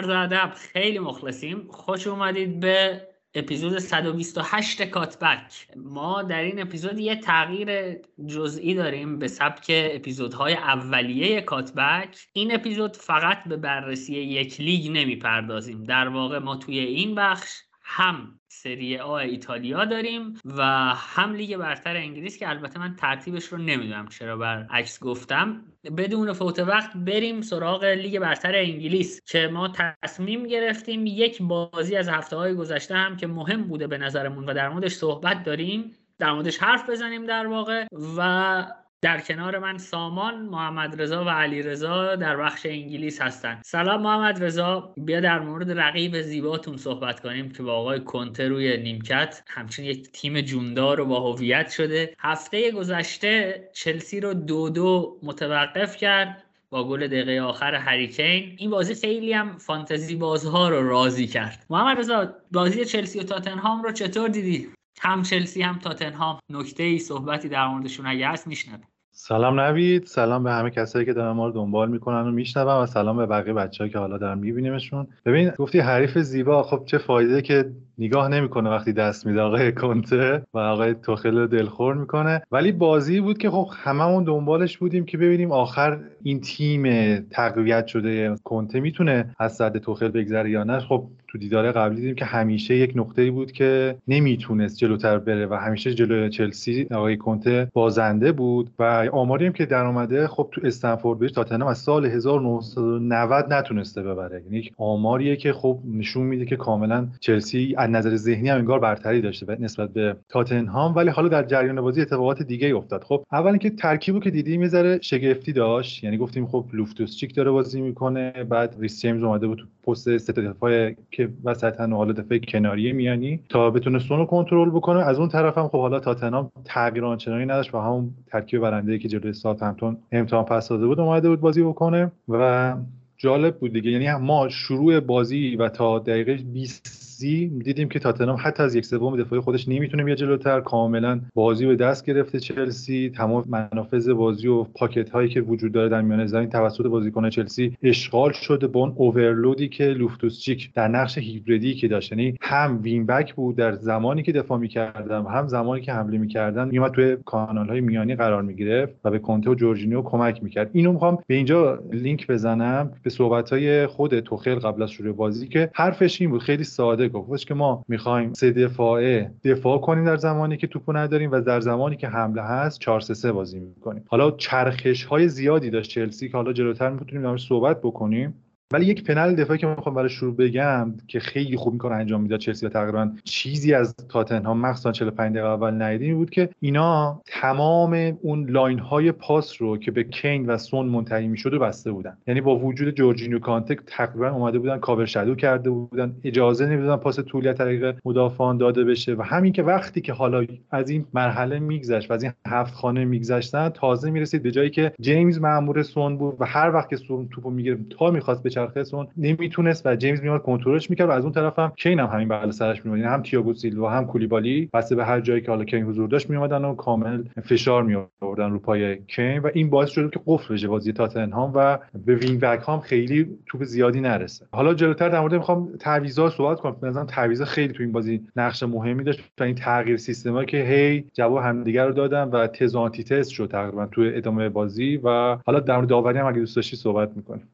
عرض ادب. خیلی مخلصیم. خوش اومدید به اپیزود 128 کاتبک. ما در این اپیزود یه تغییر جزئی داریم به سبک اپیزودهای اولیه کاتبک. این اپیزود فقط به بررسی یک لیگ نمی‌پردازیم. در واقع ما توی این بخش هم سری آ ایتالیا داریم و هم لیگ برتر انگلیس که البته من ترتیبش رو نمی‌دونم چرا برعکس گفتم. بدون فوت وقت بریم سراغ لیگ برتر انگلیس که ما تصمیم گرفتیم یک بازی از هفته های گذشته هم که مهم بوده به نظرمون و در موردش صحبت داریم در موردش حرف بزنیم در واقع و در کنار من سامان محمد رضا و علی رضا در بخش انگلیس هستند سلام محمد رضا. بیا در مورد رقیب زیباتون صحبت کنیم که با آقای کنته روی نیمکت همچنین یک تیم جوندار و با هویت شده. هفته گذشته چلسی رو دو دو متوقف کرد با گل دقیقه آخر هریکین. این بازی خیلی هم فانتزی بازها رو راضی کرد. محمد رضا بازی چلسی و تاتنهام رو چطور دیدی؟ هم چلسی هم تاتنهام. نکته ای صحبتی در موردشون اگه هست میشنویم. سلام نوید. سلام به همه کسایی که دارن ما رو دنبال می‌کنن و میشنون و سلام به بقیه بچه‌ها که حالا دارن میبینیمشون. ببین گفتی حریف زیبا. خب چه فایده که نگاه نمی‌کنه وقتی دست میده آقای کنته و آقای توخل دلخور می‌کنه. ولی بازی بود که خب هممون دنبالش بودیم که ببینیم آخر این تیم تقویت شده. کنته می‌تونه از صد توخل بگذره یا نه؟ خب تو دیدار قبلی دیدیم که همیشه یک نقطه بود که نمی‌تونست جلوتر بره و همیشه جلو چلسی آقای کنته بازنده بود و آماری هم که در اومده خب تو استنفورد بریج تاتنهام از سال 1990 نتونسته ببره. یعنی آماریه که خب نشون میده که کاملا چلسی از نظر ذهنی هم انگار برتری داشته نسبت به تاتنهام. ولی حالا در جریان بازی اتفاقات دیگه افتاد. خب اول اینکه ترکیبو که دیدیم یه شگفتی داشت. یعنی گفتیم خب لوفتوس چیک داره بازی می‌کنه بعد ریس جیمز اومده بود تو پست دفاع که وسطن و حالا دفاع کناری میانی تا بتونه سونو کنترل بکنه. از اون طرف هم خب حالا تاتنهام تغییر آنچنانی نداشت و همون ترکیب برنده که جلوی ساوثهمپتون امتحان پس داده بود اومده بود بازی بکنه و جالب بود دیگه. یعنی ما شروع بازی و تا دقیقه 20 دیدیم که تاتنهام حتی از یک سوم دفاعی خودش نمی‌تونه بیاد جلوتر. کاملا بازی به دست گرفته چلسی. تمام منافذ بازی و pocket هایی که وجود داره در میانه زمین توسط بازیکن چلسی اشغال شده با اون overload ی که لوفتوس چیک در نقش هیبریدی که داشت. یعنی هم wing back بود در زمانی که دفاع می‌کردم هم زمانی که حمله می‌کردن میومد توی کانال های میانی قرار می‌گرفت و به کانته و جورجینیو کمک می‌کرد. اینو می‌خوام به اینجا لینک بزنم به صحبت های خود توخل قبل از شروع بازی که حرفش این بود. خیلی ساده گفتش که ما می‌خوایم سه دفاعه دفاع کنیم در زمانی که توپو نداریم و در زمانی که حمله هست 4 3 3 بازی می‌کنیم. حالا چرخش های زیادی داشت چلسی که حالا جلوتر می‌تونیم صحبت بکنیم. ولی یک پنل دفاعی که می‌خوام برای شروع بگم که خیلی خوب می‌کنه انجام می‌داد چلسی و تقریبا چیزی از تاتنهام مخصوصا 45 دقیقه اول ندیدیم بود که اینا تمام اون line های پاس رو که به کین و سون منتهی می‌شد بسته بودن. یعنی با وجود جورجینیو کانته تقریبا اومده بودن cover shadow کرده بودن اجازه نمی‌دادن پاس طولی از طریق مدافعان داده بشه و همین که وقتی که حالا از این مرحله میگذشت و از این هفت خان میگذشتن تازه می‌رسید به جایی که جیمز مامور سون بود و هر وقت که سون توپو می‌گرفت تا می‌خواست بچرخه نمی‌تونست و جیمز میاد کنترلش می‌کرد و از اون طرف هم کین هم همین بغل سرش میومد یعنی هم تییاگو سیلوا هم کولیبالی بسته به هر جایی که حالا کین حضور داشت میومدن و کامل فشار میآوردن رو پای کین و این باعث شد که قفل بشه بازی تاتنهام و به wing back هم خیلی توپ زیادی نرسه. حالا جلوتر در مورد می‌خوام تعویضا صحبت کنم. مثلا تعویضا خیلی تو این بازی نقش مهمی داشت تا این تغییر سیستما که هی جواب همدیگه رو دادن و تز آنتی تز شد تقریبا تو ادامه بازی و حالا در مورد داوری هم اگه دوست داشتی صحبت می‌کنیم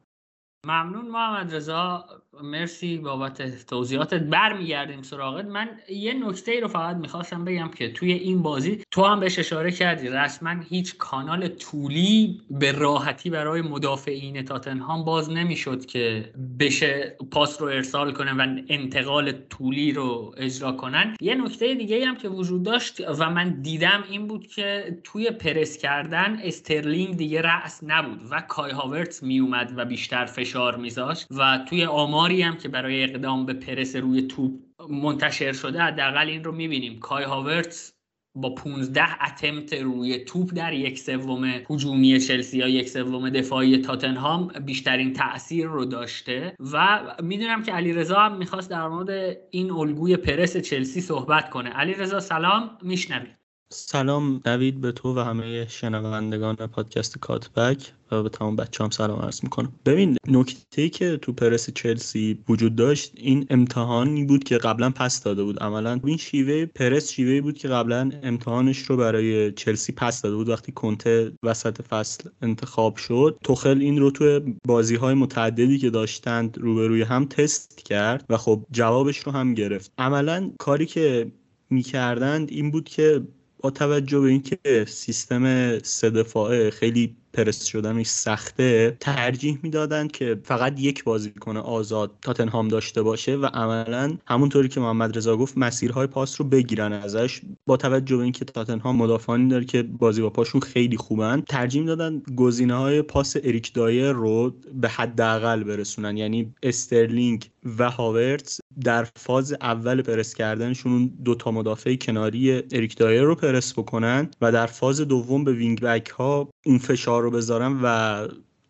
ممنون محمد رضا. مرسی بابت توضیحاتت. برمیگردیم سراغت. من یه نکته ای رو فقط می‌خواستم بگم که توی این بازی تو هم بهش اشاره کردی. رسما هیچ کانال طولی به راحتی برای مدافعین تاتنهام باز نمی‌شد که بشه پاس رو ارسال کنن و انتقال طولی رو اجرا کنن. یه نکته دیگه هم که وجود داشت و من دیدم این بود که توی پرس کردن استرلینگ دیگه رأس نبود و کای هاورتس میومد و بیشتر فشار میذاشت و توی آمار آماری هم که برای اقدام به پرس روی توپ منتشر شده حداقل این رو می‌بینیم. کای هاورتس با 15 اتمت روی توپ در یک سوم هجومی چلسی یا یک سوم دفاعی تاتنهام بیشترین تاثیر رو داشته و می‌دونم که علیرضا هم می‌خواست در مورد این الگوی پرس چلسی صحبت کنه. علیرضا سلام. میشنوید سلام نوید به تو و همه شنوندگان پادکست کاتبک و به تمام بچه هم سلام عرض می‌کنم. ببین نکته که تو پرس چلسی وجود داشت این امتحانی بود که قبلا پس داده بود. عملا این شیوه پرس شیوه بود که قبلا امتحانش رو برای چلسی پس داده بود. وقتی کنته وسط فصل انتخاب شد توخل این رو تو بازی های متعددی که داشتند روبروی هم تست کرد و خب جوابش رو هم گرفت. عملا کاری که می‌کردند این بود که با توجه به اینکه سیستم سه دفاعه خیلی پرس شدنش سخته ترجیح می‌دادند که فقط یک بازیکن آزاد تاتنهام داشته باشه و عملا همونطوری که محمد رضا گفت مسیرهای پاس رو بگیرن ازش. با توجه به اینکه تاتنهام مدافعانی داره که بازی با پاشون خیلی خوبن ترجیح می‌دادن گزینه های پاس اریک دایر رو به حداقل برسونن. یعنی استرلینگ و هاورتز در فاز اول پرس کردنشون دو تا مدافع کناری اریک دایر رو پرس بکنن و در فاز دوم به wing back ها اون فشار رو بذارن و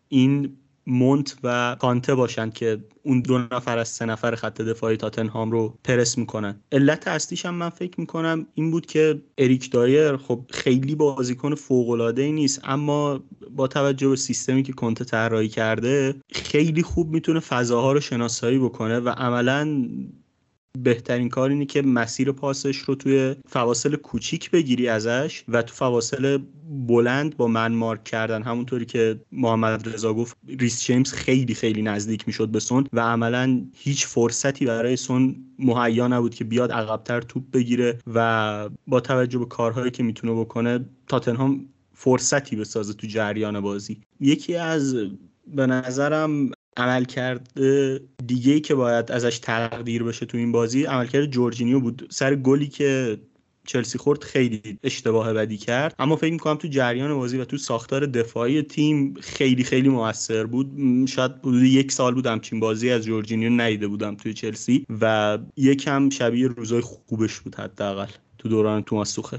این ماونت و کانته باشند که اون دو نفر از سه نفر خط دفاعی تاتنهام رو پرس می‌کنن. علت اصلیش هم من فکر می‌کنم این بود که اریک دایر خب خیلی بازیکن فوق العاده ای نیست اما با توجه به سیستمی که کنته طراحی کرده خیلی خوب می‌تونه فضاها رو شناسایی بکنه و عملا بهترین کار اینه که مسیر پاسش رو توی فواصل کوچیک بگیری ازش و تو فواصل بلند با من مارک کردن. همونطوری که محمد رضا گفت ریس جیمز خیلی خیلی نزدیک می‌شد به سون و عملا هیچ فرصتی برای سون مهیا نبود که بیاد عقبتر توپ بگیره و با توجه به کارهایی که می‌تونه بکنه تاتنهام فرصتی بسازه تو جریان بازی. یکی از به نظرم عملکرد دیگه ای که باید ازش تقدیر بشه تو این بازی عملکرد جورجینیو بود. سر گلی که چلسی خورد خیلی اشتباه بدی کرد. اما فکر می‌کنم تو جریان بازی و تو ساختار دفاعی تیم خیلی خیلی موثر بود. شاید حدود یک سال بود همچین بازی از جورجینیو ندیده بودم توی چلسی و یکم شبیه روزای خوبش بود حداقل تو دوران توماس توخل.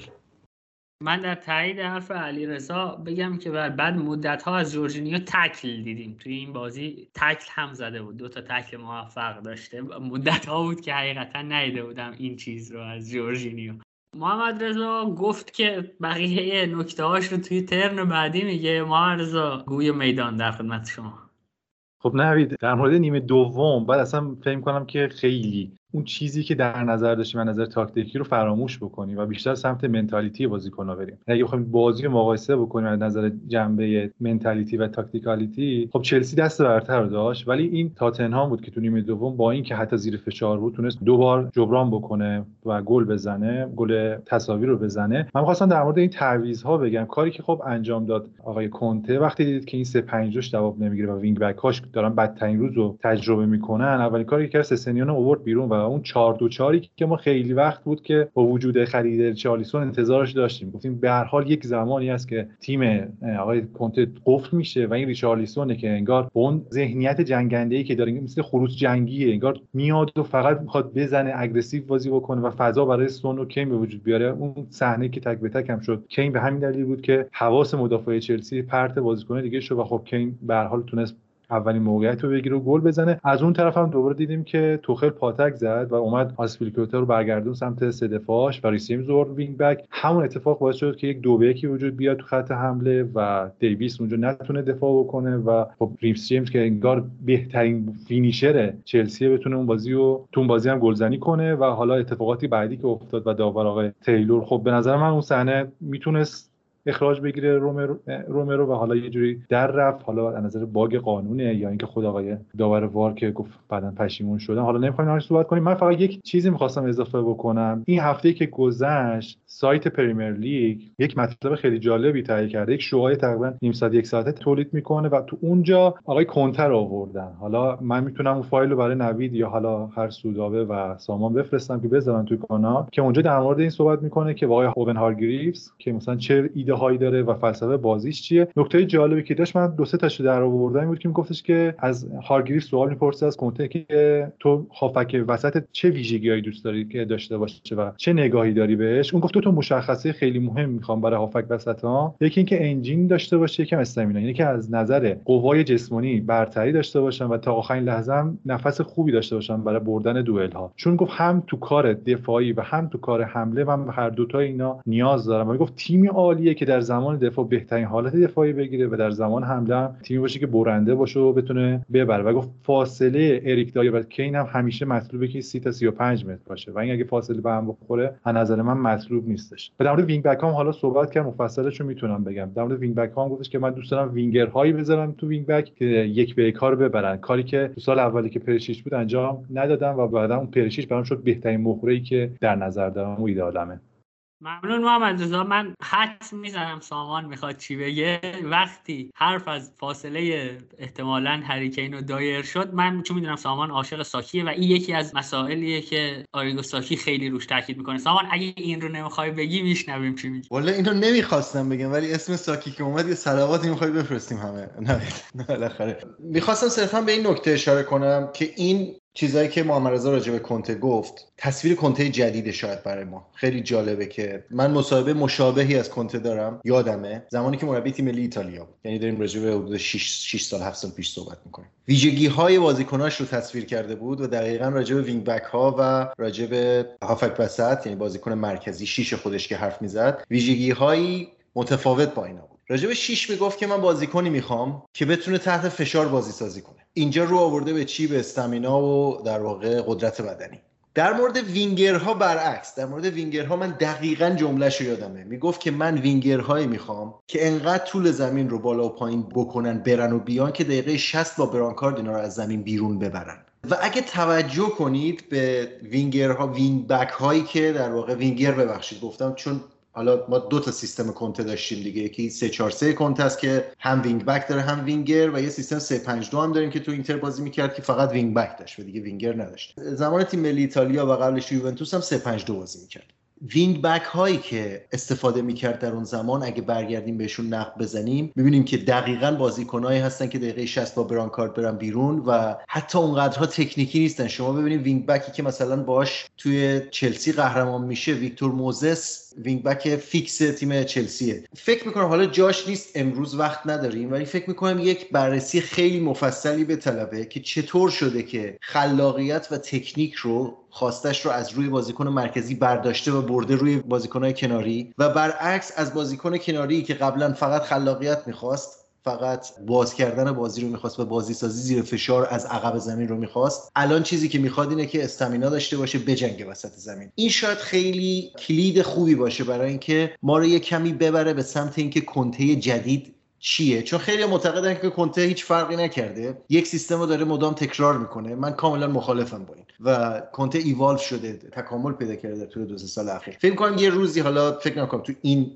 من در تایید حرف علی رضا بگم که بر بعد مدت ها از جورجینیو تکل دیدیم. توی این بازی تکل هم زده بود. دو تا تکل موفق داشته. مدت ها بود که حقیقتا ندیده بودم این چیز رو از جورجینیو. محمد رضا گفت که بقیه نکته هاش رو توی turn بعدی میگه. محمد رضا گوی میدان در خدمت شما. خب نوید در مورد نیمه دوم بعد اصلا فکر کنم که خیلی اون چیزی که در نظر داشتیم از نظر تاکتیکی رو فراموش بکنیم و بیشتر سمت mentality بازیکن‌ها بریم. اگه بخوایم بازی رو مقایسه بکنیم از نظر جنبه mentality و tacticality خب چلسی دست برتر داشت ولی این تاتنهام بود که تو نیمه دوم با اینکه حتی زیر فشار بود تونست دو بار جبران بکنه و گل بزنه گل تساوی رو بزنه. من خواستم در مورد این تعویض‌ها بگم. کاری که خب انجام داد آقای کنته وقتی دیدید که این 3 5 2 جواب نمی‌گیره و وینگ بک هاش دارن بدترین روز رو تجربه می‌کنن اولین کاری که سسنیون اوورد بیرون و اون 4 2 4 که ما خیلی وقت بود که با وجود خرید ریچارلیسون انتظارش داشتیم. گفتیم به هر حال یک زمانی است که تیم آقای کنته قفل میشه و این ریچارلیسونه که انگار با اون ذهنیت جنگنده ای که داره مثل خروس جنگیه انگار میاد و فقط می‌خواد بزنه aggressive بازی بکنه و فضا برای سون و کین به وجود بیاره. اون صحنه که تک به تک هم شد. کین به همین دلیل بود که حواس مدافع چلسی پرت بازیکن دیگه شد و خب کین به هر حال تونست اولین موقعیت رو بگیره و گل بزنه. از اون طرف هم دوباره دیدیم که توخل پاتک زد و اومد آسپیلیکوتا رو برگردون سمت سه دفاعش و ریس جیمز رو وینگ بک. همون اتفاق باعث شد که یک دو به وجود بیاد تو خط حمله و دیویس اونجا نتونه دفاع بکنه و خب ریس جیمز که انگار بهترین finisher چلسی بتونه اون بازی رو تو بازی هم گلزنی کنه و حالا اتفاقاتی بعدی که افتاد و داور آقای تیلور خب به نظر من اون صحنه می‌تونست اخراج بگیره رومرو, رومرو و حالا یه جوری در رفت. حالا از نظر باگ قانونه یا اینکه خود آقای داور وار که گفت بعدا پشیمون شدن. حالا نمی‌خوایم نهارش صحبت کنیم. من فقط یک چیزی می‌خواستم اضافه بکنم. این هفته که گذشت سایت پریمیر لیگ یک مطلب خیلی جالبی تهیه کرده. یک شوهای تقریبا نیم ساعت یک ساعته تولید می‌کنه و تو اونجا آقای کنتر آوردن. حالا من می‌تونم اون فایل رو برای نوید یا حالا هر سودابه و سامان بفرستم که بذارن توی کانال که اونجا در مورد این صحبت می‌کنه که آقای اوبن هارگریفز که مثلا چه ایده هایی داره و فلسفه بازیش چیه. نکته جالبی که داشت من دو سه تاشو در آوردم بود که میگفتش که از هارگریف سوال می‌پرسه از کنته که تو هافک وسط چه ویژگیهایی دوست داری که داشته باشه و چه نگاهی داری بهش؟ اون گفت دو تا مشخصه خیلی مهم می‌خوام برای هافبک وسط ها یکی اینکه engine داشته باشه یکم stamina. یعنی که از نظر قوای جسمانی برتری داشته باشن و تا آخرین لحظه هم نفس خوبی داشته باشن برای بردن دوئل ها چون گفت هم تو کار دفاعی و هم تو کار حمله و هر دوتا اینا نیاز دارن. و گفت تیمی عالیه که در زمان دفاع بهترین حالت دفاعی بگیره و در زمان حمله هم تیمی باشه که برنده باشه و بتونه ببره. و گفت فاصله اریک دایر و کین هم همیشه مطلوبه که 30 تا 35 متر باشه. و این اگه فاصله به هم بخوره از نظر من مطلوب نیستش. در مورد وینگ بک هم حالا صحبت کردم مفصلش رو می‌تونم بگم. در مورد وینگ بک هم گفتش که من دوست دارم وینگر هایی بذارم تو وینگ بک که یک به یک رو ببرن. کاری که تو سال اولی که پرشیش بود انجام ندادم و بعدا اون پرشیش برام شد بهترین مهره که در نظر دارم و ایدالمه ممنون محمد رضا. من حد می‌زنم سامان می‌خواد چی بگه. وقتی حرف از فاصله احتمالا هریکین و دایر شد من چون می‌دونم سامان عاشق ساکیه و این یکی از مسائلیه که آریگو ساکی خیلی روش تاکید می‌کنه. سامان اگه این رو نمی‌خوای بگی میشنویم چی میگی. والا این نمی‌خواستم بگم ولی اسم ساکی که اومد یه صلواتی می‌خوای بفرستیم همه. نه بالاخره. می‌خواستم صرفا به این نکته اشاره کنم که این چیزایی که محمد رضا راجع به کنته گفت تصویر کنته جدید شاید برای ما. خیلی جالبه که من مصاحبه مشابهی از کنته دارم. یادمه زمانی که مربی تیم ملی ایتالیا یعنی داریم راجع به حدود 6 6 سال 7 سال پیش صحبت می‌کنیم. ویژگی های بازیکناش رو تصویر کرده بود و دقیقا راجع به وینگ بک ها و راجع به هافک وسط یعنی بازیکن مرکزی شیش خودش که حرف می‌زد ویژگی هایی متفاوت با اینا بود. راجع به 6 می‌گفت که من بازیکنی می‌خوام که بتونه تحت فشار بازی سازی کنه. اینجا رو آورده به چی؟ به stamina و در واقع قدرت بدنی. در مورد وینگرها برعکس در مورد وینگرها من دقیقا جملهش رو یادمه. می‌گفت که من وینگرهایی می‌خوام که انقدر طول زمین رو بالا و پایین بکنن برن و بیان که دقیقه 60 با برانکارد اینا رو از زمین بیرون ببرن. و اگه توجه کنید به وینگرها وینگ بک هایی که در واقع وینگر ببخشید گفتم چون حالا ما دو تا سیستم کنته داشتیم دیگه. یکی 3 4 3 کنته است که هم وینگ بک داره هم وینگر و یه سیستم 3 5 2 هم داریم که تو اینتر بازی می‌کرد که فقط وینگ بک داشت و دیگه وینگر نداشت. زمان تیم ملی ایتالیا و قبلش یوونتوس هم 3 5 2 بازی می‌کرد. وینگ بک هایی که استفاده می‌کرد در اون زمان اگه برگردیم بهشون نقد بزنیم می‌بینیم که دقیقا بازیکنهایی هستن که دقیقه 60 با برانکارد برن بیرون و حتی اونقدرها تکنیکی نیستن. شما ببینید وینگ بکی که مثلا باش توی چلسی قهرمان میشه ویکتور موزس وینگ بک فیکس تیم چلسیه. فکر می‌کنم حالا جاش نیست امروز وقت نداریم ولی فکر می‌کنم یک بررسی خیلی مفصلی بطلبه که چطور شده که خلاقیت و تکنیک رو خواستش رو از روی بازیکن مرکزی برداشته و برده روی بازیکنهای کناری و برعکس از بازیکن کناری که قبلا فقط خلاقیت می‌خواست فقط باز کردن بازی رو می‌خواست و بازی سازی زیر فشار از عقب زمین رو می‌خواست. الان چیزی که می‌خواد اینه که استامینا داشته باشه بجنگه وسط زمین. این شاید خیلی کلید خوبی باشه برای اینکه ما رو یه کمی ببره به سمت اینکه کنته جدید چیه؟ چون خیلی معتقدن که کنته هیچ فرقی نکرده. یک سیستم رو داره مدام تکرار می‌کنه. من کاملا مخالفم با این. و کنته ایوالو شده. تکامل پیدا کرده در طول دو سال اخیر. فکر کنم یه روزی حالا فکر نکنم تو این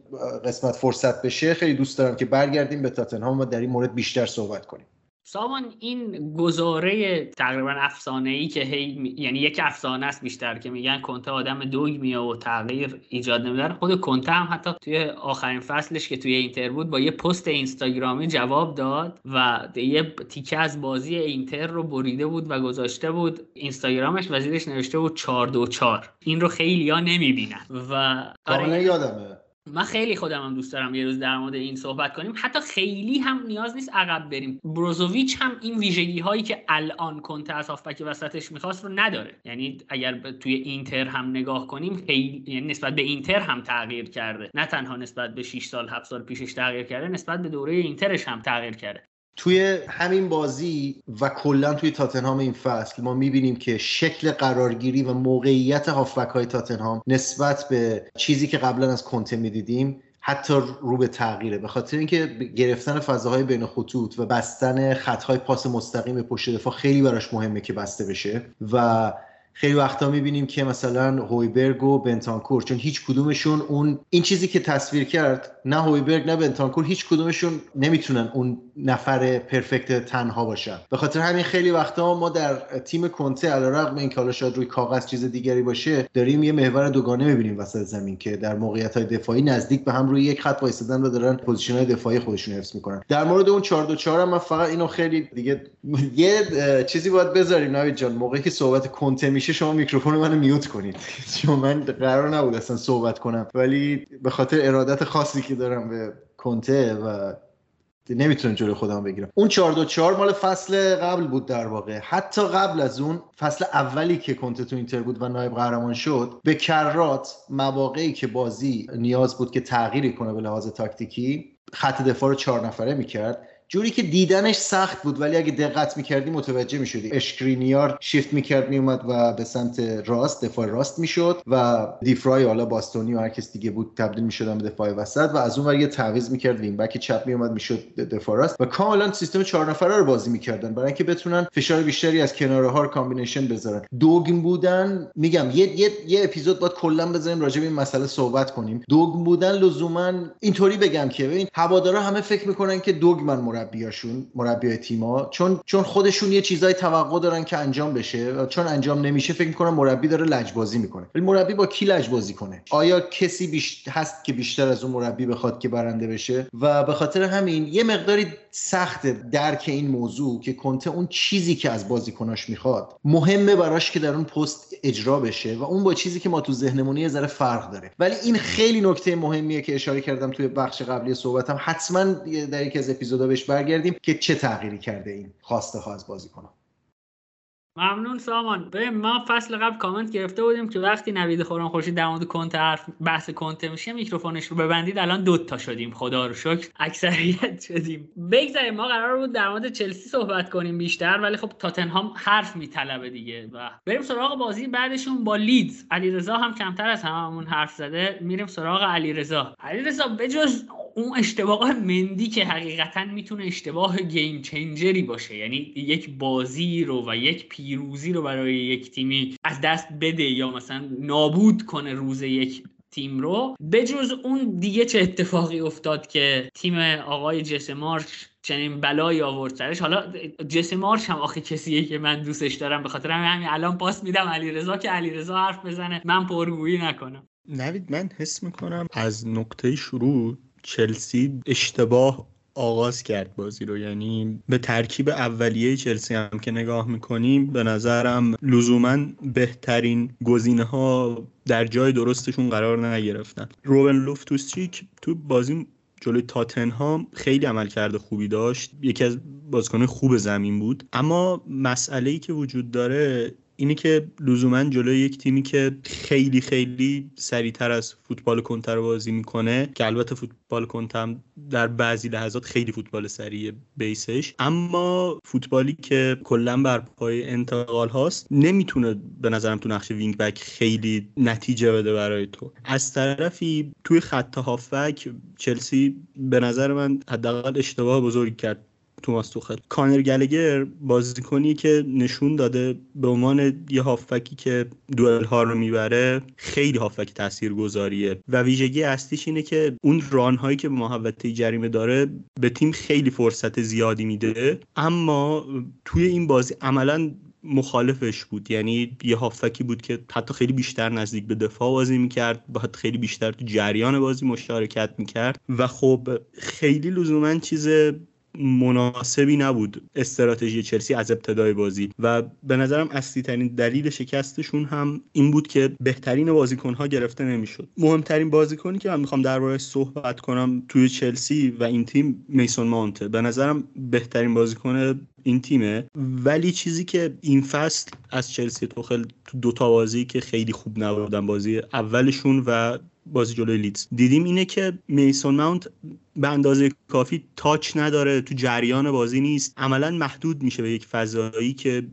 قسمت فرصت بشه خیلی دوست دارم که برگردیم به تاتنهام و در این مورد بیشتر صحبت کنیم. سامان این گزاره تقریبا افسانه ای که هی یعنی یک افسانه است بیشتر که میگن کنته آدم دوگمیه و تغییر ایجاد نمیداره خود کنته هم حتی توی آخرین فصلش که توی اینتر بود با یه پست اینستاگرامی جواب داد و یه تیکه از بازی اینتر رو بریده بود و گذاشته بود اینستاگرامش وزیرش نوشته بود 4 دو 4 این رو خیلی ها نمی‌بینن. و آره. یادمه. من خیلی خودم هم دوست دارم یه روز در مورد این صحبت کنیم. حتی خیلی هم نیاز نیست عقب بریم. بروزوویچ هم این ویژگی هایی که الان کنته از هافبک وسطش می‌خواست رو نداره. یعنی اگر توی اینتر هم نگاه کنیم خیلی یعنی نسبت به اینتر هم تغییر کرده. نه تنها نسبت به 6 سال 7 سال پیشش تغییر کرده نسبت به دوره اینترش هم تغییر کرده. توی همین بازی و کلا توی تاتنهام این فصل ما می‌بینیم که شکل قرارگیری و موقعیت هافبک های تاتنهام نسبت به چیزی که قبلا از کنته می‌دیدیم حتی رو به تغییره. به خاطر اینکه گرفتن فضاهای بین خطوط و بستن خطهای پاس مستقیم پشت دفاع خیلی براش مهمه که بسته بشه. و خیلی وقتا می‌بینیم که مثلا هویبرگ و بنتانکور چون هیچ کدومشون اون این چیزی که تصویر کرد نه هویبرگ نه بنتانکور هیچ کدومشون نمی‌تونن اون نفر perfect تنها باشن. به خاطر همین خیلی وقتا ما در تیم کنته علیرغم اینکه حالا شاید روی کاغذ چیز دیگری باشه داریم یه محور دوگانه می‌بینیم وسط زمین که در موقعیت های دفاعی نزدیک به هم روی یک خط وایسادن و دارن position های دفاعی خودشون حفظ می‌کنن. در مورد اون 4 2 4 من فقط اینو خیلی دیگه یه چیزی باید بذاریم نوید جان. موقعی که صحبت کنته میشه شما میکروفون منو میوت کنید. چون من قرار نبود اصلا صحبت کنم. ولی به خاطر ارادت خاصی دارم به کنته و نمی‌تونم جلوی خودم بگیرم. اون 4 2 4 مال فصل قبل بود در واقع. حتی قبل از اون فصل اولی که کنته تو اینتر بود و نایب قهرمان شد به کرات مواقعی که بازی نیاز بود که تغییری کنه به لحاظ تاکتیکی خط دفاع رو چهار نفره می‌کرد. جوری که دیدنش سخت بود ولی اگه دقت می‌کردی متوجه می‌شدی. اشکرینیار شیفت می‌کرد میومد و به سمت راست دفاع راست می‌شد و defender ای حالا باستونی و هر کس دیگه بود تبدیل می‌شدن به دفاع وسط و از اون ور یه تعویض می‌کرد وینگ بک چپ میومد می‌شد دفاع راست و کاملا سیستم چهار نفره رو بازی می‌کردن. برای اینکه بتونن فشار بیشتری از کناره ها combination بذارن. دگم بودن میگم یه یه, یه اپیزود باید کلا بذاریم راجع به این مسئله صحبت کنیم. دگم بودن لزوما اینطوری بگم که ببین هوادارا همه فکر می‌کنن که دگمن مربیاشون مربی تیما چون چون خودشون یه چیزای توقع دارن که انجام بشه و چون انجام نمیشه فکر می‌کنن مربی داره لجبازی می‌کنه. ولی مربی با کی لجبازی کنه؟ آیا کسی بیش... هست که بیشتر از اون مربی بخواد که برنده بشه؟ و به خاطر همین یه مقداری سخت درک این موضوع که کنته اون چیزی که از بازیکناش می‌خواد مهمه براش که در اون پست اجرا بشه و اون با چیزی که ما تو ذهنمون یه ذره فرق داره. ولی این خیلی نکته مهمیه که اشاره کردم توی بخش قبلی صحبتم. حتما در یکی از اپیزودا بهش برگردیم که چه تغییری کرده این خواسته ها از بازیکنان ممنون سامان. به ما فصل قبل کامنت گرفته بودیم که وقتی نوید خوران خورشید در مورد کنته حرف بحث کنته میشه میکروفونش رو ببندید الان دو تا شدیم. خدا رو شکر اکثریت شدیم. بگذاریم ما قرار بود در مورد چلسی صحبت کنیم بیشتر ولی خب تاتنهام حرف میطلبه دیگه. و بریم سراغ بازی بعدشون با لیدز. علیرضا هم کمتر از هممون حرف زده. میریم سراغ علیرضا. علیرضا بجز اون اشتباه مندی که حقیقتا می‌تونه اشتباه گیم چنجری باشه. یعنی یک بازی رو و یک پیروزی رو برای یک تیمی از دست بده یا مثلا نابود کنه روز یک تیم رو بجز اون دیگه چه اتفاقی افتاد که تیم آقای جسمارش چنین بلایی آورد سرش؟ حالا جسی مارش هم آخه کسیه که من دوستش دارم به خاطر همین الان پاس میدم علیرضا که علیرضا حرف بزنه من پرگویی نکنم. نوید من حس می‌کنم از نقطه شروع چلسی اشتباه آغاز کرد بازی رو. یعنی به ترکیب اولیه چلسی هم که نگاه می‌کنیم به نظرم لزوما بهترین گزینه ها در جای درستشون قرار نگرفتن. روبن لوفتوسچیک تو بازی جلوی تاتنهام خیلی عمل کرده خوبی داشت. یکی از بازیکنان خوب زمین بود. اما مسئله ای که وجود داره اینی که لزوما جلوی یک تیمی که خیلی خیلی سریعتر از فوتبال کنتر بازی می‌کنه که البته فوتبال کنتر در بعضی لحظات خیلی فوتبال سریع base ش اما فوتبالی که کلا بر پایه انتقال هاست نمی‌تونه به نظرم تو نقش وینگ بک خیلی نتیجه بده برای تو. از طرفی توی خط هافبک چلسی به نظر من حداقل اشتباه بزرگی کرد. توماس توخل. کانر گلگر بازیکنی که نشون داده به عنوان یه هافبکی که دوئل ها رو می‌بره خیلی هافبک تاثیرگذاریه. و ویژگی اصلیش اینه که اون run هایی که به محوطه جریمه داره به تیم خیلی فرصت زیادی میده. اما توی این بازی عملا مخالفش بود. یعنی یه هافکی بود که حتی خیلی بیشتر نزدیک به دفاع بازی می‌کرد باید خیلی بیشتر تو جریان بازی مشارکت می‌کرد. و خب خیلی لزوما چیز مناسبی نبود استراتژی چلسی از ابتدای بازی و به نظرم اصلی ترین دلیل شکستشون هم این بود که بهترین بازیکنها گرفته نمی‌شد. مهمترین بازیکنی که من می‌خوام دربارهش صحبت کنم توی چلسی و این تیم میسون مانته به نظرم بهترین بازیکن این تیمه. ولی چیزی که این فصل از چلسی تو دوتا بازی که خیلی خوب نبودن بازی اولشون و بازی جلوی لیدز. دیدیم اینه که میسون ماونت به اندازه کافی تاچ نداره تو جریان بازی نیست. عملا محدود میشه به یک فضایی که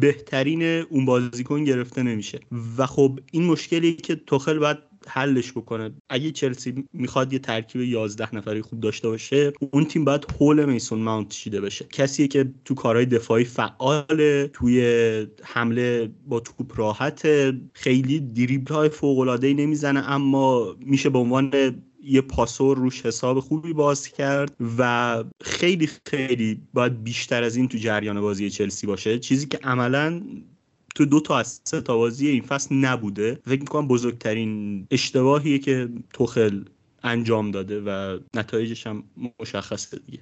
بهترین اون بازیکن گرفته نمیشه. و خب این مشکلی که توخل باید حلش بکنه. اگه چلسی می‌خواد یه ترکیب 11 نفری خوب داشته باشه اون تیم باید حول میسون ماونت چیده بشه. کسی که تو کارهای دفاعی فعال توی حمله با توپ راحت خیلی دریبل های فوق العاده نمی‌زنه اما میشه به عنوان یه پاسور روش حساب خوبی باز کرد و خیلی خیلی باید بیشتر از این تو جریان بازی چلسی باشه. چیزی که عملا تو دو تا از سه تا بازی این فصل نبوده. فکر می‌کنم بزرگترین اشتباهیه که توخل انجام داده و نتایجش هم مشخصه دیگه.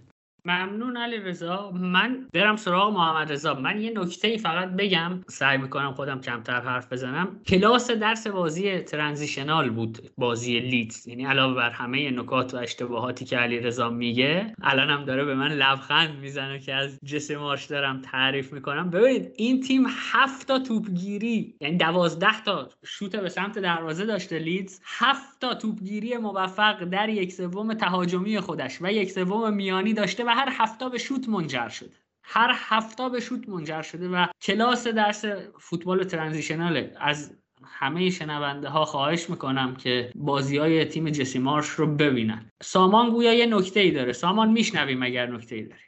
ممنون علی رضا. من برم سراغ محمد رضا. من یه نکته ای فقط بگم. سعی می‌کنم خودم کمتر حرف بزنم. کلاس درس بازی ترانزیشنال بود بازی لیدز. یعنی علاوه بر همه نکات و اشتباهاتی که علی رضا میگه الان هم داره به من لبخند می‌زنه که از جسماش دارم تعریف می‌کنم. ببینید این تیم هفت تا توپگیری یعنی دوازده تا شوت به سمت دروازه داشته لیدز. هفت تا توپگیری موفق در یک سوم تهاجمی خودش و یک سوم میانی داشته و هر هفته به شوت منجر شده. هر هفته به شوت منجر شده و کلاس درس فوتبال ترانزیشناله. از همه شنونده ها خواهش می‌کنم که بازی های تیم جسی مارش رو ببینن. سامان گویا یه نکته ای داره. سامان میشنویم اگر نکته ای داری.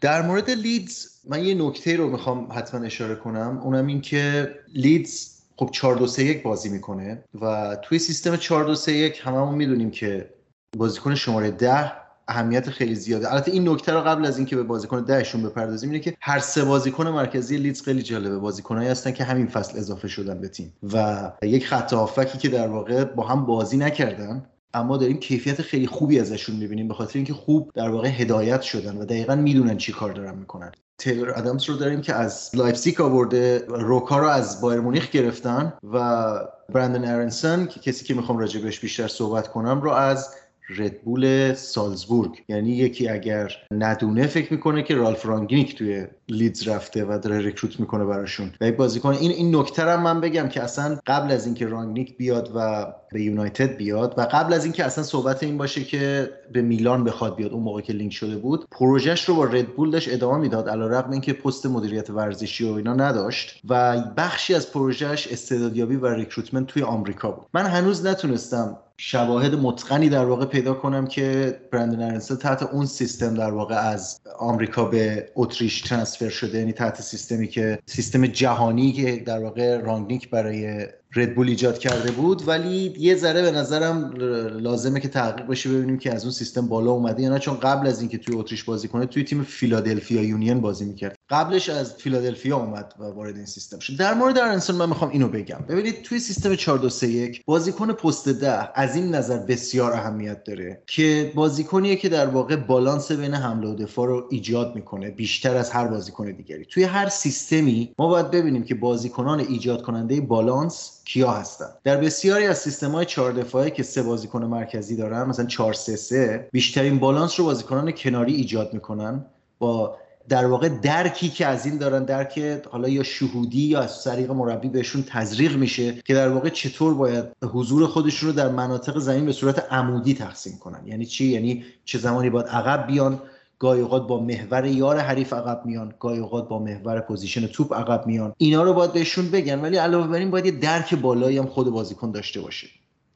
در مورد لیدز من یه نکته رو می‌خوام حتما اشاره کنم. اونم این که لیدز خب 4 2 3 1 بازی می‌کنه و توی سیستم 4 2 3 1 هممون می‌دونیم که بازیکن شماره 10 اهمیت خیلی زیاده. البته این نکته رو قبل از اینکه به بازیکن دهشون بپردازیم اینه که هر سه بازیکن مرکزی لیدز خیلی جالبه. بازیکنایی هستن که همین فصل اضافه شدن به تیم و یک خط هافکی که در واقع با هم بازی نکردن اما داریم کیفیت خیلی خوبی ازشون می‌بینیم به خاطر اینکه خوب در واقع هدایت شدن و دقیقا می‌دونن چی کار دارن می‌کنن. تیلر ادامز رو داریم که از لایپزیگ آورده روکا رو از بایر مونیخ گرفتن و برندن ارنسن که کسی که می‌خوام راجع بهش بیشتر صحبت کنم رو از ردبول سالزبورگ. یعنی یکی اگر ندونه فکر می‌کنه که رالف رانگنیک توی لیدز رفته و داره recruit می‌کنه براشون. و یک بازیکن این این نکته هم من بگم که اصلا قبل از اینکه رانگنیک بیاد و به یونایتد بیاد و قبل از اینکه اصلا صحبت این باشه که به میلان بخواد بیاد اون موقع که لینک شده بود پروژهش رو با ردبول داشت ادامه می‌داد علیرغم اینکه پست مدیریت ورزشی و اینا نداشت و بخشی از پروژهش استعدادیابی و recruitment توی آمریکا بود. من هنوز نتونستم شواهد متقنی در واقع پیدا کنم که برندن ارنسن تحت اون سیستم در واقع از آمریکا به اتریش transfer شده یعنی تحت سیستمی که سیستم جهانی که در واقع رانگنیک برای ردبول ایجاد کرده بود ولی یه ذره به نظرم لازمه که تحقیق بشه ببینیم که از اون سیستم بالا اومده یا نه. چون قبل از اینکه توی اتریش بازی کنه توی تیم فیلادلفیا یونین بازی می‌کرد. قبلش از فیلادلفیا اومد و وارد این سیستم شد. در مورد ارنسون من می‌خوام اینو بگم. ببینید توی سیستم 4 2 3 1 بازیکن پست ده از این نظر بسیار اهمیت داره که بازیکنیه که در واقع بالانس بین حمله و دفاع رو ایجاد می‌کنه بیشتر از هر بازیکن دیگری. توی هر سیستمی ما باید ببینیم که بازیکنان ایجاد کننده بالانس کیا هستن. در بسیاری از سیستم های چهار دفاعی که سه بازیکن مرکزی دارن مثلا 4 3 3 بیشترین بالانس رو بازیکنان کناری ایجاد می‌کنن با در واقع درکی که از این دارن درک حالا یا شهودی یا از طریق مربی بهشون تزریق میشه که در واقع چطور باید حضور خودشون رو در مناطق زمین به صورت عمودی تقسیم کنن. یعنی چی؟ یعنی چه زمانی باید عقب بیان؟ گاهی اوقات با محور یار حریف عقب میان گاهی اوقات با محور position توپ عقب میان. اینا رو باید بهشون بگن ولی علاوه بر این باید یه درک بالایی هم خود بازیکن داشته باشه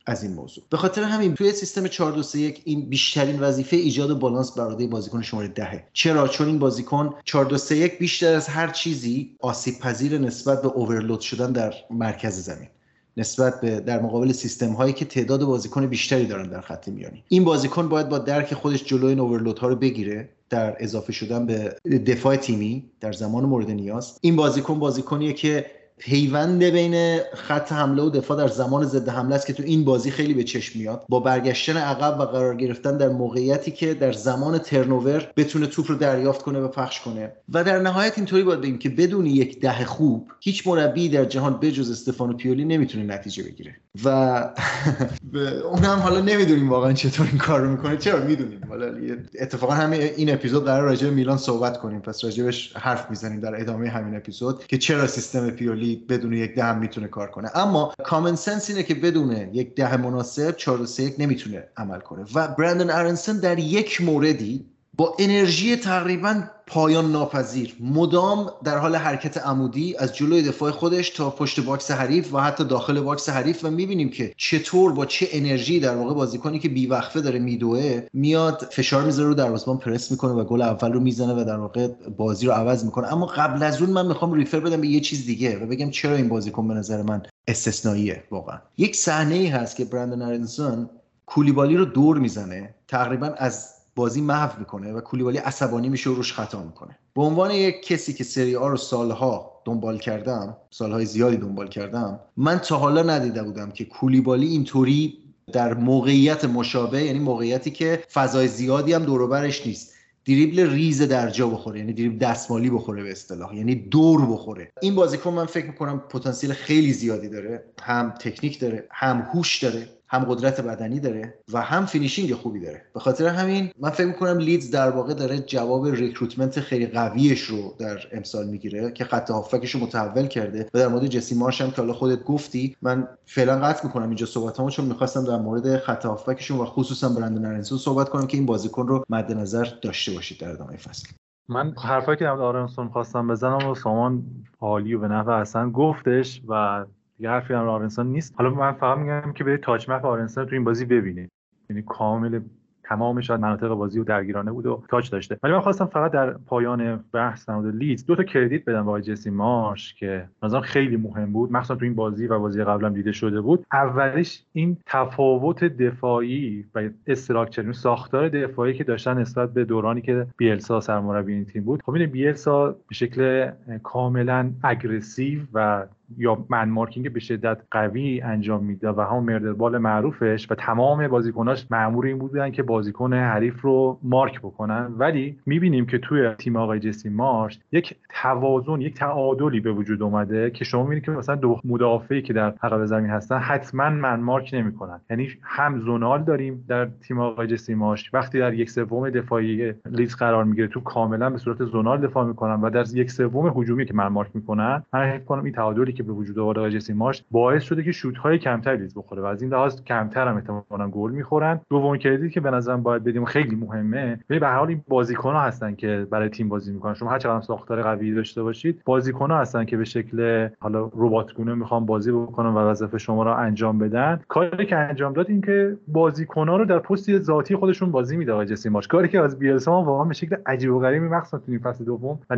از این موضوع. به خاطر همین توی سیستم 4 2 3 1 این بیشترین وظیفه ایجاد بالانس برای بازیکن شماره دهه. چرا؟ چون این بازیکن 4 2 3 1 بیشتر از هر چیزی آسیب پذیر نسبت به اوورلود شدن در مرکز زمین. نسبت به در مقابل سیستم هایی که تعداد بازیکن بیشتری دارن در خط میانی. این بازیکن باید با درک خودش جلوی این اوورلود ها رو بگیره. در اضافه شدن به دفاع تیمی در زمان مورد نیاز. این بازیکن بازیکنیه که پیوند بین خط حمله و دفاع در زمان ضد حمله است که تو این بازی خیلی به چشم میاد. با برگشتن عقب و قرار گرفتن در موقعیتی که در زمان ترنوور بتونه توپ رو دریافت کنه و پخش کنه. و در نهایت اینطوری باید بگیم که بدون یک ده خوب هیچ مربی در جهان بجز استفانو پیولی نمی‌تونه نتیجه بگیره. و اونم حالا نمی‌دونیم واقعا چطور این کار رو می‌کنه. چرا می‌دونیم؟ حالا اتفاقا همین این اپیزود قرار راجع میلان صحبت کنیم. پس راجبش حرف می‌زنیم در ادامه همین اپیزود که چرا سیستم پیولی بدون یک ده می‌تونه کار کنه. اما کامن سنس اینه که بدون یک ده مناسب 4 3 نمی‌تونه عمل کنه. و برندن ارنسن در یک موردی با انرژی تقریبا پایان ناپذیر. مدام در حال حرکت عمودی از جلوی دفاع خودش تا پشت box حریف و حتی داخل box حریف و می‌بینیم که چطور با چه انرژی در واقع بازیکنی که بیوقفه داره میدوه میاد فشار می‌ذاره رو دروازه‌بان پرس می‌کنه و گل اول رو می‌زنه و در واقع بازی رو عوض می‌کنه. اما قبل از اون من می‌خوام refer بدم به یه چیز دیگه و بگم چرا این بازیکن به نظر من استثنائیه واقعا. یک صحنه ای هست که برندن کولیبالی رو دور می‌زنه. تقریبا از بازی محو می‌کنه و کولیبالی عصبانی میشه و روش خطا می‌کنه. به عنوان یک کسی که سری آ رو سالها دنبال کردم سالهای زیادی دنبال کردم من تا حالا ندیده بودم که کولیبالی اینطوری در موقعیت مشابه یعنی موقعیتی که فضای زیادی هم دوروبرش نیست. دریبل ریز در جا بخوره یعنی دریبل دستمالی بخوره به اصطلاح یعنی دور بخوره. این بازیکن من فکر می‌کنم پتانسیل خیلی زیادی داره هم تکنیک داره هم هوش داره. هم قدرت بدنی داره و هم finishing خوبی داره. به خاطر همین من فکر می‌کنم لیدز در واقع داره جواب recruitment خیلی قویش رو در امسال می‌گیره که خط هافبکش رو متحول کرده و در مورد جسی مارش هم که حالا خودت گفتی من فعلا قطع می‌کنم اینجا صحبتامو چون می‌خواستم در مورد خط هافبکشون و خصوصا برندن ارنسون صحبت کنم که این بازیکن رو مد نظر داشته باشید در ادامه فصل. من حرفایی که درباره آرنسون خواستم بزنم و سامان عالی و به نحو احسن گفتش و دیگه حرفی هم نیست. حالا من فقط میگم که به touch map آرنسون تو این بازی ببینید. یعنی کامل تمام شاید مناطق بازی و درگیرانه بود و touch داشته. ولی من خواستم فقط در پایان بحث در لیدز دو تا credit بدم به جسی مارش که نظرم خیلی مهم بود. مخصوصا تو این بازی و بازی قبلا دیده شده بود. اولیش این تفاوت دفاعی و structure یعنی ساختار دفاعی که داشتن نسبت به دورانی که بیلسا سرمربی این تیم بود. خب این بیلسا به شکل کاملا aggressive و یا man marking به شدت قوی انجام می‌داد و هم murderball معروفش و تمام بازیکناش مأمور این بودن که بازیکن حریف رو مارک بکنن. ولی می‌بینیم که توی تیم آقای جسی مارش یک توازن یک تعادلی به وجود اومده که شما می‌بینید که مثلا دو مدافعی که در عقب زمین هستن حتما man mark نمی‌کنن. یعنی هم zonal داریم در تیم آقای جسی مارش. وقتی در یک سوم دفاعی لیدز قرار می‌گیره تو کاملا به صورت zonal دفاع می‌کنن و در یک سوم هجومی که man mark می‌کنن من فکر کنم این تعادلی که به وجود آورد آقای جسی مارش باعث شده که شوت های کمتر لیدز بخوره و از این لحاظ کمتر هم احتمالاً گل می‌خورن. دومین credit ی که به نظرم باید بدیم خیلی مهمه. به هر حال این بازیکن ها هستن که برای تیم بازی می‌کنن. شما هر چقدر ساختار قوی داشته باشید بازیکن ها هستن که به شکل حالا ربات گونه می‌خوان بازی بکنن و وظیفه شما رو انجام بدن. کاری که انجام داد این که بازیکن ها رو در پست ذاتی خودشون بازی میده آقای جسی مارش. کاری که از بیلسا واقعا به شکل عجیب و غریبی مخصوصا تو فصل دوم و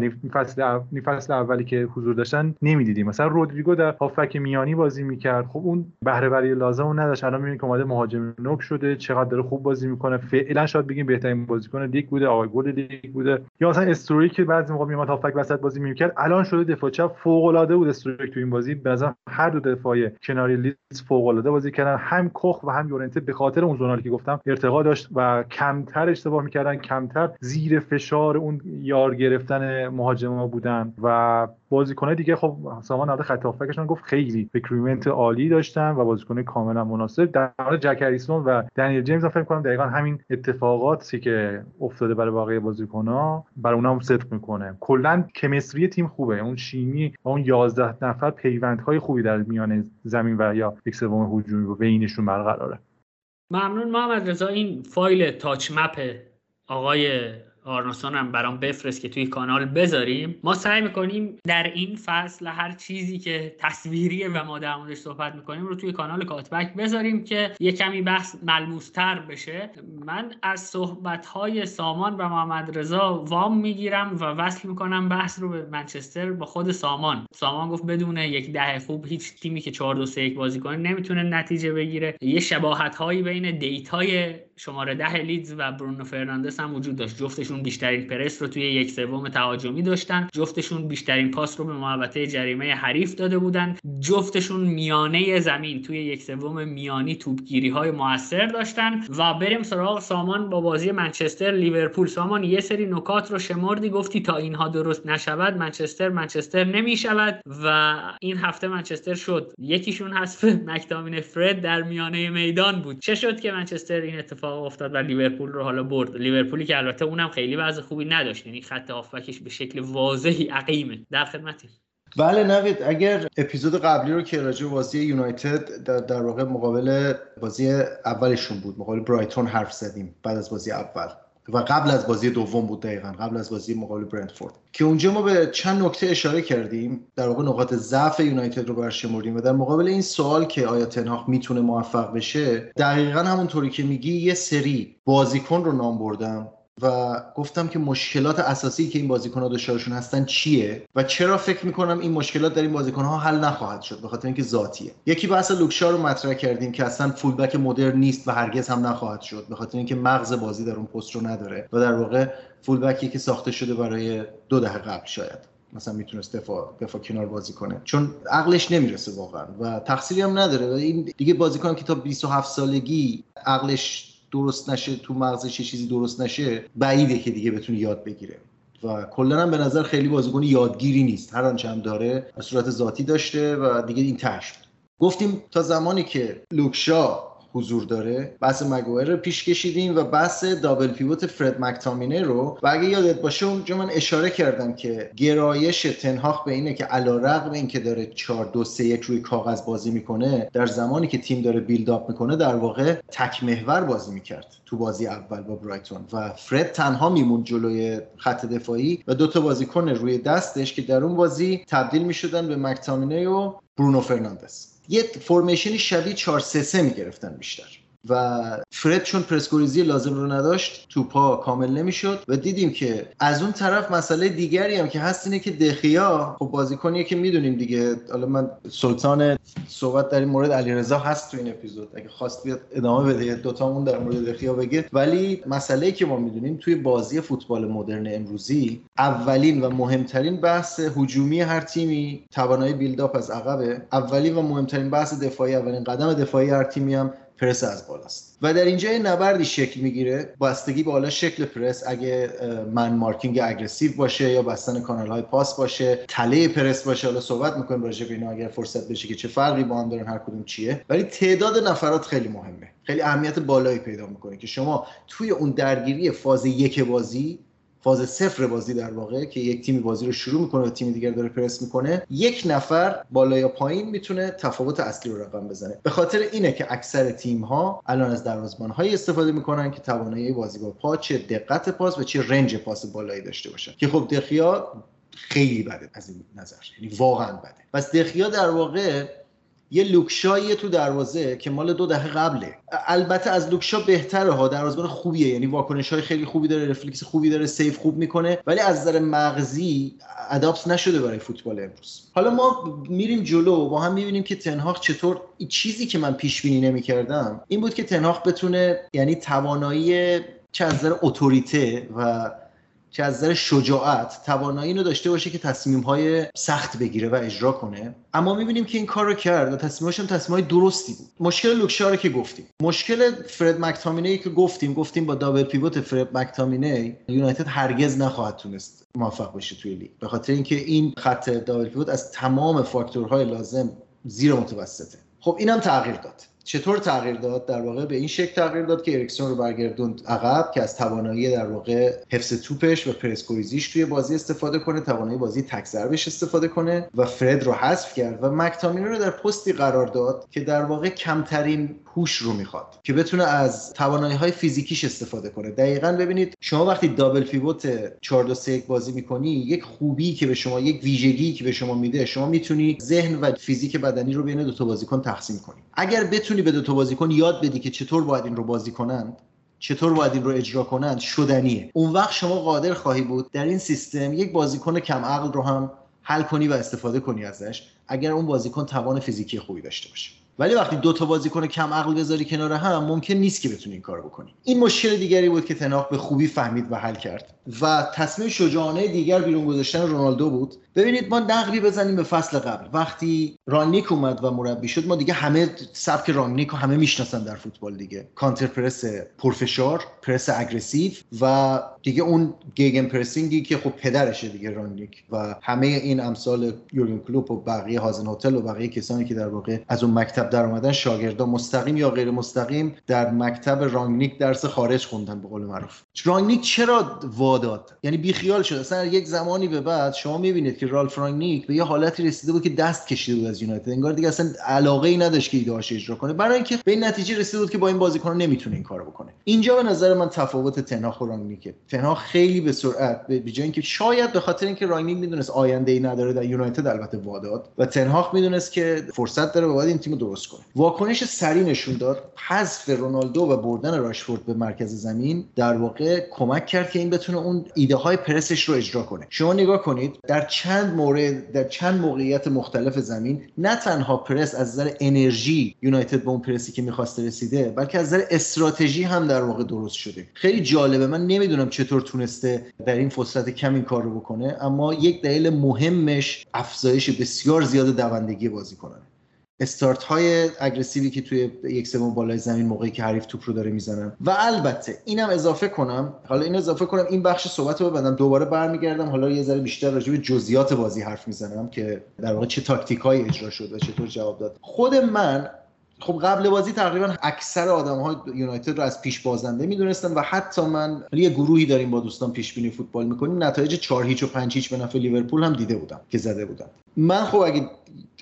فصل اولی که حضور داشتن نمی‌دیدیم. مثلا رودریگو در هافبک میانی بازی می‌کرد. خب اون بهره وری لازم اون نداشت. الان می‌بینید که اومده مهاجم نوک شده. چقدر داره خوب بازی می‌کنه. فعلا شاید بگیم بهترین بازیکن لیگ بوده. آقای گل لیگ بوده. یا مثلا استرویک که بعضی موقع میومد هافبک وسط بازی می‌کرد الان شده دفاع چپ. فوق العاده بود استرویک تو این بازی. به هر دو دفاعی کناری لیدز فوق العاده بازی کردن. هم کوخ و هم یورنته. به خاطر اون zonal ی که گفتم ارتقا داشت و کمتر اشتباه می‌کردن. کمتر زیر فشار اون یار گرفتن مهاجما بودن. و بازیکنای دیگه خب سامان نقد خط هافبکشون گفت خیلی recruitment عالی داشتن و بازیکن کاملا مناسب. در مورد جک هریسون و دنیل جیمز فکر کنم دقیقا همین اتفاقاتی که افتاده برای باقی بازیکن‌ها برای اونها هم صدق می‌کنه. کلا chemistry تیم خوبه. اون شیمی و اون 11 نفر پیوندهای خوبی در میان زمین و یا یک سوم هجومی بینشون برقراره. ممنون. محمد رضا این فایل touch map آقای آرنوسون هم برام بفرست که توی کانال بذاریم. ما سعی می‌کنیم در این فصل هر چیزی که تصویریه و ما در موردش صحبت می‌کنیم رو توی کانال کاتبک بذاریم که یه کمی بحث ملموستر بشه. من از صحبت های سامان و محمد رضا وام می‌گیرم و وصل می‌کنم بحث رو به منچستر با خود سامان. سامان گفت بدون یک ده خوب هیچ تیمی که 4 2 3 1 بازی کنه نمی‌تونه نتیجه بگیره. یه شباهت هایی بین دیتای شماره ده لیدز و برونو فرناندس هم وجود داشت. جفتشون بیشترین پرس رو توی یک سوم تهاجمی داشتن. جفتشون بیشترین پاس رو به محوطه جریمه حریف داده بودن. جفتشون میانه زمین توی یک سوم میانی توپگیری های موثر داشتن و بریم سراغ سامان با بازی منچستر لیورپول. سامان یه سری نکات رو شمردی گفتی تا اینها درست نشود منچستر منچستر نمی شود و این هفته منچستر شد. یکیشون حذف مکتامین فرد در میانه میدان بود. چه شد که منچستر این اتفاق افتاد و لیورپول رو حالا برد. لیورپولی که البته اونم خیلی وضع خوبی نداشت. یعنی خط آفبکش به شکل واضحی عقیمه. در خدمتی بله نوید اگر اپیزود قبلی رو که راجع بازی یونایتد در, در واقع مقابل بازی اولشون بود مقابل برایتون حرف زدیم بعد از بازی اول. و قبل از بازی دوم بود دقیقا قبل از بازی مقابل برنتفورد. که اونجا ما به چند نکته اشاره کردیم در واقع نقاط ضعف یونایتد رو برشمردیم و در مقابل این سوال که آیا تنهاق می‌تونه موفق بشه دقیقا همونطوری که میگی یه سری بازیکن رو نام بردم. و گفتم که مشکلات اساسی که این بازیکن‌ها دچارشون هستن چیه؟ و چرا فکر می‌کنم این مشکلات در این بازیکن‌ها حل نخواهد شد به خاطر اینکه ذاتیه. یکی بحث لوکشا رو مطرح کردیم که اصلا فولبک مدرن نیست و هرگز هم نخواهد شد به خاطر اینکه مغز بازی در اون پست رو نداره و در واقع فولبکی که ساخته شده برای دو دهه قبل شاید. مثلا می‌تونست دفاع دفاع کنار بازی کنه. چون عقلش نمی‌رسه واقعا و تقصیری هم نداره این دیگه بازیکن که تا 27 سالگی عقلش درست نشه تو مغزش چیزی درست نشه بعیده که دیگه بتونه یاد بگیره. و کلا هم به نظر خیلی بازیکن یادگیری نیست. هر آنچه هم داره به صورت ذاتی داشته و دیگه این تشت گفتیم تا زمانی که لوکشا حضور داره. بحث مگوایر رو پیش کشیدیم و بحث دابل پیوت فرد مکتامینه رو. و اگه یادت باشه اونجا من اشاره کردم که گرایش تنهاخ به اینه که علا رقم این که داره 4 2 3 1 روی کاغذ بازی می‌کنه در زمانی که تیم داره بیلد می‌کنه در واقع تک محور بازی می‌کرد تو بازی اول با برایتون. و فرد تنها میمون جلوی خط دفاعی و دوتا بازیکن روی دستش که در اون بازی تبدیل می‌شدن به مکتامینه و برونو فرناندز. یه فرمیشنی شبیه 4 3 3 می‌گرفتن بیشتر. و فرد چون پرسکوریزی لازم رو نداشت تو پا کامل نمی‌شد و دیدیم که از اون طرف مسئله دیگری هم که هست اینه که دخیا خب بازیکنیه که می‌دونیم دیگه. حالا من سلطان صحبت در این مورد علیرضا هست تو این اپیزود. اگه خواست بیاد ادامه بده دوتامون در مورد دخیا بگه. ولی مسئله که ما می‌دونیم توی بازی فوتبال مدرن امروزی اولین و مهمترین بحث هجومی هر تیمی توانایی build-up از عقبه. اولین و مهمترین بحث دفاعی اولین قدم دفاعی هر تیمی هم پرس از بالاست. و در اینجا یه نبردی شکل می‌گیره. بستگی به حالا شکل پرس اگه man marking aggressive باشه یا بستن کانال های پاس باشه تله پرس باشه حالا صحبت می‌کنیم راجع به اینا اگر فرصت بشه که چه فرقی با هم دارن هر کدوم چیه. ولی تعداد نفرات خیلی مهمه. خیلی اهمیت بالایی پیدا می‌کنه که شما توی اون درگیری فاز یک بازی فاز صفر بازی در واقع که یک تیم بازی رو شروع می‌کنه و تیم دیگر داره پرس می‌کنه یک نفر بالا یا پایین می‌تونه تفاوت اصلی رو رقم بزنه. به خاطر اینه که اکثر تیم ها الان از دروازه‌بان هایی استفاده می‌کنن که توانایی بازی با پا چه دقت پاس و چه رنج پاس بالایی داشته باشن. که خب دخیا خیلی بده از این نظر یعنی واقعا بده. پس دخیا در واقع یه لوکشایی تو دروازه که مال دو دهه قبله. البته از لوکشا بهتره ها دروازه‌بان خوبیه. یعنی واکنش های خیلی خوبی داره رفلکس خوبی داره save خوب می‌کنه ولی از نظر مغزی adapt نشده برای فوتبال امروز. حالا ما میریم جلو با هم می‌بینیم که تن‌هاخ چطور چیزی که من پیش بینی نمی‌کردم این بود که تن‌هاخ بتونه یعنی توانایی چه از نظر اتوریته و که از نظر شجاعت توانایی اینو داشته باشه که تصمیم های سخت بگیره و اجرا کنه. اما می‌بینیم که این کار رو کرد و تصمیماش هم تصمیم درستی بود. مشکل لوکشا رو که گفتیم. مشکل فرد مکتامینه که گفتیم گفتیم با double pivot فرد مکتامینه یونایتد هرگز نخواهد تونست موفق بشه توی لیگ. به خاطر اینکه این خط double pivot از تمام فاکتورهای لازم زیر متوسطه. خب اینم تغییر داد. چطور تغییر داد؟ در واقع به این شکل تغییر داد که اریکسون رو برگردوند عقب که از توانایی در واقع حفظ توپش و پرسکوریزیش توی بازی استفاده کنه توانایی بازی تک ضربش استفاده کنه و فرد رو حذف کرد و مکتامینی رو در پستی قرار داد که در واقع کمترین هوش رو می‌خواد که بتونه از توانایی های فیزیکیش استفاده کنه. دقیقا ببینید شما وقتی دابل پیوت 4 2 3 بازی می‌کنی یک خوبی که به شما یک ویژگی که به شما میده شما می‌تونی ذهن و فیزیک بدنی رو بین دو تا بازیکن تقسیم کنی. اگر بتونی به دو تا بازیکن یاد بدی که چطور باید این رو بازی کنند چطور باید این رو اجرا کنند شدنیه. اون وقت شما قادر خواهی بود در این سیستم یک بازیکن کم عقل رو هم حل کنی و استفاده کنی ازش اگر اون بازیکن توان فیزیکی خوبی داشته باشه. ولی وقتی دو تا بازیکن کم عقل بذاری کنار هم ممکن نیست که بتونی این کار بکنی. این مشکل دیگری بود که تناق به خوبی فهمید و حل کرد. و تصمیم شجاعانه دیگر بیرون گذاشتن رونالدو بود. ببینید ما نقلی بزنیم به فصل قبل. وقتی رانیک اومد و مربی شد ما دیگه همه سبک رانیک همه می‌شناسن در فوتبال دیگه. کانتر پرس پرفشار پرس aggressive و دیگه اون gegenpressing ی که خب پدرشه دیگه رانگنیک و همه این امثال یورگن کلوپ و بقیه هازن‌هوتل و بقیه کسانی که در واقع از اون مکتب در اومدن شاگردا مستقیم یا غیر مستقیم در مکتب رانگنیک درس خارج خوندن به قول معروف. رانگنیک چرا واداد یعنی بیخیال شد. اصلا یک زمانی به بعد شما می‌بینید که رالف رانگنیک به یه حالتی رسیده بود که دست کشیده بود از یونایتد. انگار دیگه اصلا علاقه ای نداشت که ایده‌اش اجرا کنه. برای اینکه به این نتیجه رسیده بود که با این بازیکن نمی‌تونه این کارو بکنه. اینجا به نظر من تفاوت تن‌هاخ و رانگنیکه تن‌هاخ خیلی به سرعت به جای اینکه شاید به خاطر اینکه رانگنیک می‌دونست آینده ای نداره در یونایتد البته واداد و تن‌هاخ می‌دونست که فرصت داره و باید این تیم درست کنه. واکنش سریع نشون داد. حذف رونالدو و بردن راشفورد به مرکز زمین در واقع کمک کرد که این بتونه اون ایده های پرسش رو اجرا کنه. شما نگاه کنید در چند مورد در چند موقعیت مختلف زمین نه تنها پرس از نظر انرژی یونایتد به اون پرسی که می‌خواسته رسیده بلکه از نظر استراتژی هم در واقع درست شده. خیلی جالبه. من نمی‌دونم چطور تونسته در این فرصت کم این کار رو بکنه اما یک دلیل مهمش افزایش بسیار زیاد دوندگی بازی کنن استارت های اگریسیوی که توی یک سوم بالای زمین موقعی که حریف توپ رو داره می‌زنن. و البته اینم اضافه کنم حالا این اضافه کنم این بخش صحبت رو ببندم. دوباره برمیگردم حالا یه ذره بیشتر راجع به جزئیات بازی حرف می‌زنم که در واقع چه تاکتیک اجرا شد و چطور جواب داد. خود من خب قبل بازی تقریبا اکثر آدم های یونایتد رو از پیش بازنده می‌دونستن و حتی من یه گروهی داریم با دوستان پیش بینی فوتبال می‌کنیم. نتایج 4 هیچ و 5 هیچ به نفع لیورپول هم دیده بودم که زده بودم. من خب اگه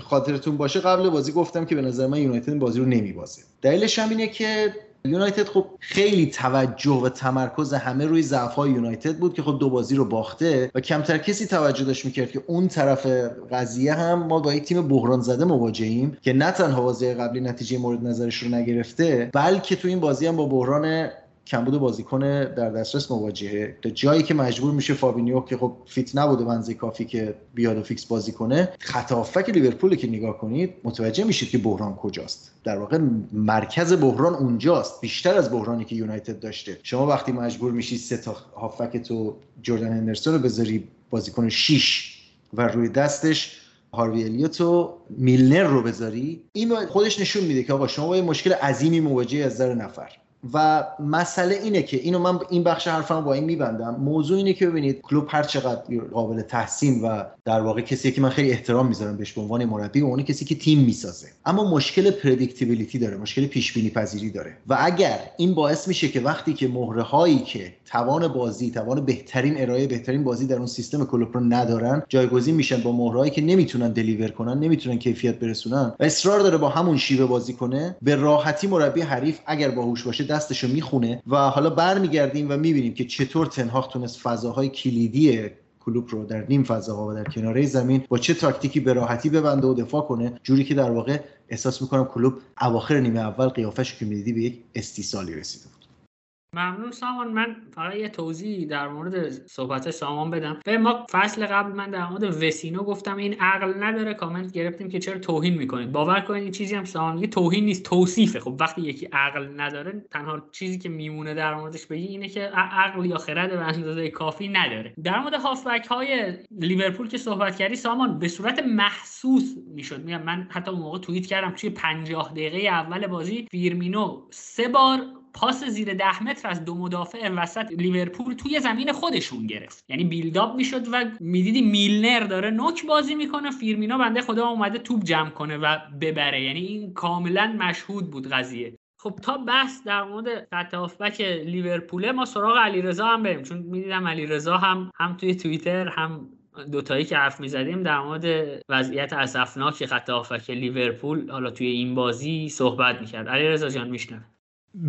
خاطرتون باشه قبل بازی گفتم که به نظر من یونایتد بازی رو نمیبازه. دلیلش هم اینه که یونایتد خب خیلی توجه و تمرکز همه روی ضعف های یونایتد بود که خب دو بازی رو باخته و کمتر کسی توجه داشت می‌کرد که اون طرف قضیه هم ما با یک تیم بحران زده مواجهیم که نه تنها بازی قبلی نتیجه مورد نظرش رو نگرفته بلکه تو این بازی هم با بحران کمبود بازیکن در دسترس مواجهه. تا جایی که مجبور میشه فابینیو که خب fit نبوده منزی کافی که بیاد و فیکس بازی کنه خط هافبک لیورپول که نگاه کنید متوجه میشید که بحران کجاست. در واقع مرکز بحران اونجاست بیشتر از بحرانی که یونایتد داشته. شما وقتی مجبور میشید سه تا هافک تو جردن هندرسون رو بذاری بازیکن 6 و روی دستش هاروی الیوت و میلنر رو بذاری این خودش نشون میده که آقا شما با مشکل عظیمی مواجهی از نظر نفر. و مسئله اینه که اینو من این بخش حرفم با این میبندم. موضوع اینه که ببینید کلوب هر چقدر قابل تحسین و در واقع کسی که من خیلی احترام می‌ذارم بهش به عنوان مربی و اون کسی که تیم می‌سازه. اما مشکل پردیکتیبیلیتی داره مشکل پیش بینی پذیری داره. و اگر این باعث میشه که وقتی که مهره هایی که توان بازی توان بهترین ارائه بهترین بازی در اون سیستم کلوب رو ندارن جایگزین میشن با مهرهایی که نمی‌تونن دلیور کنن نمی‌تونن کیفیت برسونن و اصرار داره با همون شیوه بازی کنه به راحتی مربی حریف اگر باهوش باشه دستشو می‌خونه و حالا برمیگردیم و می‌بینیم که چطور تنهاخ تونست فضاهای کلیدی کلوب رو در نیم فضاها و در کناره زمین با چه تاکتیکی به راحتی ببنده و دفاع کنه جوری که در واقع احساس می‌کنم کلوب اواخر نیمه اول قیافش که می‌دیدی به یک استیصالی رسیده ممنون سامان. من فقط یه توضیح در مورد صحبت سامان بدم. به ما فصل قبل من در مورد وسینو گفتم. این عقل نداره. کامنت گرفتیم که چرا توهین می‌کنید. باور کنید این چیزی هم سامان یه توهین نیست توصیفه. خب وقتی یکی عقل نداره تنها چیزی که میمونه در موردش بگی اینه که عقل یا خرد به اندازه کافی نداره. در مورد هافبک های لیورپول که صحبت کردی سامان به صورت محسوس می‌شد. میگم من حتی اون موقع توییت کردم. توی 50 دقیقه اول بازی فیرمینو سه بار پاس زیر ده متر از دو مدافع وسط لیورپول توی زمین خودشون گرفت. یعنی build-up می‌شد و می‌دیدی میلنر داره نوک بازی می‌کنه فیرمینو بنده خدا اومده توپ جمع کنه و ببره. یعنی این کاملا مشهود بود قضیه. خب تا بحث در مورد خط هافبک لیورپول ما سراغ علیرضا هم بریم. چون می‌دیدم علیرضا هم هم توی توییتر هم دوتایی که حرف می‌زدیم در مورد وضعیت اسفناک خط هافبک لیورپول. حالا توی این بازی صحبت می‌کرد. علیرضا جان میشنوه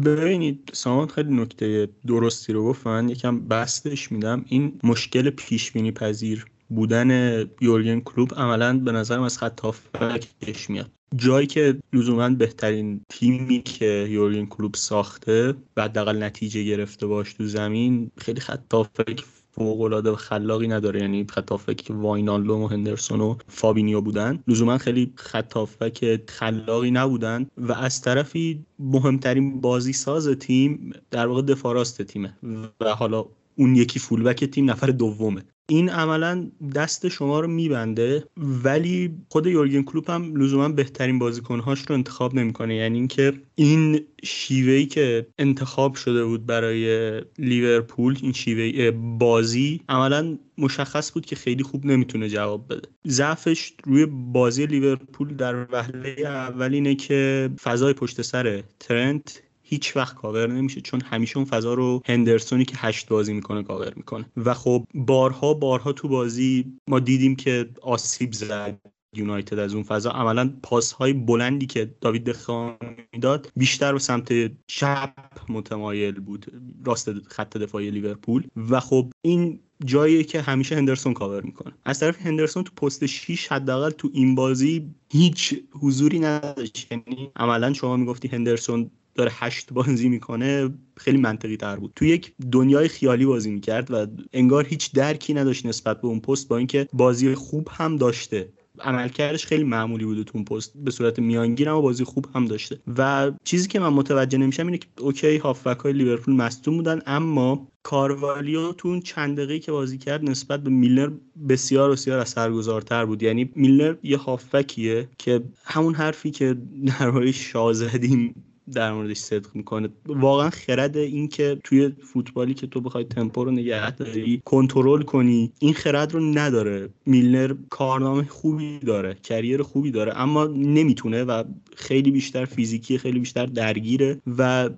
ببینید سامان خیلی نکته درستی رو گفت. من یکم بستش میدم. این مشکل پیش بینی پذیر بودن یورگن کلوب عملا به نظرم از خط هافبکش میاد. جایی که لزوما بهترین تیمی که یورگن کلوب ساخته بعد نتیجه گرفته باش تو زمین خیلی خط هافبک فوق‌العاده خلاقی نداره. یعنی خط که واینالدوم و هندرسون و فابینیو بودن. لزوما خیلی خط هافبک خلاقی نبودن و از طرفی مهمترین بازی ساز تیم در واقع دفاع راست تیمه. و حالا اون یکی full-back تیم نفر دومه. این عملا دست شما رو میبنده ولی خود یورگن کلوپ هم لزوما بهترین بازیکنهاش رو انتخاب نمی‌کنه. یعنی اینکه این شیوهی که انتخاب شده بود برای لیورپول این شیوه بازی عملا مشخص بود که خیلی خوب نمی‌تونه جواب بده. ضعفش روی بازی لیورپول در وهله اول اینه که فضای پشت سر ترنت هیچ وقت کاور نمیشه چون همیشه اون فضا رو هندرسونی که هشت بازی می‌کنه کاور می‌کنه. و خب بارها بارها تو بازی ما دیدیم که آسیب زد یونایتد از اون فضا. عملا پاس های بلندی که داوید دخیا می‌داد بیشتر به سمت چپ متمایل بود راست خط دفاعی لیورپول. و خب این جایی که همیشه هندرسون کاور می‌کنه. از طرف هندرسون تو پست 6 حداقل تو این بازی هیچ حضوری نداشت. یعنی عملا شما می‌گفتی هندرسون داره هشت بازی می‌کنه خیلی منطقی تر بود. تو یک دنیای خیالی بازی می‌کرد و انگار هیچ درکی نداشت نسبت به اون پست با اینکه بازی خوب هم داشته. عملکردش خیلی معمولی بوده تو اون پست به صورت میانگین اما بازی خوب هم داشته. و چیزی که من متوجه نمیشم اینه که اوکی هافبک های لیورپول مصدوم بودن اما کاروالیو تو اون چند دقیقه که بازی کرد نسبت به میلنر بسیار بسیار اثرگذارتر بود. یعنی میلنر یه هافبکیه که همون حرفی که در شاه زدیم در موردش صدق می‌کنه. واقعا خرد این که توی فوتبالی که تو بخوای تمپو رو نگه داری کنترل کنی این خرد رو نداره. میلنر کارنامه خوبی داره کریر خوبی داره اما نمی‌تونه و خیلی بیشتر فیزیکی خیلی بیشتر درگیره و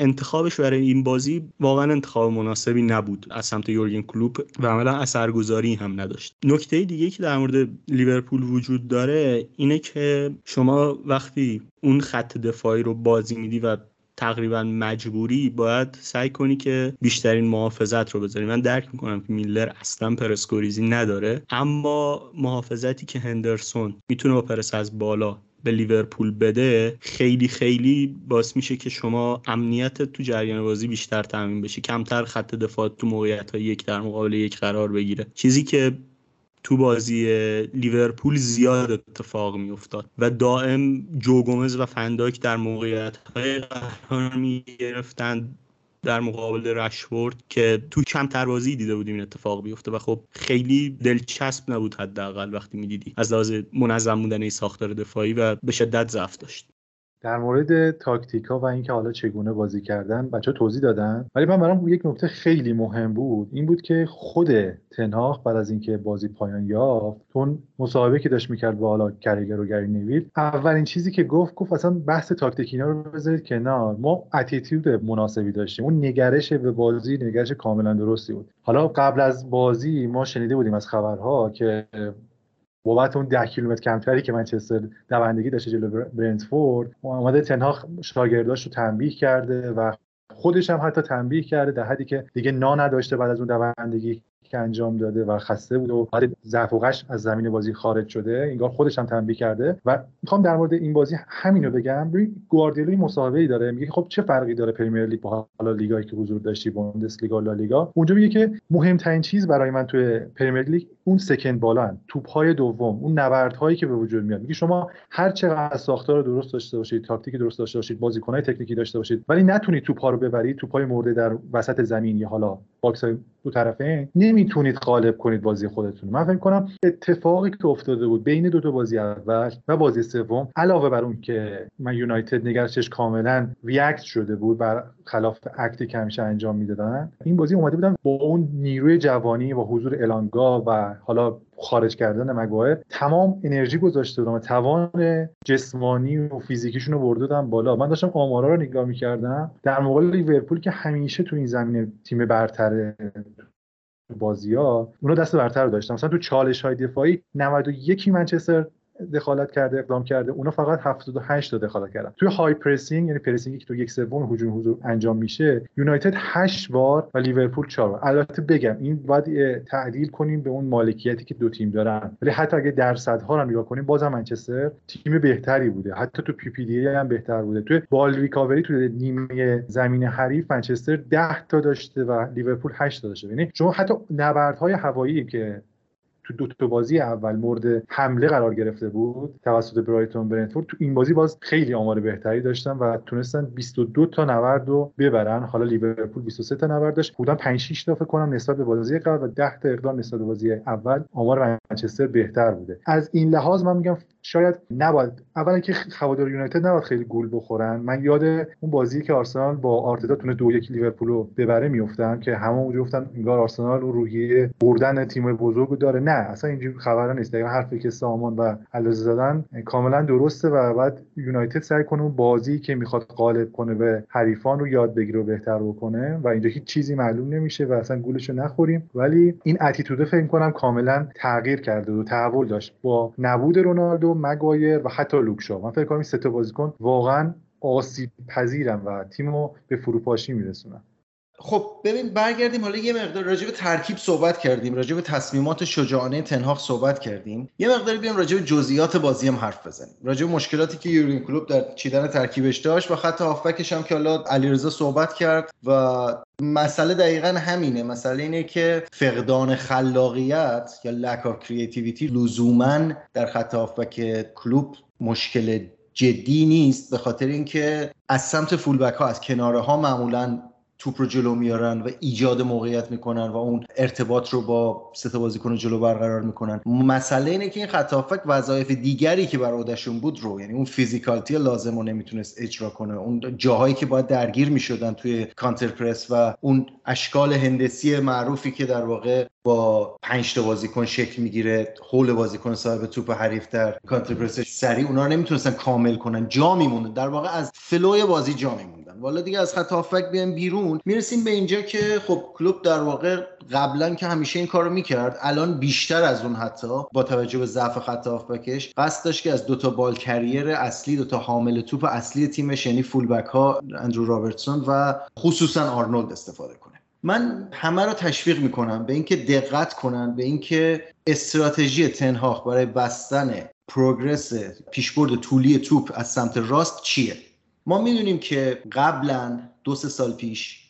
انتخابش برای این بازی واقعا انتخاب مناسبی نبود از سمت یورگن کلوپ و عملا اثرگذاری هم نداشت. نکته دیگه که در مورد لیورپول وجود داره اینه که شما وقتی اون خط دفاعی رو بازی میدی و تقریبا مجبوری باید سعی کنی که بیشترین محافظت رو بذاری. من درک می‌کنم که میلر اصلا پرسکوریزی نداره اما محافظتی که هندرسون می‌تونه با پرس از بالا به لیورپول بده خیلی خیلی باعث میشه که شما امنیت تو جریان بازی بیشتر تامین بشه کمتر خط دفاع تو موقعیت های یک در مقابل یک قرار بگیره. چیزی که تو بازی لیورپول زیاد اتفاق میافتاد و دائم جو گومز و فنداک در موقعیت های قرار می در مقابل رشورد که تو کمتر بازی دیده بودیم این اتفاق بیفته و خب خیلی دلچسب نبود حداقل وقتی می‌دیدی از لحاظ منظم بودن ساختار دفاعی و به شدت ضعف داشت. در مورد تاکتیکا و اینکه حالا چگونه بازی کردن بچه توضیح دادن. ولی من برام یک نکته خیلی مهم بود. این بود که خود تنهاخ بعد از اینکه بازی پایان یافت تون مصاحبه که داشت می‌کرد با حالا کریگر و گری نویل اولین چیزی که گفت گفت اصلا بحث تاکتیک اینا رو بذارید کنار. ما اتیتود مناسبی داشتیم. اون نگرش به بازی نگرش کاملا درستی بود. حالا قبل از بازی ما شنیده بودیم از خبرها که بابت اون ده کیلومتر کمتری که منچستر دوندگی داشته جلو برنتفورد اومده تنها شاگرداش رو تنبیه کرده و خودش هم حتی تنبیه کرده در حدی که دیگه نا نداشته بعد از اون دوندگی که انجام داده و خسته بود و بعد ضعف و از زمین بازی خارج شده انگار خودش هم تنبیه کرده. و می‌خوام در مورد این بازی همینو بگم. ببین گواردیولا مصاحبه ای داره. میگه خب چه فرقی داره پرمیر لیگ با حالا لیگایی که حضور داشتی بوندسلیگا و لالیگا؟ اونجا میگه که مهمترین چیز برای من توی پرمیر لیگ اون second ball ها توپ های دوم اون نبردهایی که به وجود میاد. میگه شما هر چقدر ساختار درست داشته باشید تاکتیک درست داشته باشید بازیکنهای تکنیکی داشته باشید ولی نتونید توپ ها رو ببرید توپ های مرده در وسط زمین یا حالا باکس های دو طرفه نمی‌تونید غالب کنید بازی خودتون. من فکر کنم اتفاقی که افتاده بود بین دو تا بازی اول و بازی سوم علاوه بر اون که من یونایتد نگرشش کاملا ریاکت شده بود بر خلاف اکتی که همیشه انجام می‌دادن این بازی اومده بودن با اون نیروی جوانی و حضور الانگا و حالا خارج کردن مگوایر تمام انرژی گذاشته بودم توان جسمانی و فیزیکیشون رو برده بالا. من داشتم آمارا رو نگاه می‌کردم. در مقابل لیورپول که همیشه تو این زمینه تیم برتر بازی ها اونا دست برتر داشتن مثلا تو چالش های دفاعی 91 منچستر دخالت کرده اقدام کرده اونا فقط 78 تا دخالت کردن. توی high pressing یعنی pressing ی که تو یک سوم هجوم حضور انجام میشه یونایتد 8 بار و لیورپول 4 بار. البته بگم این باید تعدیل کنیم به اون مالکیتی که دو تیم دارن. ولی حتی اگه درصدها رو نگاه کنیم بازم منچستر تیم بهتری بوده. حتی تو PPDA هم بهتر بوده. توی ball recovery تو نیمه زمین حریف منچستر 10 تا داشته و لیورپول 8 تا داشته. یعنی شما حتی نبردهای هوایی که تو دو تا بازی اول مورد حمله قرار گرفته بود توسط برایتون برنتفورد تو این بازی باز خیلی آمار بهتری داشتن و تونستن 22 تا نبرد رو ببرن. حالا لیورپول 23 تا نبرد داشت بودن 5 6 تا فکر کنم نسبت به بازی قبل و 10 تا اقدام نسبت به بازی اول. آمار منچستر بهتر بوده. از این لحاظ من میگم شاید نباید اولا که هوادار یونایتد نباید خیلی گول بخورن. من یاد اون بازی که آرسنال با آرتتا تونه دو یک لیورپول رو ببره میافتم که همون گفتن انگار آرسنال رو روحیه بردن تیم بزرگ داره. نه اصلا اینجوری خبرا نیست. دقیقا حرفی که سامان و علیرضا زدن کاملا درسته و بعد یونایتد سعی کنه اون بازی که می‌خواد غالب کنه به حریفان رو یاد بگیره و بهتر بکنه و اینجا هیچ چیزی معلوم نمیشه و اصلا گولش رو نخوریم. ولی این اتیتوده فکر کنم کاملا تغییر کرده و تحول داشت. با نبود رونالدو مگایر و حتی لوکشا. من فکر کنم این سه تا بازیکن واقعا آسیب پذیرن و تیم رو به فروپاشی میرسونن. خب ببین برگردیم حالا یه مقدار راجع به ترکیب صحبت کردیم راجع به تصمیمات شجاعانه تنهاق صحبت کردیم. یه مقدار بیام راجع به جزئیات بازی هم حرف بزنیم. راجع به مشکلاتی که یورگن کلوب در چیدن ترکیبش داشت و خط هافبکش هم که حالا علیرضا صحبت کرد و مسئله دقیقا همینه. مسئله اینه که فقدان خلاقیت یا lack of creativity لزوما در خط هافبک کلوب مشکل جدی نیست به خاطر اینکه از سمت فولبک ها از کناره ها معمولا توپ رو جلو میارن و ایجاد موقعیت می‌کنن و اون ارتباط رو با سه بازیکن جلو برقرار می‌کنن. مسئله اینه که این خط وظایف دیگری که بر عهدهشون بود رو یعنی اون فیزیکالتی لازم رو نمی‌تونست اجرا کنه. اون جاهایی که باید درگیر می‌شدن توی کانتر پرس و اون اشکال هندسی معروفی که در واقع با پنج تا بازیکن شکل می‌گیره حول بازیکن صاحب توپ حریف در کانتر پرس سری اونا نمی‌تونستن کامل کنن. جا میموندن در واقع از flow ی بازی جا میموندن والا دیگه از خط هافک بیان بیرون. می‌رسیم به اینجا که خب کلوپ در واقع قبلا که همیشه این کارو می‌کرد الان بیشتر از اون حتی با توجه به ضعف خط هافبکش قصد داشت که از دوتا ball carrier اصلی دوتا حامل توپ اصلی تیمش یعنی fullback ها اندرو رابرتسون و خصوصا آرنولد استفاده کنه. من همه رو تشویق می‌کنم به اینکه دقت کنن به اینکه استراتژی تن‌هاخ برای بستن progress پیشبرد طولی توپ از سمت راست چیه. ما می‌دونیم که قبلا دو سه سال پیش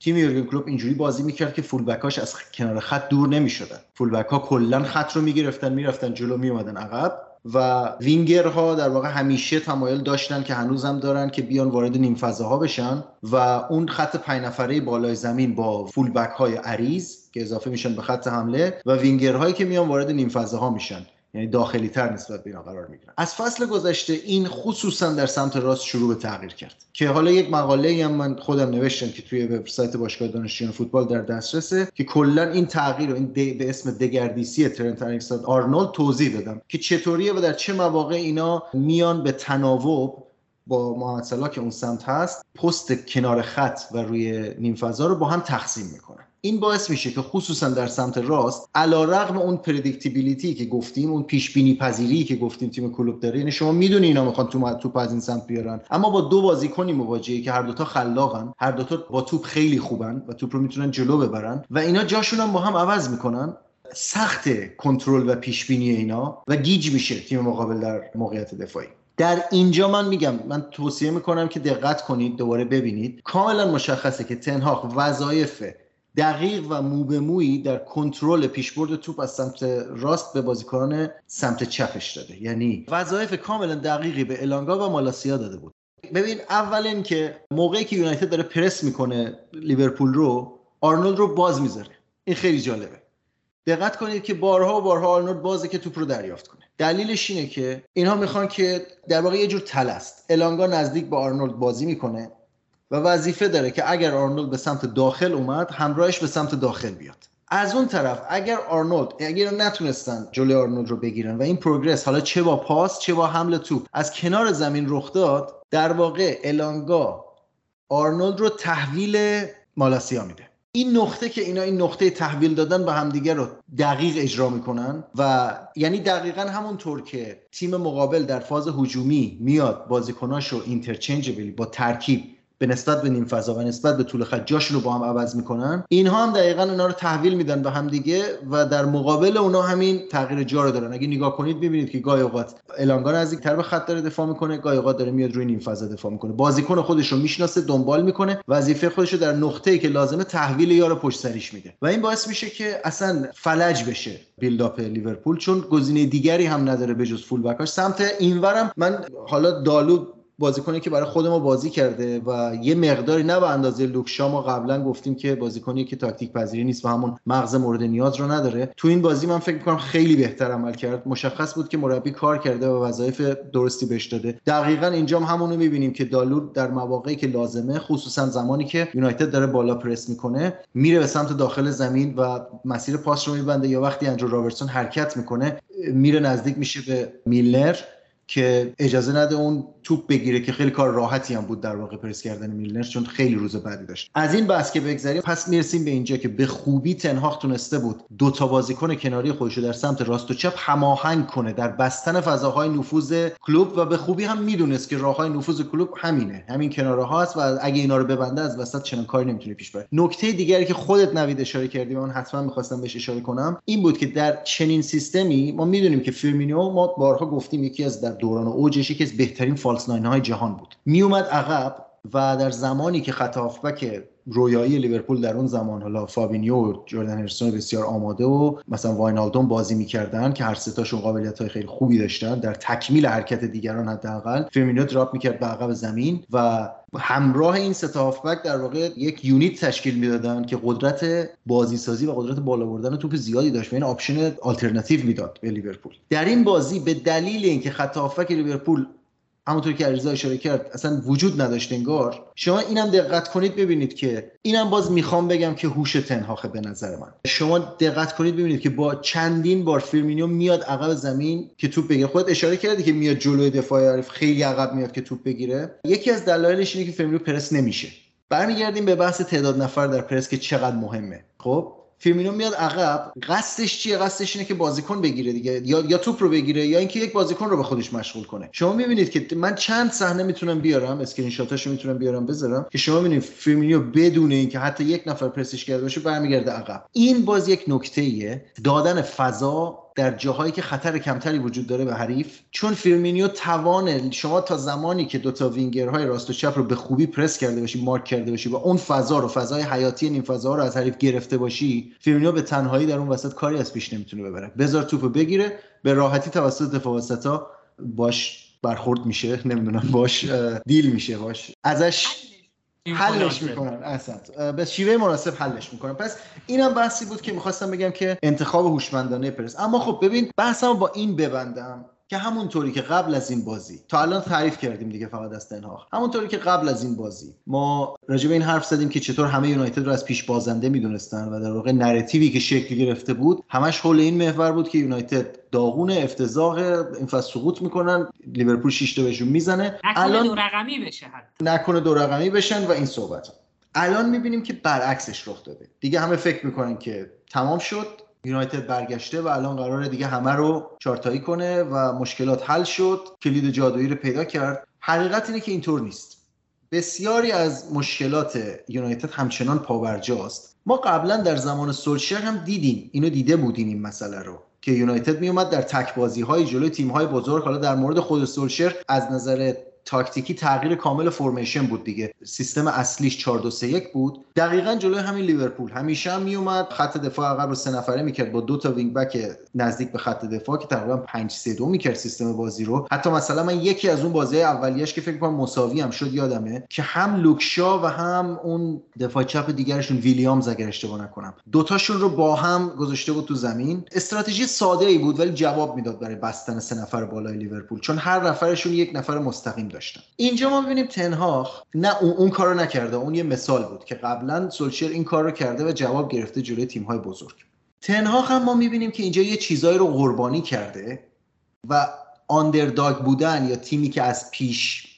تیم یورگن کلوب اینجوری بازی می‌کرد که فولبکاش از کنار خط دور نمی‌شدن. فولبک ها کلا خط رو می‌گرفتن می‌رفتن جلو میومدن عقب و وینگرها در واقع همیشه تمایل داشتن که هنوزم دارن که بیان وارد نیم فضاها بشن و اون خط پنج نفره بالای زمین با فول بک های عریض که اضافه میشن به خط حمله و وینگرهایی که میان وارد نیم فضاها میشن. یعنی داخلی تر نسبت به اینا قرار می‌گیرن. از فصل گذشته این خصوصا در سمت راست شروع به تغییر کرد که حالا یک مقاله هم من خودم نوشتم که توی وبسایت باشگاه دانشجویان فوتبال در دسترسه که کلا این تغییر و این به اسم دگردیسی ترنت الکساندر آرنولد توضیح دادم که چطوریه و در چه مواقع اینا میان به تناوب با محمد صلاح که اون سمت هست پست کنار خط و روی نیم فضا رو با هم تقسیم می‌کنن. این باعث میشه که خصوصا در سمت راست علی رغم اون predictability که گفتیم اون پیش بینی پذیری که گفتیم تیم کلوپ داره یعنی شما می‌دونی اینا می‌خوان تو توپ از این سمت بیارن. اما با دو بازیکنی مواجهه که هر دوتا خلاقن هر دوتا با توپ خیلی خوبن و توپ رو می‌تونن جلو ببرن و اینا جاشون هم با هم عوض می‌کنن سخت کنترل و پیش بینی اینا و گیج میشه تیم مقابل در موقعیت دفاعی. در اینجا من میگم من توصیه می‌کنم که دقت کنید دوباره ببینید. کاملا مشخصه که تنهاق وظایف دقیق و مو به مویی در کنترل پیشبرد توپ از سمت راست به بازیکنان سمت چپش داده. یعنی وظایف کاملا دقیقی به الانگا و مالاسیا داده بود. ببین اول که موقعی که یونایتد داره پرس می‌کنه لیورپول رو آرنولد رو باز می‌ذاره. این خیلی جالبه. دقت کنید که بارها و بارها آرنولد بازه که توپ رو دریافت کنه. دلیلش اینه که اینها می‌خوان که در واقع یه جور تله‌ست. الانگا نزدیک به آرنولد بازی می‌کنه. و وظیفه داره که اگر آرنولد به سمت داخل اومد همراهش به سمت داخل بیاد. از اون طرف اگر آرنولد اگر نتونستن جلوی آرنولد رو بگیرن و این progress حالا چه با پاس چه با حمله توپ از کنار زمین رخ داد در واقع الانگا آرنولد رو تحویل مالاسیا میده. این نقطه که اینا این نقطه تحویل دادن به همدیگه رو دقیق اجرا می‌کنن و یعنی دقیقا همونطور که تیم مقابل در فاز هجومی میاد بازیکناش رو interchangeably با ترکیب به نسبت به نیم فضا و نسبت به طول خط جاشون رو با هم عوض می‌کنن. اینها هم دقیقا اونا رو تحویل میدن به هم دیگه و در مقابل اونا همین تغییر جا رو دارن. اگه نگاه کنید می‌بینید که گاهی اوقات الانگا نزدیکتر به خط داره دفاع می‌کنه گاهی اوقات داره میاد روی نیم فضا دفاع می‌کنه. بازیکن خودش رو می‌شناسه دنبال می‌کنه وظیفه خودش رو در نقطه‌ای که لازمه تحویل یارو پشت سریش میده. و این باعث میشه که اصلا فلج بشه build-up لیورپول چون گزینه دیگری هم نداره به جز fullback هاش سمت اینورم من حالا دالو بازیکنی که برای خود ما بازی کرده و یه مقداری نه به اندازه لوکشا ما قبلا گفتیم که بازیکنی که تاکتیک پذیری نیست و همون مغز مورد نیاز رو نداره. تو این بازی من فکر می‌کنم خیلی بهتر عمل کرد. مشخص بود که مربی کار کرده و وظایف درستی بهش داده. دقیقا اینجا هم همونو می‌بینیم که دالو در مواقعی که لازمه خصوصا زمانی که یونایتد داره بالا پرس می‌کنه میره به سمت داخل زمین و مسیر پاس رو میبنده یا وقتی اندرو رابرتسون حرکت می‌کنه میره نزدیک میشه به میلنر که اجازه نده اون توپ بگیره که خیلی کار راحتی هم بود در واقع پرس کردن میلنر چون خیلی روز بدی داشت. از این بحث که بگذریم پس می‌رسیم به اینجا که به خوبی تن‌هاخ تونسته بود دو تا بازیکن کناری خودش در سمت راست و چپ هماهنگ کنه در بستن فضاهای نفوذ کلوپ و به خوبی هم می‌دونست که راههای نفوذ کلوب همینه. همین کناره هاست و اگه اینا رو ببنده از وسط چندان کاری نمی‌تونه پیش بره. نکته دیگری که خودت نوید اشاره کردی من حتما می‌خواستم بهش اشاره کنم این بود که در چنین سیستمی ما می‌دونیم که فیرمینو ما بارها گفتیم یکی از در دوران اوجش یکی از بهترین false nine های جهان بود. میومد عقب و در زمانی که خط هافبک رویایی لیورپول در اون زمان حالا فابینیو و جردن هندرسون بسیار آماده و مثلا واینالدوم بازی می‌کردن که هر سه تاشون قابلیت های خیلی خوبی داشتن در تکمیل حرکت دیگران حداقل فیرمینو drop می‌کرد به عقب زمین و همراه این سه هافبک در واقع یک unit تشکیل می‌دادن که قدرت بازی سازی و قدرت بالا بردن توپ زیادی داشت و این option alternative می‌داد به لیورپول. در این بازی به دلیل اینکه خط هافبک لیورپول همونطور که علیرضا اشاره کرد اصلا وجود نداشت انگار. شما اینم دقت کنید ببینید که اینم باز می‌خوام بگم که هوش تن‌هاخه به نظر من. شما دقت کنید ببینید که با چندین بار فیرمینو میاد عقب زمین که توپ بگیره. خود اشاره کردی که میاد جلوی دفاع حریف خیلی عقب میاد که توپ بگیره. یکی از دلایلش اینه که فیرمینو پرس نمیشه. برمیگردیم به بحث تعداد نفر در پرس که چقدر مهمه. خب؟ فیرمینو میاد عقب قصدش چیه؟ قصدش اینه که بازیکن بگیره دیگه. یا یا توپ رو بگیره یا اینکه یک بازیکن رو به خودش مشغول کنه. شما می‌بینید که من چند صحنه می‌تونم بیارم اسکرین شاتاشو می‌تونم بیارم بذارم که شما می‌بینید فیرمینو بدون اینکه حتی یک نفر پرسش کرده باشه برمیگرده عقب. این باز یک نکته ایه دادن فضا در جاهایی که خطر کمتری وجود داره به حریف چون فیرمینیو توان شما تا زمانی که دوتا وینگرهای راست و چپ رو به خوبی پرس کرده باشی مارک کرده باشی و اون فضا رو فضای حیاتی نیم فضا رو از حریف گرفته باشی فیرمینیو به تنهایی در اون وسط کاری از پیش نمی‌تونه ببره. بذار توپو بگیره به راحتی توسط دفاع باش برخورد میشه نمی‌دونم باش deal میشه باش. ازش حلش می‌کنن اصلا. به شیوه مناسب حلش می‌کنن. پس اینم بحثی بود که می‌خواستم بگم که انتخاب هوشمندانه پرس. اما خب ببین بحثم با این ببندم. که همونطوری که قبل از این بازی تا الان تعریف کردیم دیگه فقط از تنهاخ همونطوری که قبل از این بازی ما راجع به این حرف زدیم که چطور همه یونایتد رو از پیش بازنده می‌دونستن و در واقع نراتیوی که شکل گرفته بود همش حول این محور بود که یونایتد داغون افتضاح این فصل سقوط می‌کنن لیورپول 6 تا بهشون می‌زنه. الان دو رقمی بشه حتی. نکنه دو رقمی بشن و این صحبت الان می‌بینیم که برعکسش رخ داده. دیگه همه فکر می‌کنن که تمام شد. یونایتد برگشته و الان قراره دیگه همه رو چارتایی کنه و مشکلات حل شد. کلید جادویی رو پیدا کرد. حقیقت اینه که اینطور نیست. بسیاری از مشکلات یونایتد همچنان پاورجاست ما قبلا در زمان سولشر هم دیدیم. اینو دیده بودیم این مسئله رو. که یونایتد میومد در تک بازی های جلوی تیم های بزرگ حالا در مورد خود سولشر از نظر تاکتیکی تغییر کامل formation بود دیگه. سیستم اصلیش 4 2 3 1 بود. دقیقا جلوی همین لیورپول. همیشه هم میومد خط دفاع عقب رو سه نفره می‌کرد. با دو تا wing back نزدیک به خط دفاع که تقریبا 5 3 2 می‌کرد سیستم بازی رو. حتی مثلا من یکی از اون بازی اولیش که فکر کنم مساوی هم شد یادمه که هم لوک شا و هم اون دفاع چپ دیگرشون ویلیامز اگر اشتباه نکنم. دوتاشون رو با هم گذاشته بود تو زمین. استراتژی ساده ای بود ولی جواب می‌داد برای بستن سه نفر بالای لیورپول. چون هر نفرشون یک نفر مستقیم داشتن اینجا ما ببینیم تن‌هاخ. نه اون, اون کارو نکرده. اون یه مثال بود که قبلا سولشر این کار رو کرده و جواب گرفته جلوی تیم های بزرگ. تنهاخ هم ما می‌بینیم که اینجا یه چیزایی رو قربانی کرده و آندرداگ بودن یا تیمی که از پیش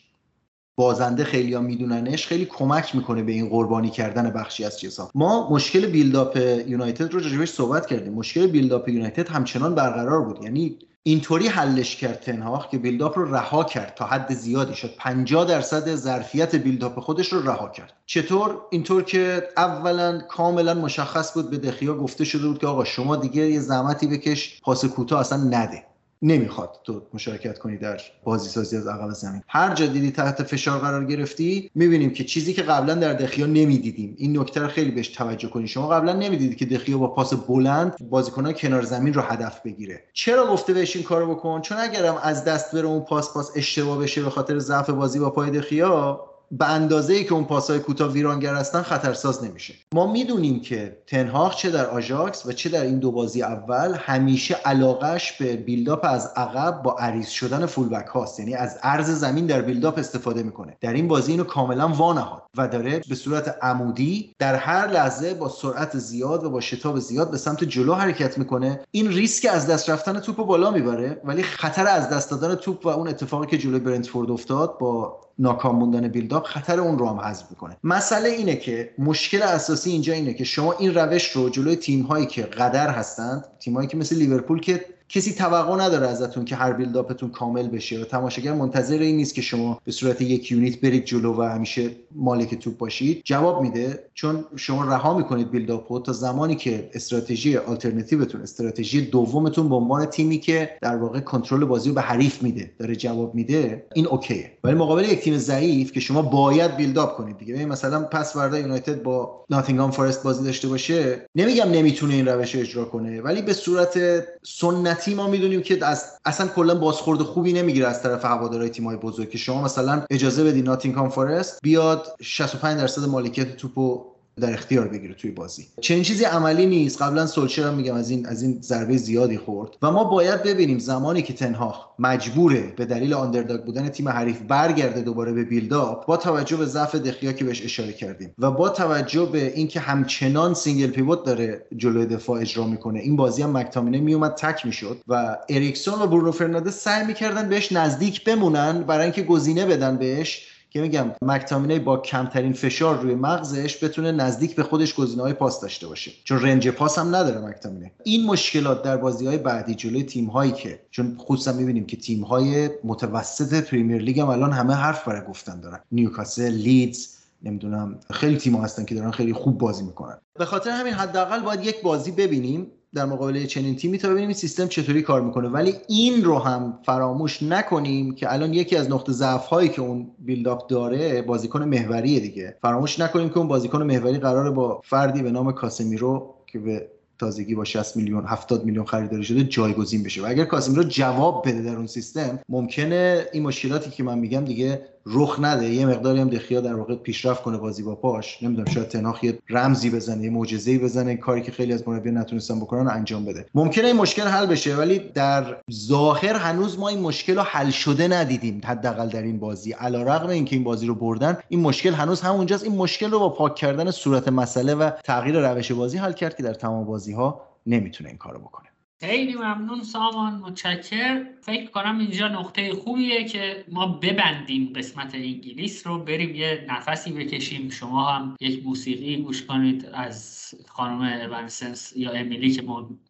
بازنده خیلی ها میدوننش خیلی کمک می‌کنه به این قربانی کردن بخشی از چیزها ما مشکل بیلداپ یونایتد رو راجبش صحبت کردیم. مشکل بیلداپ یونایتد همچنان برقرار بود. یعنی اینطوری حلش کرد تنهاخ که بیلداپ رو رها کرد تا حد زیادی شد. 50 درصد ظرفیت بیلداپ خودش رو رها کرد. چطور؟ اینطور که اولا کاملا مشخص بود به دخیا گفته شده بود که آقا شما دیگه یه زحمتی بکش پاس کوتاه اصلا نده. نمی‌خواد تو مشارکت کنی در بازی سازی از عقب زمین. هر جا دیدی تحت فشار قرار گرفتی می‌بینیم که چیزی که قبلا در دخیا نمی‌دیدیم. این نکته رو خیلی بهش توجه کنید شما قبلا نمی‌دیدید که دخیا با پاس بلند بازیکنان کنار زمین رو هدف بگیره. چرا گفته بهش این کارو بکن؟ چون اگرم از دست بره اون پاس پاس اشتباه بشه به خاطر ضعف بازی با پای دخیا به اندازه ای که اون پاسهای کوتاه ویرانگر هستن خطرساز نمیشه. ما می‌دونیم که تنهاخ چه در آژاکس و چه در این دو بازی اول همیشه علاقش به buildup از عقب با عریض شدن fullback هاست. یعنی از عرض زمین در buildup استفاده می‌کنه. در این بازی اینو کاملا وانهاد و داره به صورت عمودی در هر لحظه با سرعت زیاد و با شتاب زیاد به سمت جلو حرکت می‌کنه. این ریسک از دست رفتن توپ بالا می‌بره ولی خطر از دست دادن توپ و اون اتفاقی که جلوی برنتفورد افتاد با ناکام موندن buildup خطر اون رو هم حذف می‌کنه. مسئله اینه که مشکل اساسی اینجا اینه که شما این روش رو جلوی تیم هایی که قدر هستند تیم هایی که مثل لیورپول که کسی توقع نداره ازتون که هر buildup تون کامل بشه و تماشاگر منتظر این نیست که شما به صورت یک unit برید جلو و همیشه مالک توپ باشید. جواب میده چون شما رها می‌کنید buildup و تا زمانی که استراتژی آلترناتیوتون استراتژی دومتون به عنوان تیمی که در واقع کنترل بازی رو به حریف میده. داره جواب میده. این okay ه. ولی مقابل یک تیم ضعیف که شما باید buildup کنید دیگه. مثلا پس فردا یونایتد با ناتینگهام فارست بازی داشته باشه. نمیگم نمی‌تونه این روش رو اجرا کنه ولی به صورت سنتی تیم ما می‌دونیم که از اصلا کلا بازخورد خوبی نمی‌گیره از طرف هوادارهای تیم‌های بزرگ که شما مثلا اجازه بدی ناتینگهام فارست بیاد 65 درصد مالکیت توپو در اختیار بگیره توی بازی. چنین چیزی عملی نیست. قبلا سولشر هم میگم از این از این ضربه زیادی خورد. و ما باید ببینیم زمانی که تنهاخ مجبوره به دلیل underdog بودن تیم حریف برگرده دوباره به buildup با توجه به ضعف دخیا که بهش اشاره کردیم و با توجه به اینکه همچنان single pivot داره جلوی دفاع اجرا می‌کنه این بازی هم مکتامینه میومد تک می‌شد و اریکسون و برونو فرناندز سعی می‌کردن بهش نزدیک بمونن برای اینکه گزینه بدن بهش. که میگم مکتامینه با کمترین فشار روی مغزش بتونه نزدیک به خودش گزینه های پاس داشته باشه. چون رنج پاس هم نداره مکتامینه. این مشکلات در بازی های بعدی جلوی تیم هایی که چون خصوصا می‌بینیم که تیم های متوسط پریمیر لیگ هم الان همه حرف برای گفتن دارن. نیوکاسل لیدز نمی‌دونم خیلی تیم هستن که دارن خیلی خوب بازی می‌کنن. به خاطر همین حداقل باید یک بازی ببینیم. در مقابل چنین تیمی تا ببینیم این سیستم چطوری کار می‌کنه. ولی این رو هم فراموش نکنیم که الان یکی از نقطه ضعف هایی که اون بیلداپ داره بازیکن محوریه دیگه. فراموش نکنیم که اون بازیکن محوری قراره با فردی به نام کاسمیرو که به تازگی با 60 میلیون 70 میلیون خریداری شده جایگزین بشه. و اگر کاسمیرو جواب بده در اون سیستم ممکنه این مشکلاتی که من میگم دیگه رخ نده. یه مقداری هم دخیا در واقع پیشرفت کنه بازی با پاش. نمی‌دونم شاید تناخ یه رمزی بزنه یه معجزه‌ای بزنه. کاری که خیلی از مربیان نتونستن بکنن انجام بده. ممکنه این مشکل حل بشه ولی در ظاهر هنوز ما این مشکل رو حل شده ندیدیم حداقل در این بازی. علیرغم اینکه این بازی رو بردن این مشکل هنوز همونجاست. این مشکل رو با پاک کردن صورت مسئله و تغییر روش بازی حل کرد که در تمام بازی ها نمی‌تونه این کارو بکنه. خیلی ممنون سامان متشکر. فکر کنم اینجا نقطه خوبیه که ما ببندیم قسمت انگلیس رو بریم یه نفسی بکشیم. شما هم یک موسیقی گوش کنید از خانم اونسنس یا امیلی که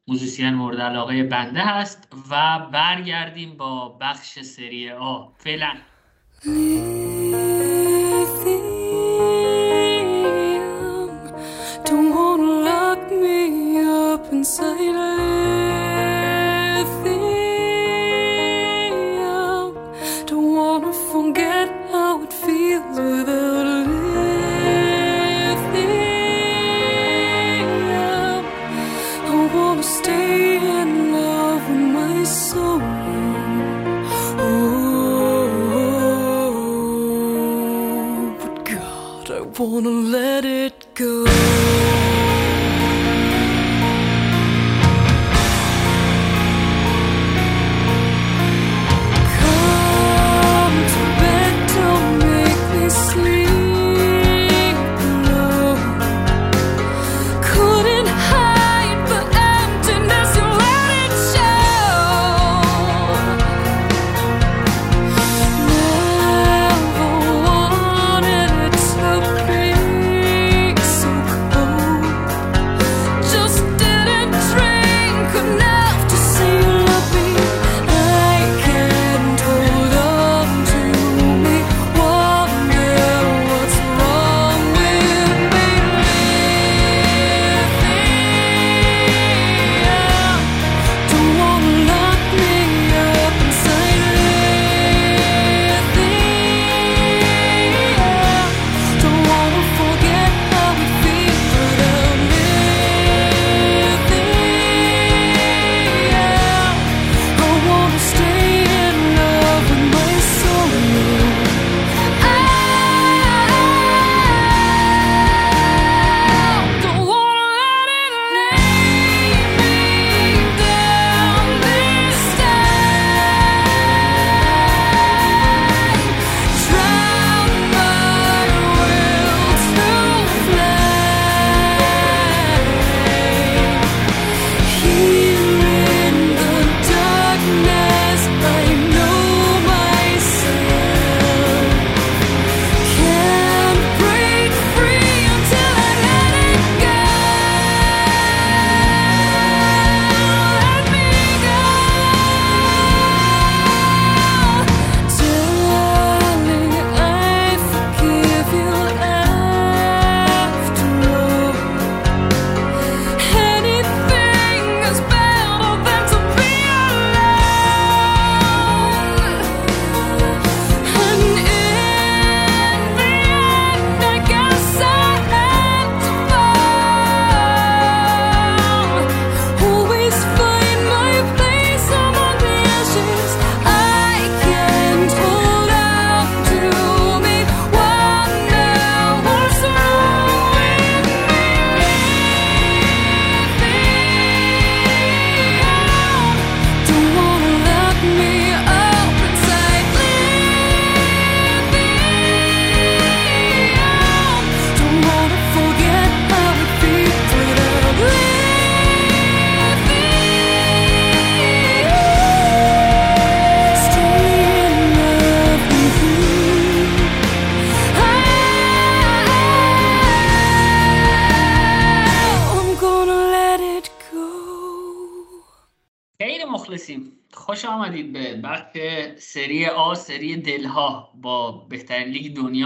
موزیسین مورد علاقه بنده هست و برگردیم با بخش سری آ. فعلا. Wanna let it go.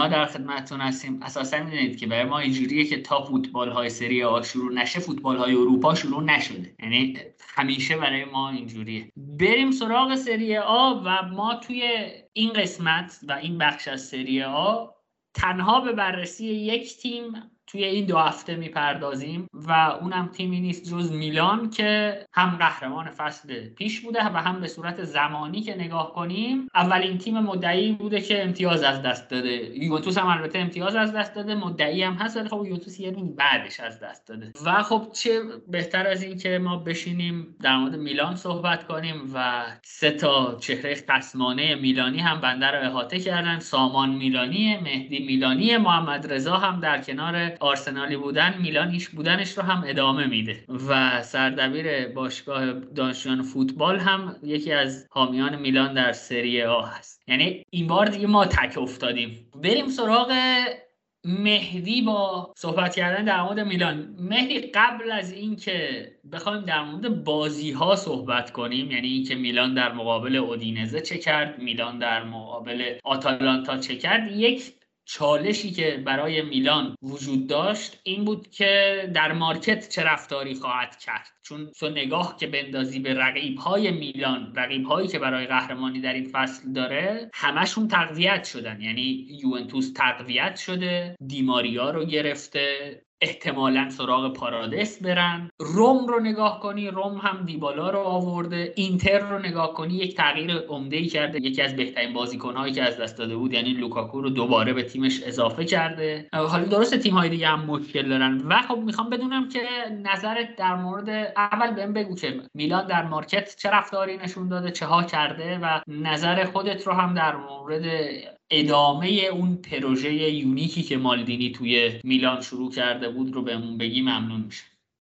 در خدمتتون هستیم. اساسا می‌دونید که برای ما اینجوریه که تا فوتبال های سری آ شروع نشه فوتبال های اروپا شروع نشده. یعنی همیشه برای ما اینجوریه. بریم سراغ سری آ و ما توی این قسمت و این بخش از سری آ تنها به بررسی یک تیم توی این دو هفته می‌پردازیم و اونم تیمی نیست جز میلان که هم قهرمان فصل پیش بوده و هم به صورت زمانی که نگاه کنیم اولین تیم مدعی بوده که امتیاز از دست داده. یوونتوس هم البته امتیاز از دست داده مدعی هم هست ولی خب یوونتوس یه روز بعدش از دست داده. و خب چه بهتر از این که ما بشینیم در مورد میلان صحبت کنیم و سه تا چهره خصمانه میلانی هم بنده رو احاطه کردن. سامان میلانی مهدی میلانی محمد رضا هم در کنار آرسنالی بودن میلانیش بودنش رو هم ادامه میده. و سردبیر باشگاه دانشجویان فوتبال هم یکی از حامیان میلان در سری آ هست. یعنی این بار دیگه ما تک افتادیم. بریم سراغ مهدی با صحبت کردن در مورد میلان. مهدی قبل از اینکه بخوایم در مورد بازی ها صحبت کنیم یعنی اینکه میلان در مقابل اودینزه چه کرد میلان در مقابل آتالانتا چه کرد یک چالشی که برای میلان وجود داشت این بود که در مارکت چه رفتاری خواهد کرد. چون تو نگاه که بندازی به رقیب های میلان رقیب هایی که برای قهرمانی در این فصل داره همشون تقویت شدن. یعنی یوونتوس تقویت شده دیماریا رو گرفته احتمالا سراغ پارادس برن. روم رو نگاه کنی روم هم دیبالا رو آورده. اینتر رو نگاه کنی یک تغییر عمده کرده. یکی از بهترین بازیکنهایی که از دست داده بود یعنی لوکاکو رو دوباره به تیمش اضافه کرده. حالا درست تیم های دیگه هم مشکل دارن و خب می‌خوام بدونم که نظرت در مورد اول بهم بگو که میلان در market چه رفتاری نشون داده چه ها کرده و نظر خودت رو هم در مورد ادامه اون پروژه unique ی که مالدینی توی میلان شروع کرده بود رو بهمون بگی ممنون میشه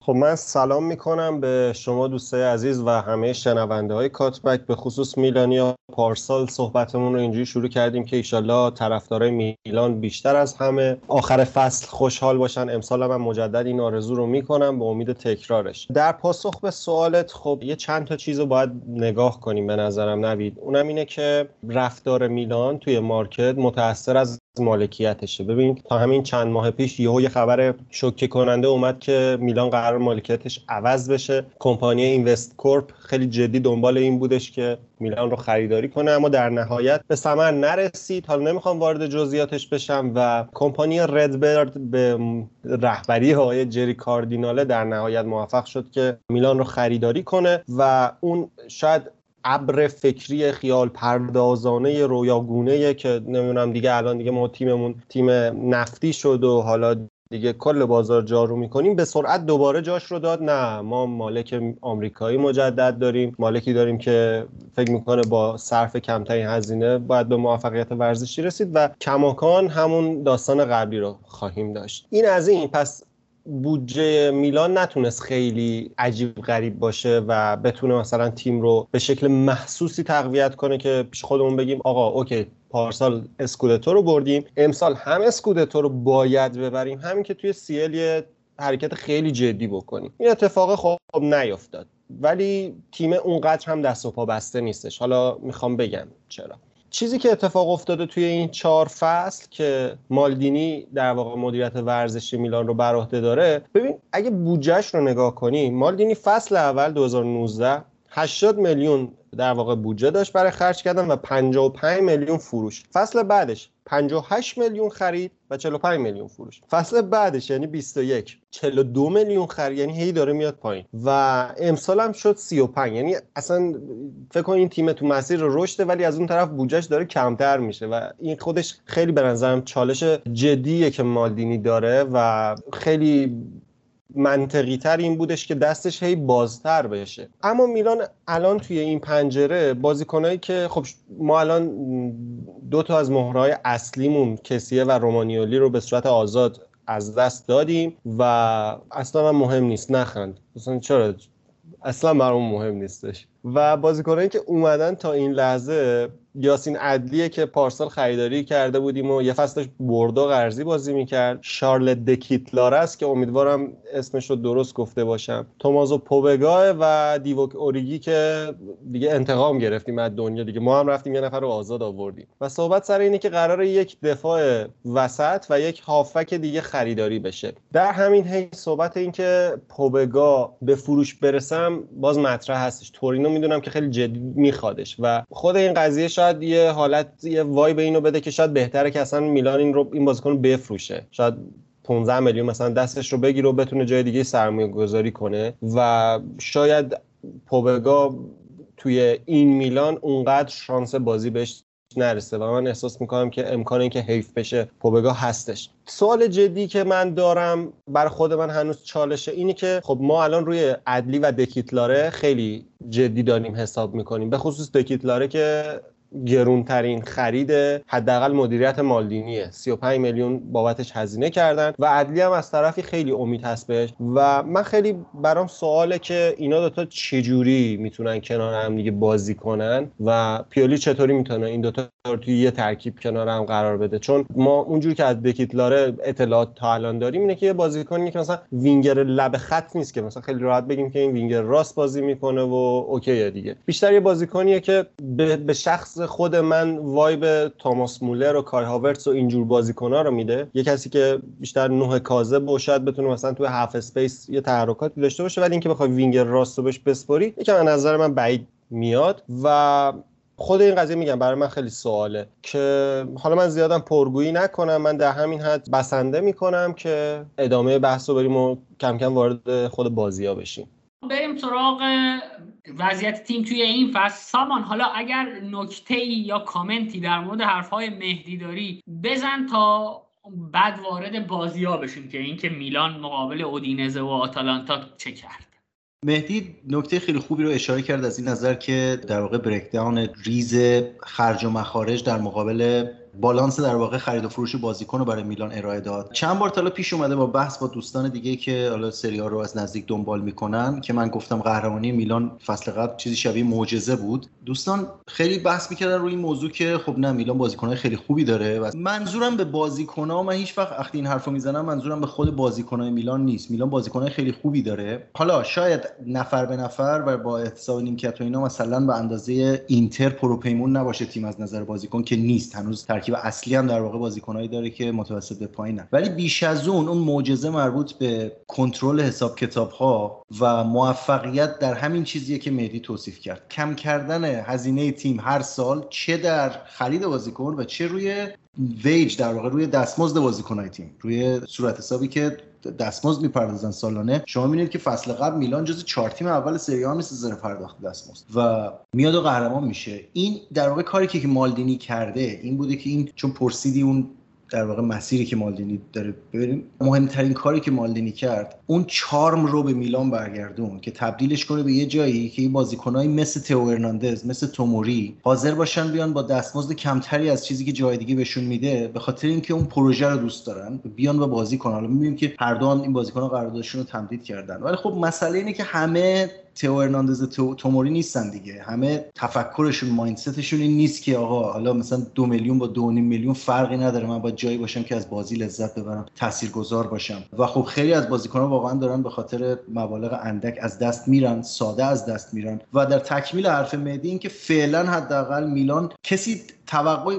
خب من سلام می‌کنم به شما دوستای عزیز و همه شنونده های کاتبک به خصوص میلانیا پارسال صحبتمون رو اینجوری شروع کردیم که ایشالله طرفدارای میلان بیشتر از همه. آخر فصل خوشحال باشن. امسال من مجدد این آرزو رو می‌کنم به امید تکرارش. در پاسخ به سوالت خب یه چند تا چیز رو باید نگاه کنیم به نظرم. نوید اونم اینه که رفتار میلان توی مارکت متاثر از مالکیتشه. ببین تا همین چند ماه پیش یهو یه خبر شوکه کننده اومد که میلان قرار مالکیتش عوض بشه. کمپانی اینوست کورپ خیلی جدی دنبال این بودش که میلان رو خریداری کنه اما در نهایت به ثمر نرسید. حالا نمی‌خوام وارد جزئیاتش بشم و کمپانی ردبرد به رهبری آقای جری کاردیناله در نهایت موفق شد که میلان رو خریداری کنه و اون شاید ابر فکری خیال پردازانه رویاگونه که نمی‌دونم دیگه الان دیگه ما تیممون تیم نفتی شد و حالا دیگه کل بازار جارو می‌کنیم. به سرعت دوباره جاش رو داد. نه ما مالک آمریکایی مجدد داریم. مالکی داریم که فکر می‌کنه با صرف کمترین هزینه باید به موفقیت ورزشی رسید و کماکان همون داستان قبلی رو خواهیم داشت. این از این. پس بودجه میلان نتونست خیلی عجیب غریب باشه و بتونه مثلا تیم رو به شکل محسوسی تقویت کنه که پیش خودمون بگیم آقا اوکی پارسال اسکودتو رو بردیم. امسال هم اسکودتو رو باید ببریم. همین که توی سیل یه حرکت خیلی جدی بکنیم. این اتفاق خب نیفتاد. ولی تیم اونقدر هم دست و پا بسته نیستش. حالا می‌خوام بگم چرا. چیزی که اتفاق افتاده توی این چهار فصل که مالدینی در واقع مدیریت ورزشی میلان رو بر داره ببین اگه بودجهش رو نگاه کنی مالدینی فصل اول 2019 80 میلیون در واقع بودجه داشت برای خرج کردن و 55 میلیون فروش. فصل بعدش 58 میلیون خرید و 45 میلیون فروش. فصل بعدش یعنی 21 42 میلیون خرید یعنی هی داره میاد پایین. و امسال هم شد 35 یعنی اصلا فکر کن این تیم تو مسیر رشده ولی از اون طرف بودجهش داره کمتر میشه. و این خودش خیلی به نظرم چالش جدیه که مالدینی داره و خیلی منطقی تر این بودش که دستش هی بازتر بشه. اما میلان الان توی این پنجره بازیکنایی که خب ما الان دو تا از مهرهای اصلیمون کسیه و رومانیولی رو به صورت آزاد از دست دادیم و اصلا مهم نیست نخند. مثلا چرا؟ اصلا برام مهم نیستش. و بازیکنایی که اومدن تا این لحظه یاسین عدلیه که پارسال خریداری کرده بودیم و یه فصلش بردو قرضی بازی می‌کرد. شارل دکیتلارس که امیدوارم اسمش رو درست گفته باشم. تومازو پوبگاه و دیوک اوریگی که دیگه انتقام گرفتیم از دنیا دیگه. ما هم رفتیم یه نفر رو آزاد آوردیم. و صحبت سر اینه که قرار یک دفاع وسط و یک هافک دیگه خریداری بشه. در همین حین صحبت این که پوبگا به فروش برسم باز مطرح هستش. تورینو می‌دونم که خیلی جدی میخوادش و خود این قضیه یه حالت یه وای به اینو بده که شاید بهتره که اصلا میلان این رو این بازیکن بفروشه. شاید 15 میلیون مثلا دستش رو بگیره و بتونه جای دیگه سرمایه گذاری کنه. و شاید پوبگا توی این میلان اونقدر شانس بازی بهش نرسه. و من احساس می‌کنم که امکان اینکه حیف بشه پوبگا هستش. سوال جدی که من دارم بر خود من هنوز چالشه اینی که خب ما الان روی عدلی و دکیتلاره خیلی جدی داریم حساب می‌کنیم. به خصوص دکیتلاره که گرونترین خرید حداقل مدیریت مالدینیه. 35 میلیون بابتش هزینه کردن و عدلی هم از طرفی خیلی امید هست بهش و من خیلی برام سواله که اینا دوتا چجوری می‌تونن کنار هم دیگه بازی کنن و پیولی چطوری می‌تونه این دوتا رو توی یه ترکیب کنار هم قرار بده. چون ما اونجوری که از دکیتلاره اطلاعات تا الان داریم اینه که یه بازیکنی که مثلا وینگر لب خط نیست که مثلا خیلی راحت بگیم که این وینگر راست بازی می‌کنه و okay ه دیگه. بیشتر یه بازیکنیه که به شخص خود من vibe تاماس مولر و کای هاورتس و اینجور بازیکن‌ها رو میده. یه کسی که بیشتر نه کاذب و شاید بتونه مثلا توی half space یه تحرکاتی داشته باشه ولی اینکه بخوای وینگر راست رو بهش بسپری یکم از نظر من بعید میاد. و خود این قضیه میگم برای من خیلی سواله که حالا من زیادم پرگویی نکنم من در همین حد بسنده می‌کنم که ادامه بحث رو بریم و کم کم وارد خود بازی ها بشیم. بریم سراغ وضعیت تیم توی این فصل. سامان حالا اگر نکته یا کامنتی در مورد حرفهای مهدی داری بزن تا بعد وارد بازی ها بشیم که اینکه میلان مقابل اودینزه و آتالانتا چه کرد. مهدی نکته خیلی خوبی رو اشاره کرد از این نظر که در واقع بریکداون ریز خرج و مخارج در مقابل بالانس در واقع خرید و فروش بازیکن رو برای میلان ارائه داد. چند بار تالا پیش اومده با بحث با دوستان دیگه که حالا سری رو از نزدیک دنبال می‌کنن که من گفتم قهرمانی میلان فصل قبل چیزی شبیه معجزه بود. دوستان خیلی بحث می‌کردن روی این موضوع که خب نه میلان بازیکنهای خیلی خوبی داره و منظورم به بازیکنها من هیچ وقت وقتی این حرفو می‌زنم منظورم به خود بازیکنهای میلان نیست. میلان بازیکنهای خیلی خوبی داره. حالا شاید نفر به نفر و با احتساب نیمکت و اینا مثلا به اندازه اینتر پروپیمون نباشه تیم از نظر بازیکن که نیست. هنوز ترکیب اصلی هم در واقع بازیکنایی داره که متوسط به پایینن. ولی بیش از اون اون معجزه مربوط به کنترل حساب کتاب ها و موفقیت در همین چیزیه که مهدی توصیف کرد. کم کردن هزینه تیم هر سال چه در خرید بازیکن و چه روی ویج در واقع روی دستمزد بازیکنای تیم روی صورت حسابی که دستمزد می‌پردازن سالانه. شما می‌بینید که فصل قبل میلان جز چهار تیم اول سری آ نیست زیر پرداخت دستمزد و میاد و قهرمان میشه. این در واقع کاری که مالدینی کرده این بوده که این چون پرسیدی اون در واقع مسیری که مالدینی داره ببینیم. مهمترین کاری که مالدینی کرد اون charm رو به میلان برگردوند که تبدیلش کنه به یه جایی که این بازیکنایی مثل تئو ارناندز مثل توموری حاضر باشن بیان با دستمزد کمتری از چیزی که جای دیگه بهشون میده به خاطر اینکه اون پروژه رو دوست دارن بیان و بازی کنن. حالا می‌بینیم که هر دو این بازیکن‌ها قراردادشون رو تمدید کردن. ولی خب مسئله اینه که همه تئو ارناندز تو، توموری نیستن دیگه. همه تفکرشون مایندستشون این نیست که آقا حالا مثلا دو میلیون با دو نیم میلیون فرقی نداره. من با جایی باشم که از بازی لذت ببرم تاثیرگذار باشم. و خب خیلی از بازیکنان واقعا دارن به خاطر مبالغ اندک از دست میرن ساده از دست میرن. و در تکمیل حرف مهدی این که فعلا حداقل میلان کسی توقع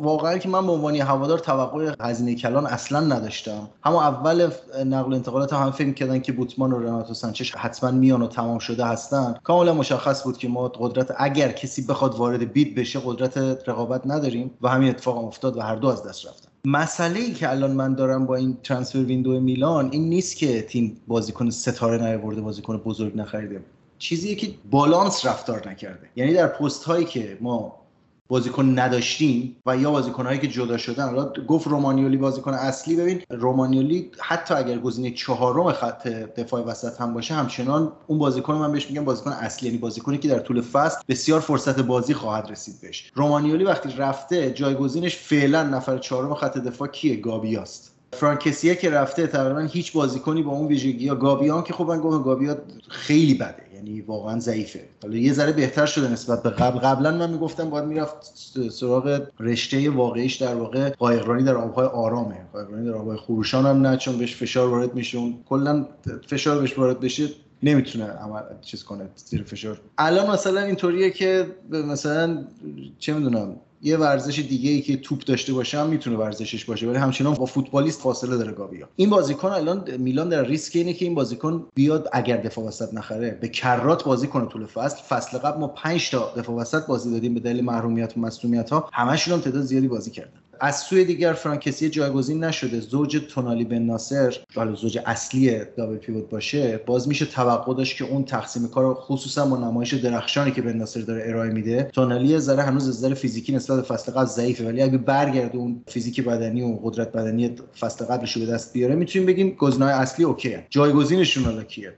واقعا که من به عنوان هوادار توقع هزینه کلان اصلا نداشتم. همون اول نقل انتقالات هم فکر کردن که بوتمان و رناتو سانچش حتما میان و تمام شده هستن. کاملا مشخص بود که ما قدرت اگر کسی بخواد وارد بیت بشه قدرت رقابت نداریم و همین اتفاق افتاد و هر دو از دست رفتن. مسئله ای که الان من دارم با این ترانسفر ویندو میلان این نیست که تیم بازیکن ستاره نیاورده بازیکن بزرگ نخریده. چیزیه که بالانس رفتار نکرده. یعنی در پست هایی که ما بازیکن نداشتیم و یا بازیکنهایی که جدا شدن. حالا گفت رومانیولی بازیکن اصلی. ببین رومانیولی حتی اگر گزینه چهارم خط دفاع وسط هم باشه همچنان اون بازیکن من بهش میگم بازیکن اصلی یعنی بازیکنی که در طول فصل بسیار فرصت بازی خواهد رسید بهش. رومانیولی وقتی رفته جایگزینش فعلا نفر چهارم خط دفاع کیه؟ گابیاست فرانکسیه که رفته تقریبا هیچ بازیکنی با اون ویژگی یا گابیان که خب من گابیا خیلی بده یعنی واقعا ضعیفه. حالا یه ذره بهتر شده نسبت به قبل. قبلا من می‌گفتم باید می‌رفت سراغ رشته واقعیش در واقع قایقرانی در آبهای آرامه. قایقرانی در آبهای خروشان هم نه چون بهش فشار وارد میشه. اون کلا فشار بهش وارد بشه نمی‌تونه عمل چیز کنه زیر فشار. الان مثلا اینطوریه که مثلا چه می‌دونم یه ورزش دیگه ای که توپ داشته باشه هم می‌تونه ورزشش باشه ولی همچنان با فوتبالیست فاصله داره گابیا این بازیکن الان میلان در ریسک اینه که این بازیکن بیاد اگر دفاع وسط نخره. به کرات بازی کنه طول فصل. فصل قبل ما 5 تا دفاع وسط بازی دادیم به دلیل محرومیت و مصونیت ها همشون هم تعداد زیادی بازی کردن. از سوی دیگر فرانکسی جایگزین نشده. زوج تونالی بن ناصر حالا زوج اصلی دابل پیوت باشه باز میشه توقع داشت که اون تقسیم کار خصوصا با نمایش درخشانی که بن ناصر داره ارائه میده تونالی ذره هنوز از فیزیکی نسبت فصل قبل ضعیفه ولی اگه برگرده اون فیزیک بدنی و قدرت بدنی فصل قبلش رو به دست بیاره می‌تونیم بگیم گزینه‌های اصلی اوکی جایگزینشون حالا کیه؟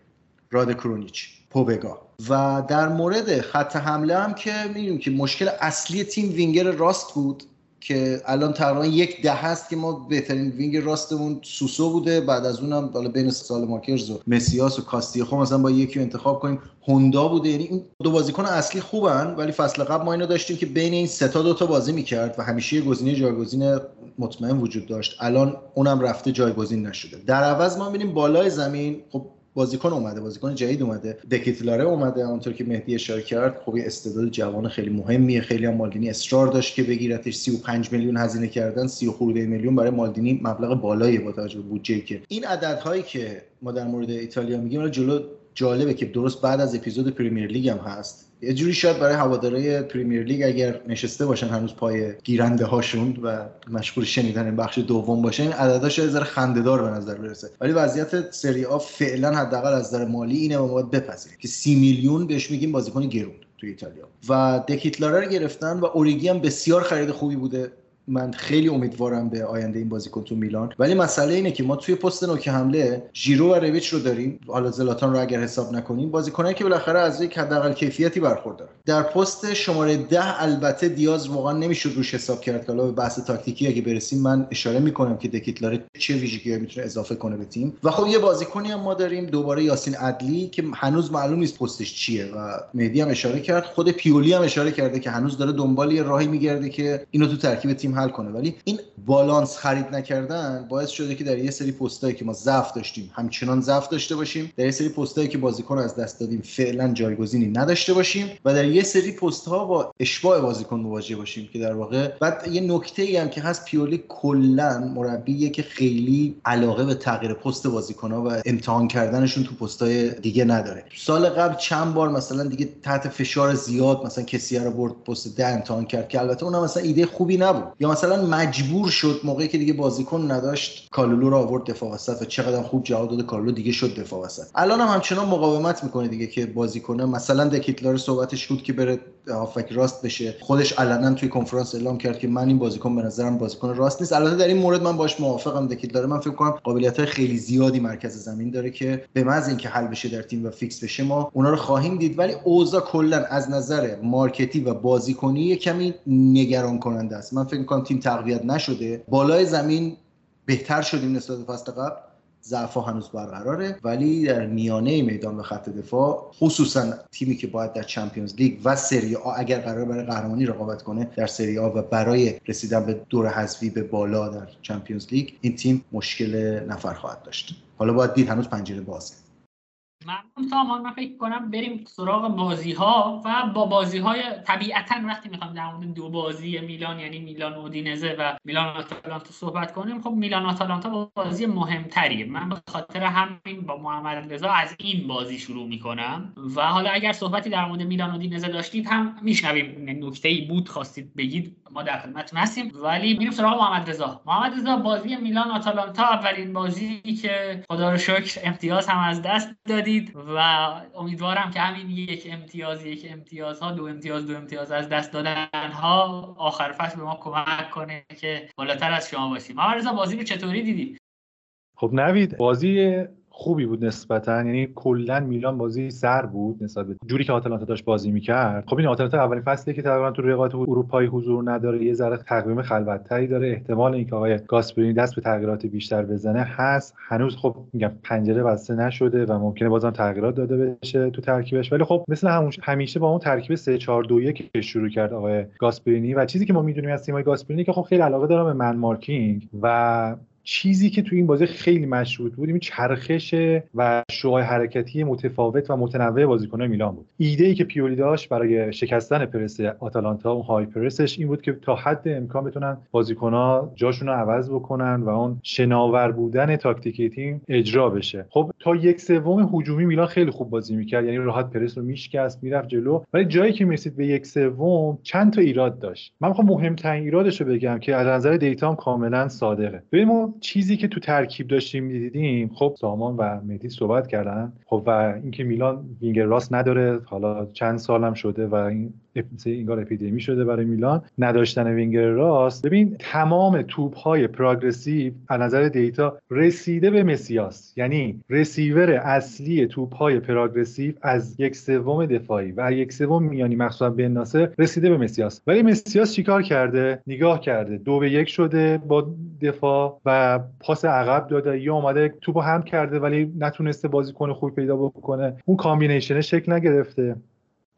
راد کرونیچ پوبگا. و در مورد خط حمله هم که می‌دونیم که مشکل اصلی تیم وینگر راست بود. که الان تقریبا یک ده هست که ما بهترین وینگ راستمون سوسو بوده. بعد از اونم حالا بین سال ماکرز و مسیاس و کاستیخو مثلا با یکی انتخاب کنیم. هوندا بوده. یعنی این دو بازیکن اصلی خوبن ولی فصل قبل ما اینو داشتیم که بین این سه تا دو تا بازی می‌کرد و همیشه یه گزینه جایگزین مطمئن وجود داشت. الان اونم رفته جایگزین نشده. در عوض ما می‌بینیم بالای زمین خب بازیکن اومده بازیکن جدید اومده. دکیتلاره اومده اونطور که مهدی اشاره کرد. خب استعداد جوان خیلی مهمیه. خیلی هم مالدینی اصرار داشت که بگیرتش. 35 میلیون هزینه کردن 30 خورده میلیون برای مالدینی مبلغ بالایی با توجه به بودجه که. این عددهایی که ما در مورد ایتالیا میگیم جلو جالبه که درست بعد از اپیزود پریمیر لیگ هم هست. یه جوری شاید برای هوادارهای پریمیر لیگ اگر نشسته باشن هنوز پای گیرنده هاشون و مشغول شنیدن بخش دوم باشن این عددا شاید ذره خنده‌دار به نظر برسه. ولی وضعیت سری آ فعلا حداقل از نظر مالی اینه و باید بپذیریم که سی میلیون بهش میگیم بازیکن گرون تو ایتالیا. و دکیتلاره رو گرفتن و اوریگی هم بسیار خرید خوبی بوده. من خیلی امیدوارم به آینده این بازیکن تو میلان. ولی مسئله اینه که ما توی پست نوک حمله ژیرو و ربیچ رو داریم. حالا زلاتان رو اگر حساب نکنیم بازیکنایی که بالاخره از یک حداقل کیفیتی برخوردار در پست شماره ده البته دیاز واقعا نمی‌شد روش حساب کرد حالا به بحث تاکتیکی اگه برسیم من اشاره می‌کنم که دکیتلاره چه ویژگی می‌تونه اضافه کنه به تیم. و خب یه بازیکنی هم ما داریم دوباره یاسین عدلی که هنوز معلوم نیست پستش چیه و مهدی هم اشاره کرد. خود پیولی هم اشاره کرده که هنوز داره دنبال یه راهی میگرده که اینو تو ترکیب تیم حل کنه. ولی این بالانس خرید نکردن باعث شده که در یه سری پستایی که ما ضعف داشتیم همچنان ضعف داشته باشیم در یه سری پستایی که بازیکن از دست دادیم فعلا جایگزینی نداشته باشیم و در یه سری پست ها با اشباع بازیکن مواجه باشیم که در واقع بعد یه نکته ای هم که هست پیولی کلا مربیه که خیلی علاقه به تغییر پست بازیکن ها و امتحان کردنشون تو پستای دیگه نداره. سال قبل چند بار مثلا دیگه تحت فشار زیاد مثلا کسی رو برد پست ده امتحان کرد که البته اونم مثلا ایده خوبی نبود. یا مثلا مجبور شد موقعی که دیگه بازیکن نداشت کالولو رو آورد دفاع وسط و چقدر خوب جواب داده کالولو دیگه شد دفاع وسط. الان هم همچنان مقاومت می‌کنه دیگه که بازیکنه مثلا دکیتلار صحبتش بود که بره هافبک راست بشه. خودش علنا توی کنفرانس اعلام کرد که من این بازیکن به نظرم بازیکن راست نیست. البته در این مورد من باش موافقم. دکیتلار من فکر کنم قابلیت خیلی زیادی مرکز زمین داره که به محض اینکه حل بشه در تیم و فیکس بشه ما اونا رو خواهیم دید. ولی اوضاع کلا از نظر market ی و بازیکنی کمی نگران کننده است. من فکر می‌کنم تیم تقویت نشده. بالای زمین بهتر شدیم نسبت به فصل قبل. ضعف هنوز برقراره. ولی در میانه میدان و خط دفاع خصوصا تیمی که باید در چمپیونز لیگ و سری آ اگر قرار برای قهرمانی رقابت کنه در سری آ و برای رسیدن به دور حذفی به بالا در چمپیونز لیگ این تیم مشکل نفر خواهد داشت. حالا باید دید هنوز پنجره بازه. ممنون سامان من فکر کنم بریم سراغ بازی ها و با بازی های طبیعتا وقتی می‌خوام در مورد دو بازی میلان یعنی میلان اودینزه و میلان آتالانتا صحبت کنیم خب میلان آتالانتا بازی مهمتریه. من به خاطر همین با محمد رضا از این بازی شروع می‌کنم و حالا اگر صحبتی در مورد میلان اودینزه داشتید هم میشنویم. نکته ای بود خواستید بگید ما در خدمتتون هستیم. ولی میریم سراغ محمد رضا. محمد رضا بازی میلان آتالانتا اولین بازی که خدا رو شکر امتیاز هم از دست دادید و امیدوارم که همین یک امتیاز یک امتیاز ها دو امتیاز دو امتیاز از دست دادن ها آخر فصل به ما کمک کنه که بالاتر از شما باشیم. رضا بازی رو چطوری دیدی؟ خب نوید بازی خوبی بود نسبتا. یعنی کلا میلان بازی سر بود نسبت به جوری که آتالانتا داشت بازی می‌کرد. خب این آتالانتا اولین فصلی که تقریبا تو رقابت اروپایی حضور نداره یه ذره تقویم خلوتتری داره. احتمال اینکه آقای گاسپرینی دست به تغییرات بیشتر بزنه هست. هنوز خب میگم پنجره بسته نشده و ممکنه بازم تغییرات داده بشه تو ترکیبش. ولی خب مثل همیشه با اون ترکیب 3 4 2 1 که شروع کرد آقای گاسپرینی و چیزی که ما می‌دونیم از تیمای گاسپرینی که خب خیلی علاقه دارن به man marking و چیزی که تو این بازی خیلی مشهود بود این چرخش و شیوه‌های حرکتی متفاوت و متنوع بازیکنان میلان بود. ایده ای که پیولی داشت برای شکستن پرس آتالانتا اون high press ش این بود که تا حد امکان بتونن بازیکنها جاشون رو عوض بکنن و اون شناور بودن تاکتیکی تیم اجرا بشه. خب تا یک سوم هجومی میلان خیلی خوب بازی می‌کرد یعنی راحت پرس رو میشکست می‌رفت جلو. ولی جایی که می‌رسید به یک سوم چند تا ایراد داشت. من می‌خوام مهمترین ایرادش رو بگم که از نظر data هم کاملا صادقه. ببین چیزی که تو ترکیب داشتیم می‌دیدیم خب سامان و مهدی صحبت کردن. خب و اینکه میلان وینگر راست نداره حالا چند سالم شده و این انگار اپیدمی شده برای میلان. نداشتن وینگر راست. ببین تمام توپ های progressive از نظر data رسیده به مسیاس یعنی رسیور اصلی توپ های progressive از یک سوم دفاعی و یک سوم میانی مخصوصا بن ناصر رسیده به مسیاس ولی مسیاس چیکار کرده؟ نگاه کرده. دو به یک شده با دفاع و پاس عقب داده. یا اومده توپو هم کرده ولی نتونسته بازیکن خوبی پیدا بکنه. اون combination شکل نگرفته.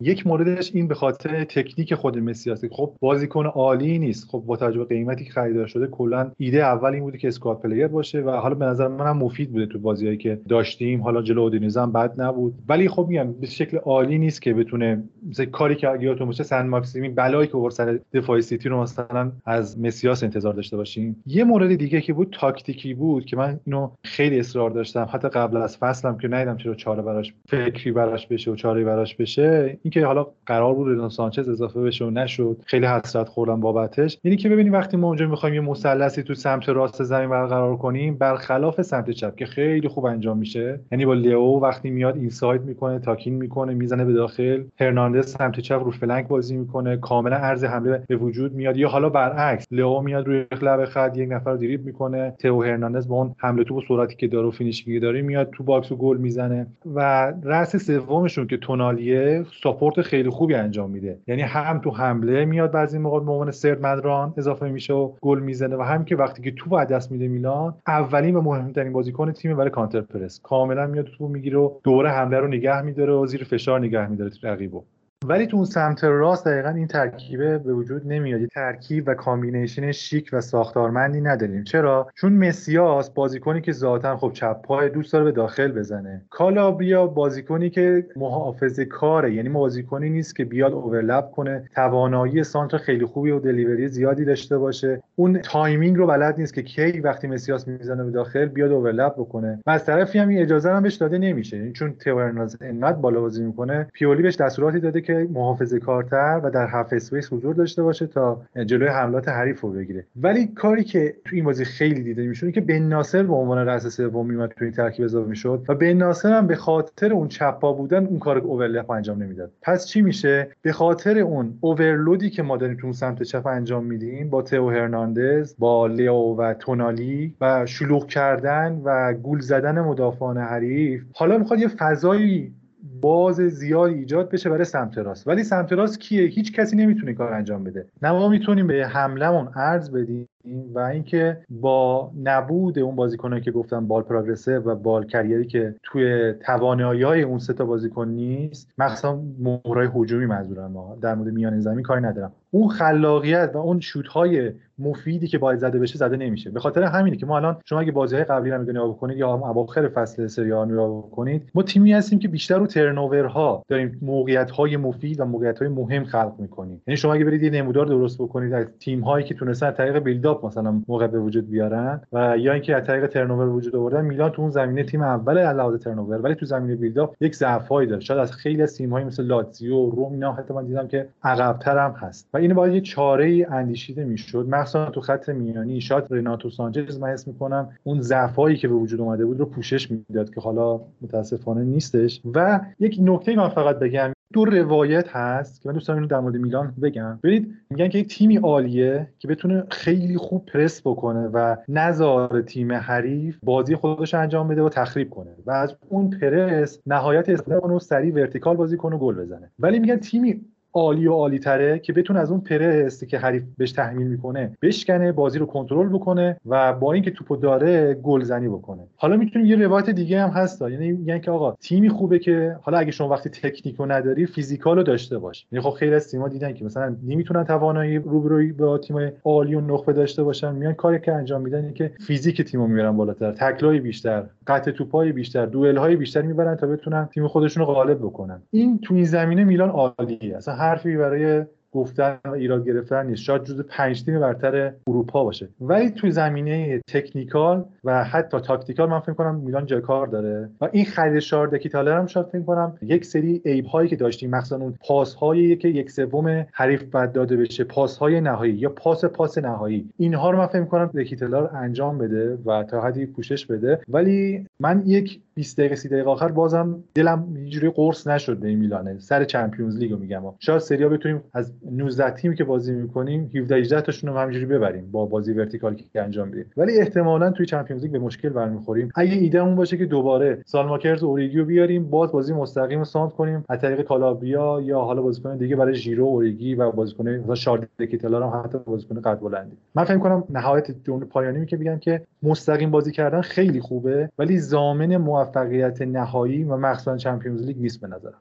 یک موردش این به خاطر تکنیک خود مسیاس خب بازیکن عالی نیست. خب با توجه به قیمتی که خریداری شده کلا ایده اول این بوده که squad player باشه و حالا به نظر منم مفید بوده تو بازیایی که داشتیم. حالا جلو اودینیزه هم بد نبود. ولی خب میگم به شکل عالی نیست که بتونه مثل کاری که یادتون باشه سن ماکسیمی بلایی که آورد سر دفاع سیتی رو مثلا از مسیاس انتظار داشته باشیم. یه مورد دیگه که بود تاکتیکی بود که من اینو خیلی اصرار داشتم. حتی قبل از فصلم که ندیدم چرا چاره براش فکری براش بشه و چاره براش بشه. اینکه حالا قرار بود رناتو سانچز اضافه بشه و نشد خیلی حسرت خوردم بابتش. اینی که ببینیم وقتی ما اونجا می‌خوایم یه مثلثی تو سمت راست زمین برقرار کنیم برخلاف سمت چپ که خیلی خوب انجام میشه. یعنی با لیو وقتی میاد inside می‌کنه تاکین می‌کنه می‌زنه به داخل. هرناندز سمت چپ رو flank بازی می‌کنه. کاملا عرض حمله به وجود میاد. یا حالا برعکس لیو میاد روی لب خط یک نفر دریبل می‌کنه. تئو هرناندز با اون حمله تو سرعتی که داره و finishing ی داره میاد تو box و گل می‌زنه. و رأس سومشون که تونالیه support خیلی خوبی انجام میده. یعنی هم تو حمله میاد بعضی موقع به عنوان third man run اضافه میشه و گل می‌زنه و هم که وقتی که تو دست میده میلان اولین و مهمترین بازیکن تیم برای counter press. کاملا میاد تو می‌گیره و دوره حمله رو نگه میداره و زیر فشار نگه میداره رقیبو. ولی تو اون سمت راست دقیقا این ترکیبه به وجود نمیاد. ترکیب و combination شیک و ساختارمندی نداریم. چرا؟ چون مسیاس بازیکنی که ذاتا خب چپ پای دوست داره به داخل بزنه. کالابریا بازیکنی که محافظه کاره یعنی بازیکنی نیست که بیاد overlap کنه. توانایی سانتر خیلی خوبی و delivery زیادی داشته باشه. اون timing رو بلد نیست که کی وقتی مسیاس می‌زنه به داخل بیاد overlap بکنه. و از طرفی هم اجازه هم بهش داده نمیشه. یعنی چون تورناز انقدر بالا بازی می‌کنه پیولی بهش دستوراتی داده محافظه کارتر و در half space حضور داشته باشه تا جلوی حملات حریف رو بگیره. ولی کاری که تو این بازی خیلی دیده میشونه که بن ناصر به عنوان رأس سوم میومد تو این ترکیب اضافه می‌شد و بن ناصر هم به خاطر اون چپ پا بودن اون کار overlap انجام نمی‌داد. پس چی میشه؟ به خاطر اون overload ی که ما داریم تو اون سمت چپ انجام میدیم با تئو هرناندز با لیو و تونالی و شلوغ کردن و گول زدن مدافعان حریف حالا می‌خواد یه فضایی باز زیادی ایجاد بشه برای سمت راست. ولی سمت راست کیه؟ هیچ کسی نمی‌تونه کار انجام بده. نه ما می‌تونیم به حملمون ارز بدیم و اینکه با نبود اون بازیکنایی که گفتم بال پروگرسیو و بال کریری که توی توانایی های اون سه تا بازیکن نیست مخصوصا مهرای هجومی منظورم ما در مورد میان زمین کاری ندارم. اون خلاقیت و اون شوت های مفیدی که باید زده بشه زده نمیشه. به خاطر همینه که ما الان شما اگه بازی های قبلی رو نگاه بکنید یا اواخر فصل سری آ نگاه بکنید ما تیمی هستیم که بیشتر رو ترنوور ها داریم موقعیت های مفید و موقعیت های مهم خلق می‌کنیم. یعنی شما اگه برید یه نمودار درست بکنید از تیم هایی که تونستن طریق build up مثلا موقع به وجود بیارن و یا اینکه از طریق turnover وجود آوردن میلان تو اون زمینه تیم اول علاوه turnover ولی تو زمینه build up یک ضعفایی داره شاید از خیلی از تیم های مثل لاتزیو روم اینا حتی من دیدم که عقب‌تر هم هست. و این باید یه چاره ای اندیشیده می‌شد. مثلا تو خط میانی شاید رناتو سانچز من اسم می‌کنم اون ضعفایی که به وجود اومده بود رو پوشش می‌داد که حالا متاسفانه نیستش. و یک نکته من فقط بگم دو روایت هست که من دوست دارم در مورد میلان بگم. ببینید میگن که یک تیمی عالیه که بتونه خیلی خوب پرس بکنه و نذاره تیم حریف بازی خودش انجام بده و تخریب کنه و از اون پرس نهایت استفاده کنه و سریع vertical بازی کنه و گل بزنه. ولی میگن تیمی عالی و عالی تره که بتونه از اون پرس که حریف بهش تحمیل می‌کنه بشکنه بازی رو کنترل بکنه و با اینکه توپو داره گلزنی بکنه. حالا می‌تونیم یه روایت دیگه هم هست یعنی میگن که آقا تیمی خوبه که حالا اگه شما وقتی تکنیکو نداری فیزیکال رو داشته باش. یعنی خب خیلی از تیم‌ها دیدن که مثلا نمی‌تونن توانایی روبروی با تیم عالی و نخبه داشته باشن. میان کاری که انجام میدن اینه که فیزیک تیمو می‌برن بالاتر تکلای بیشتر. قطع توپای بیشتر دوئل بیشتر می‌برن تا بتونن تیم خودشون رو غالب بکنن. این تو این زمینه میلان عالیه. اصلا حرفی برای گفتن و ایراد گرفتن نیست. شاید جزو پنج تیم برتر اروپا باشه. ولی تو زمینه technical و حتی tactical من فکر کنم میلان جای کار داره. و این خرید شارل دکتلار هم شاید فکر کنم یک سری عیب هایی که داشتیم مثلا اون پاس هایی که یک سوم حریف بد داده بشه پاس های نهایی یا پاس پاس نهایی. اینها رو من فکر کنم دکتلار انجام بده و تا حدی پوشش بده. ولی من یک 20 دقیقه 30 دقیقه آخر بازم دلم اینجوری قرص نشد به میلانه. سر Champions League و میگم. شاید سریا بتونیم از 19 تیمی که بازی می‌کنیم 17 18 تاشون رو همینجوری ببریم با بازی vertical ی که انجام بدیم. ولی احتمالا توی Champions League به مشکل برمیخوریم. اگه ایده‌مون باشه که دوباره سالماکرز اوریگیو بیاریم باز بازی مستقیم رو ساند کنیم از طریق کالابریا یا حالا بازیکن دیگه برای ژیرو اوریگی و بازیکن مثلا شاردکیتلا هم حتی بازیکن قد بلندی. من فکر کنم نهایت جمله پایانی که میگم که مستقیم بازی کردن خیلی خوبه ولی ضامن موفقیت نهایی و مخصوصا چمپیونز لیگ نیست به نظرم.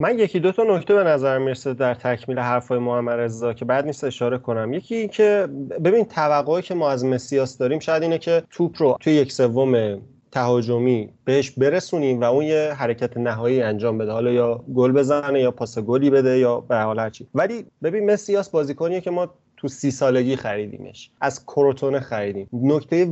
من یکی دو تا نکته به نظر می‌رسه در تکمیل حرفای محمد رضا که بعد نیست اشاره کنم. یکی این که ببین توقعی که ما از مسیاس داریم شاید اینه که توپ رو توی یک سوم تهاجمی بهش برسونیم و اون یه حرکت نهایی انجام بده. حالا یا گل بزنه یا پاس گلی بده یا به حال هرچی ولی ببین مسیاس بازیکنیه که ما تو سی سالگی خریدیمش. از کروتونه خریدیم. نکته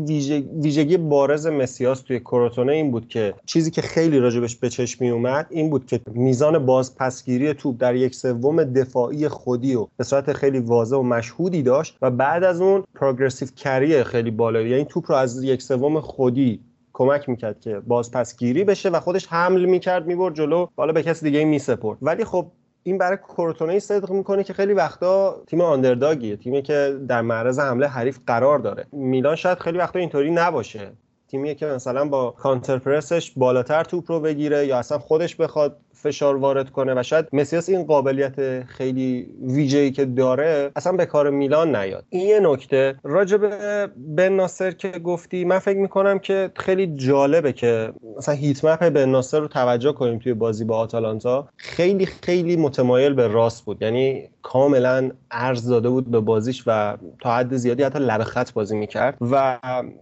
ویژگی بارز مسیاس توی کروتونه این بود که چیزی که خیلی راجبش به چشم اومد این بود که میزان بازپسگیری توپ در یک سوم دفاعی خودی و به صورت خیلی واضح و مشهودی داشت و بعد از اون پروگرسیو کری خیلی بالایی یعنی توپ رو از یک سوم خودی کمک می‌کرد که بازپسگیری بشه و خودش حمل می‌کرد می‌برد جلو حالا به کسی دیگه میسپرد. ولی خب این برای کورتونه صدق می‌کنه که خیلی وقتا تیم آندرداگیه تیمی که در معرض حمله حریف قرار داره. میلان شاید خیلی وقتا اینطوری نباشه. تیمیه که مثلا با کانتر پرسش بالاتر توپ رو بگیره یا اصلا خودش بخواد فشار وارد کنه و شاید مسیاس این قابلیت خیلی ویژه‌ای که داره اصلا به کار میلان نیاد. این یه نکته. راجع به بن ناصر که گفتی من فکر می‌کنم که خیلی جالبه که مثلا هیت مپ بن ناصر رو توجه کنیم توی بازی با آتالانتا. خیلی خیلی متمایل به راست بود. یعنی کاملا ارز داده بود به بازیش و تا حد زیادی حتی لب خط بازی می‌کرد. و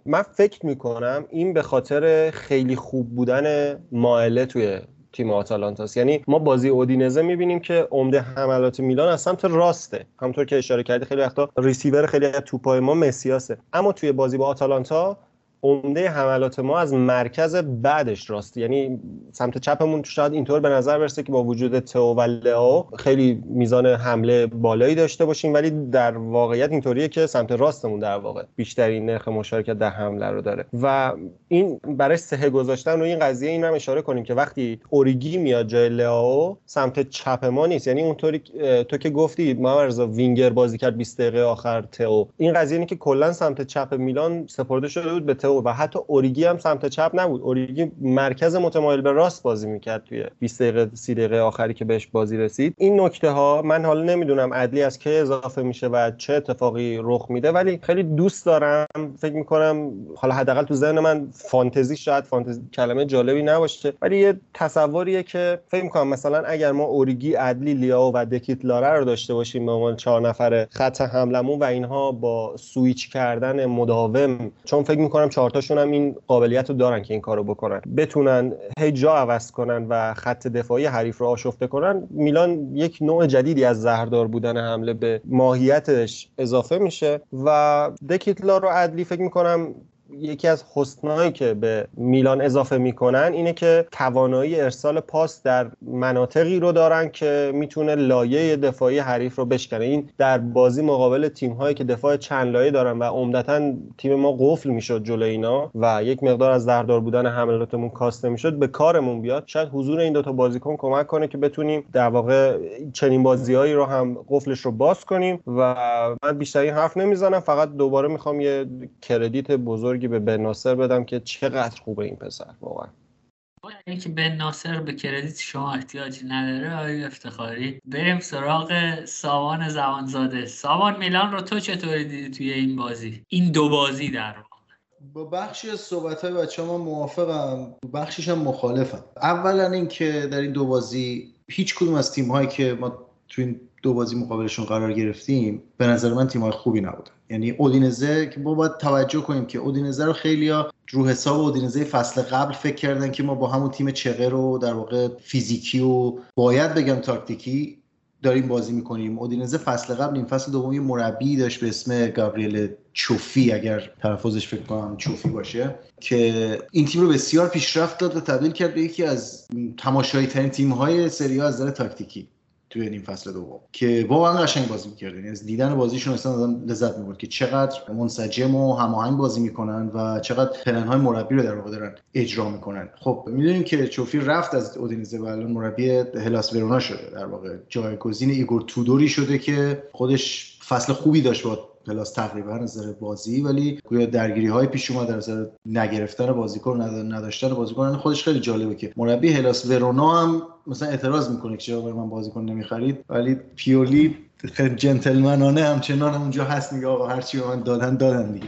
من فکر می‌کنم این به خاطر خیلی خوب بودن مائله توی تیم آتالانتاس یعنی ما بازی اودینزه می‌بینیم که عمده حملات میلان از سمت راسته. همونطور که اشاره کردی خیلی وقتا ریسیور خیلی از توپای ما مسیاسه اما توی بازی با آتالانتا عمده حملات ما از مرکز بعدش راست. یعنی سمت چپمون شاید اینطور به نظر برسه که با وجود تو و لئو خیلی میزان حمله بالایی داشته باشیم ولی در واقعیت اینطوریه که سمت راستمون در واقع بیشترین نرخ مشارکت در حمله رو داره. و این برای سه گذاشتن و این قضیه این هم اشاره کنیم که وقتی اوریگی میاد جای لئو سمت چپ ما نیست. یعنی اونطوری تو که گفتی ما وینگر بازی کرد 20 دقیقه آخر تو این قضیه اینه که کلا سمت چپ میلان سپرده شده بود به و حتی اوریگی هم سمت چپ نبود. اوریگی مرکز متمایل به راست بازی می‌کرد توی 20 دقیقه 30 دقیقه آخری که بهش بازی رسید. این نکته ها من حالا نمی‌دونم عدلی از که اضافه میشه و چه اتفاقی رخ میده ولی خیلی دوست دارم. فکر می‌کنم حالا حداقل تو ذهن من فانتزی شاید فانتزی کلمه جالبی نباشه ولی یه تصوریه که فکر می‌کنم مثلا اگر ما اوریگی عدلی لیاو و دکیت لاره رو داشته باشیم به عنوان چهار نفر خط حملمون و اینها با سویچ کردن مداوم چون فکر می‌کنم چهارتاشون هم این قابلیت رو دارن که این کارو بکنن. بتونن هی جا عوض کنن و خط دفاعی حریف رو آشفته کنن. میلان یک نوع جدیدی از زهردار بودن حمله به ماهیتش اضافه میشه و دکیتلا رو عدلی فکر می‌کنم یکی از حسنایی که به میلان اضافه می‌کنن اینه که توانایی ارسال پاس در مناطقی رو دارن که می‌تونه لایه دفاعی حریف رو بشکنه. این در بازی مقابل تیم هایی که دفاع چند لایه دارن و عمدتا تیم ما قفل می‌شد جلو اینا و یک مقدار از دردار بودن حملاتمون کاسته می‌شد. به کارمون بیاد. شاید حضور این دوتا بازیکن کمک کنه که بتونیم در واقع چنین بازیهایی رو هم قفلش رو باز کنیم. و من بیشتر حرف نمی‌زنم. فقط دوباره می‌خوام یه کردیت بزرگی به بن ناصر بدم که چقدر خوبه این پسر واقعا. یعنی که بن ناصر به کردیت شما احتیاجی نداره آقای افتخاری. بریم سراغ ساوان زمانزاده. ساوان میلان رو تو چطوری دیدی توی این بازی؟ این دو بازی در با بخشی از صحبت های بچه من موافقم بخشیش هم مخالفم. اولا اینکه در این دو بازی هیچ کدوم از تیم هایی که ما تو این دو بازی مقابلشون قرار گرفتیم به نظر من تیم های خوبی نبودن. یعنی اودینزه که ما باید توجه کنیم که اودینزه رو خیلی ها رو حساب اودینزه فصل قبل فکر کردن که ما با همون تیم چغه رو در واقع فیزیکی و باید بگم تاکتیکی داریم بازی می‌کنیم. اودینزه فصل قبل این فصل دومی مربی داشت به اسم گابریل چوفی اگر تلفظش فکر کنم چوفی باشه که این تیم رو بسیار پیشرفت داد و تبدیل کرد به یکی از تماشایی ترین تیم های سری از نظر تاکتیکی. توی این فصل دوم. که واقعا قشنگ بازی می‌کردن. یعنی از دیدن بازیشون اصلا آدم لذت می‌برد که چقدر منسجم و هماهنگ بازی می‌کنن و چقدر پلن‌های مربی رو در واقع دارن اجرا می‌کنن. خب می‌دونیم که چوفی رفت از اودینزه و الان مربی هلاس ورونا شده. در واقع جایگزین ایگور تودوری شده که خودش فصل خوبی داشت با هلاس تقریبا نظر بازی ولی گویا درگیری های پیش اومد در نظر نگرفتن بازیکن نداشتن بازیکن خودش خیلی جالبه که مربی هلاس ورونا هم مثلا اعتراض می‌کنه که چرا من بازیکن نمی‌خرید ولی پیولی خیلی جنتلمنانه همچنان اونجا هست میگه آقا هرچی به من دادن دادن دیگه.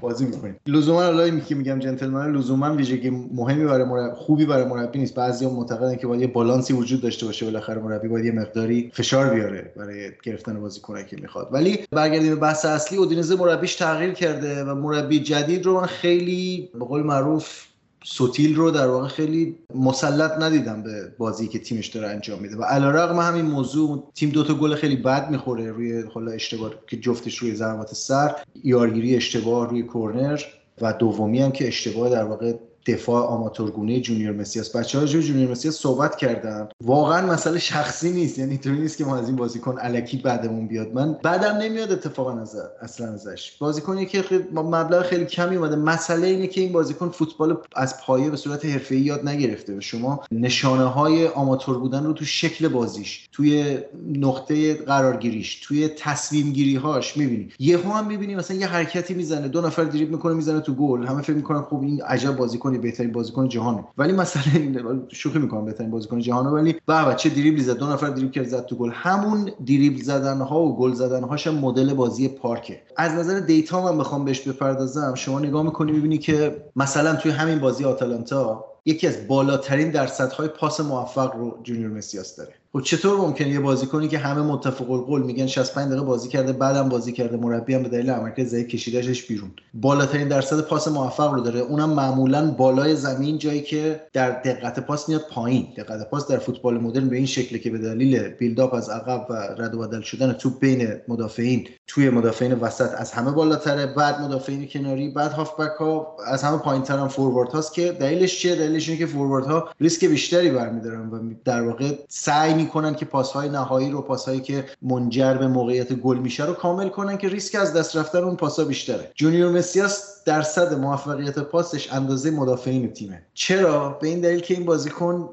بازی می‌کنیم. لزوما حالا که میگم جنتلمن لزوما ویژگی مهمی برای مربی خوبی برای مربی نیست. بعضیا معتقدن که باید یه بالانسی وجود داشته باشه بالاخره مربی باید یه مقداری فشار بیاره برای گرفتن بازیکنایی که می‌خواد. ولی برگردیم به بحث اصلی اودینزه مربیش تغییر کرده و مربی جدید رو من خیلی به قول معروف سوتیل رو در واقع خیلی مسلط ندیدم به بازی که تیمش داره انجام میده. و علیرغم همین موضوع تیم دوتا گل خیلی بد می‌خوره روی حالا اشتباه که جفتش روی ضربات سر. یارگیری اشتباه روی کرنر و دومی هم که اشتباه در واقع دفاع آماتورگونه جونیور مسیاس. بچه ها جونیور مسیاس صحبت کردن واقعا مسئله شخصی نیست. یعنی اینطوری نیست که ما از این بازیکن الکی بدمون بیاد. من بدم نمیاد اتفاقا از اصلا ازش. بازیکنی که مبلغ خیلی کمی اومده. مسئله اینه که این بازیکن فوتبال از پایه به صورت حرفه‌ای یاد نگرفته و شما نشانه های آماتور بودن رو تو شکل بازیش توی نقطه قرارگیریش توی تصمیم گیری هاش می‌بینی. یهو هم می‌بینی مثلا یه حرکتی می‌زنه دو نفر دریبل می‌کنه می‌زنه تو گل. همه فکر می‌کنن خب این عجب بازیکن بازیکنی بهترین بازیکن جهانه ولی مثلا شوخی می‌کنم بهترین بازیکن جهانه ولی به چه دریبلی زد؟ دو نفر دریبل کرد زد تو گل. همون دریبل زدن ها و گل زدن هاش مدل بازی پارکه. از نظر data من بخوام بهش بپردازم. شما نگاه می‌کنی می‌بینی که مثلا توی همین بازی آتالانتا یکی از بالاترین درصدهای پاس موفق رو جونیور مسیاس داره. خب چطور ممکنه یه بازیکنی که همه متفق القول میگن 65 دقیقه بازی کرده بدم بازی کرده مربی هم به دلیل عملکرد ضعیف کشیدهش بیرون. بالاترین درصد پاس موفق رو داره. اونم معمولا بالای زمین جایی که در دقت پاس میاد پایین. دقت پاس در فوتبال مدرن به این شکله که به دلیل build-up از عقب و رد و بدل شدن توپ بین مدافعین توی مدافعین وسط از همه بالاتره. بعد مدافعین کناری بعد هافبک ها از همه پایینتر هم فوروارد هاست که دلیلش چیه؟ دلیلش اینه که فوروارد ها ریسک بیشتری برمیدارن و در واقع سعی می‌کنن که پاسهای نهایی رو پاسهایی که منجر به موقعیت گل میشه رو کامل کنن که ریسک از دست رفتن اون پاسا بیشتره. جونیور مسیاس درصد موفقیت پاسش اندازه مدافعین تیمه. چرا؟ به این دلیل که این بازیکن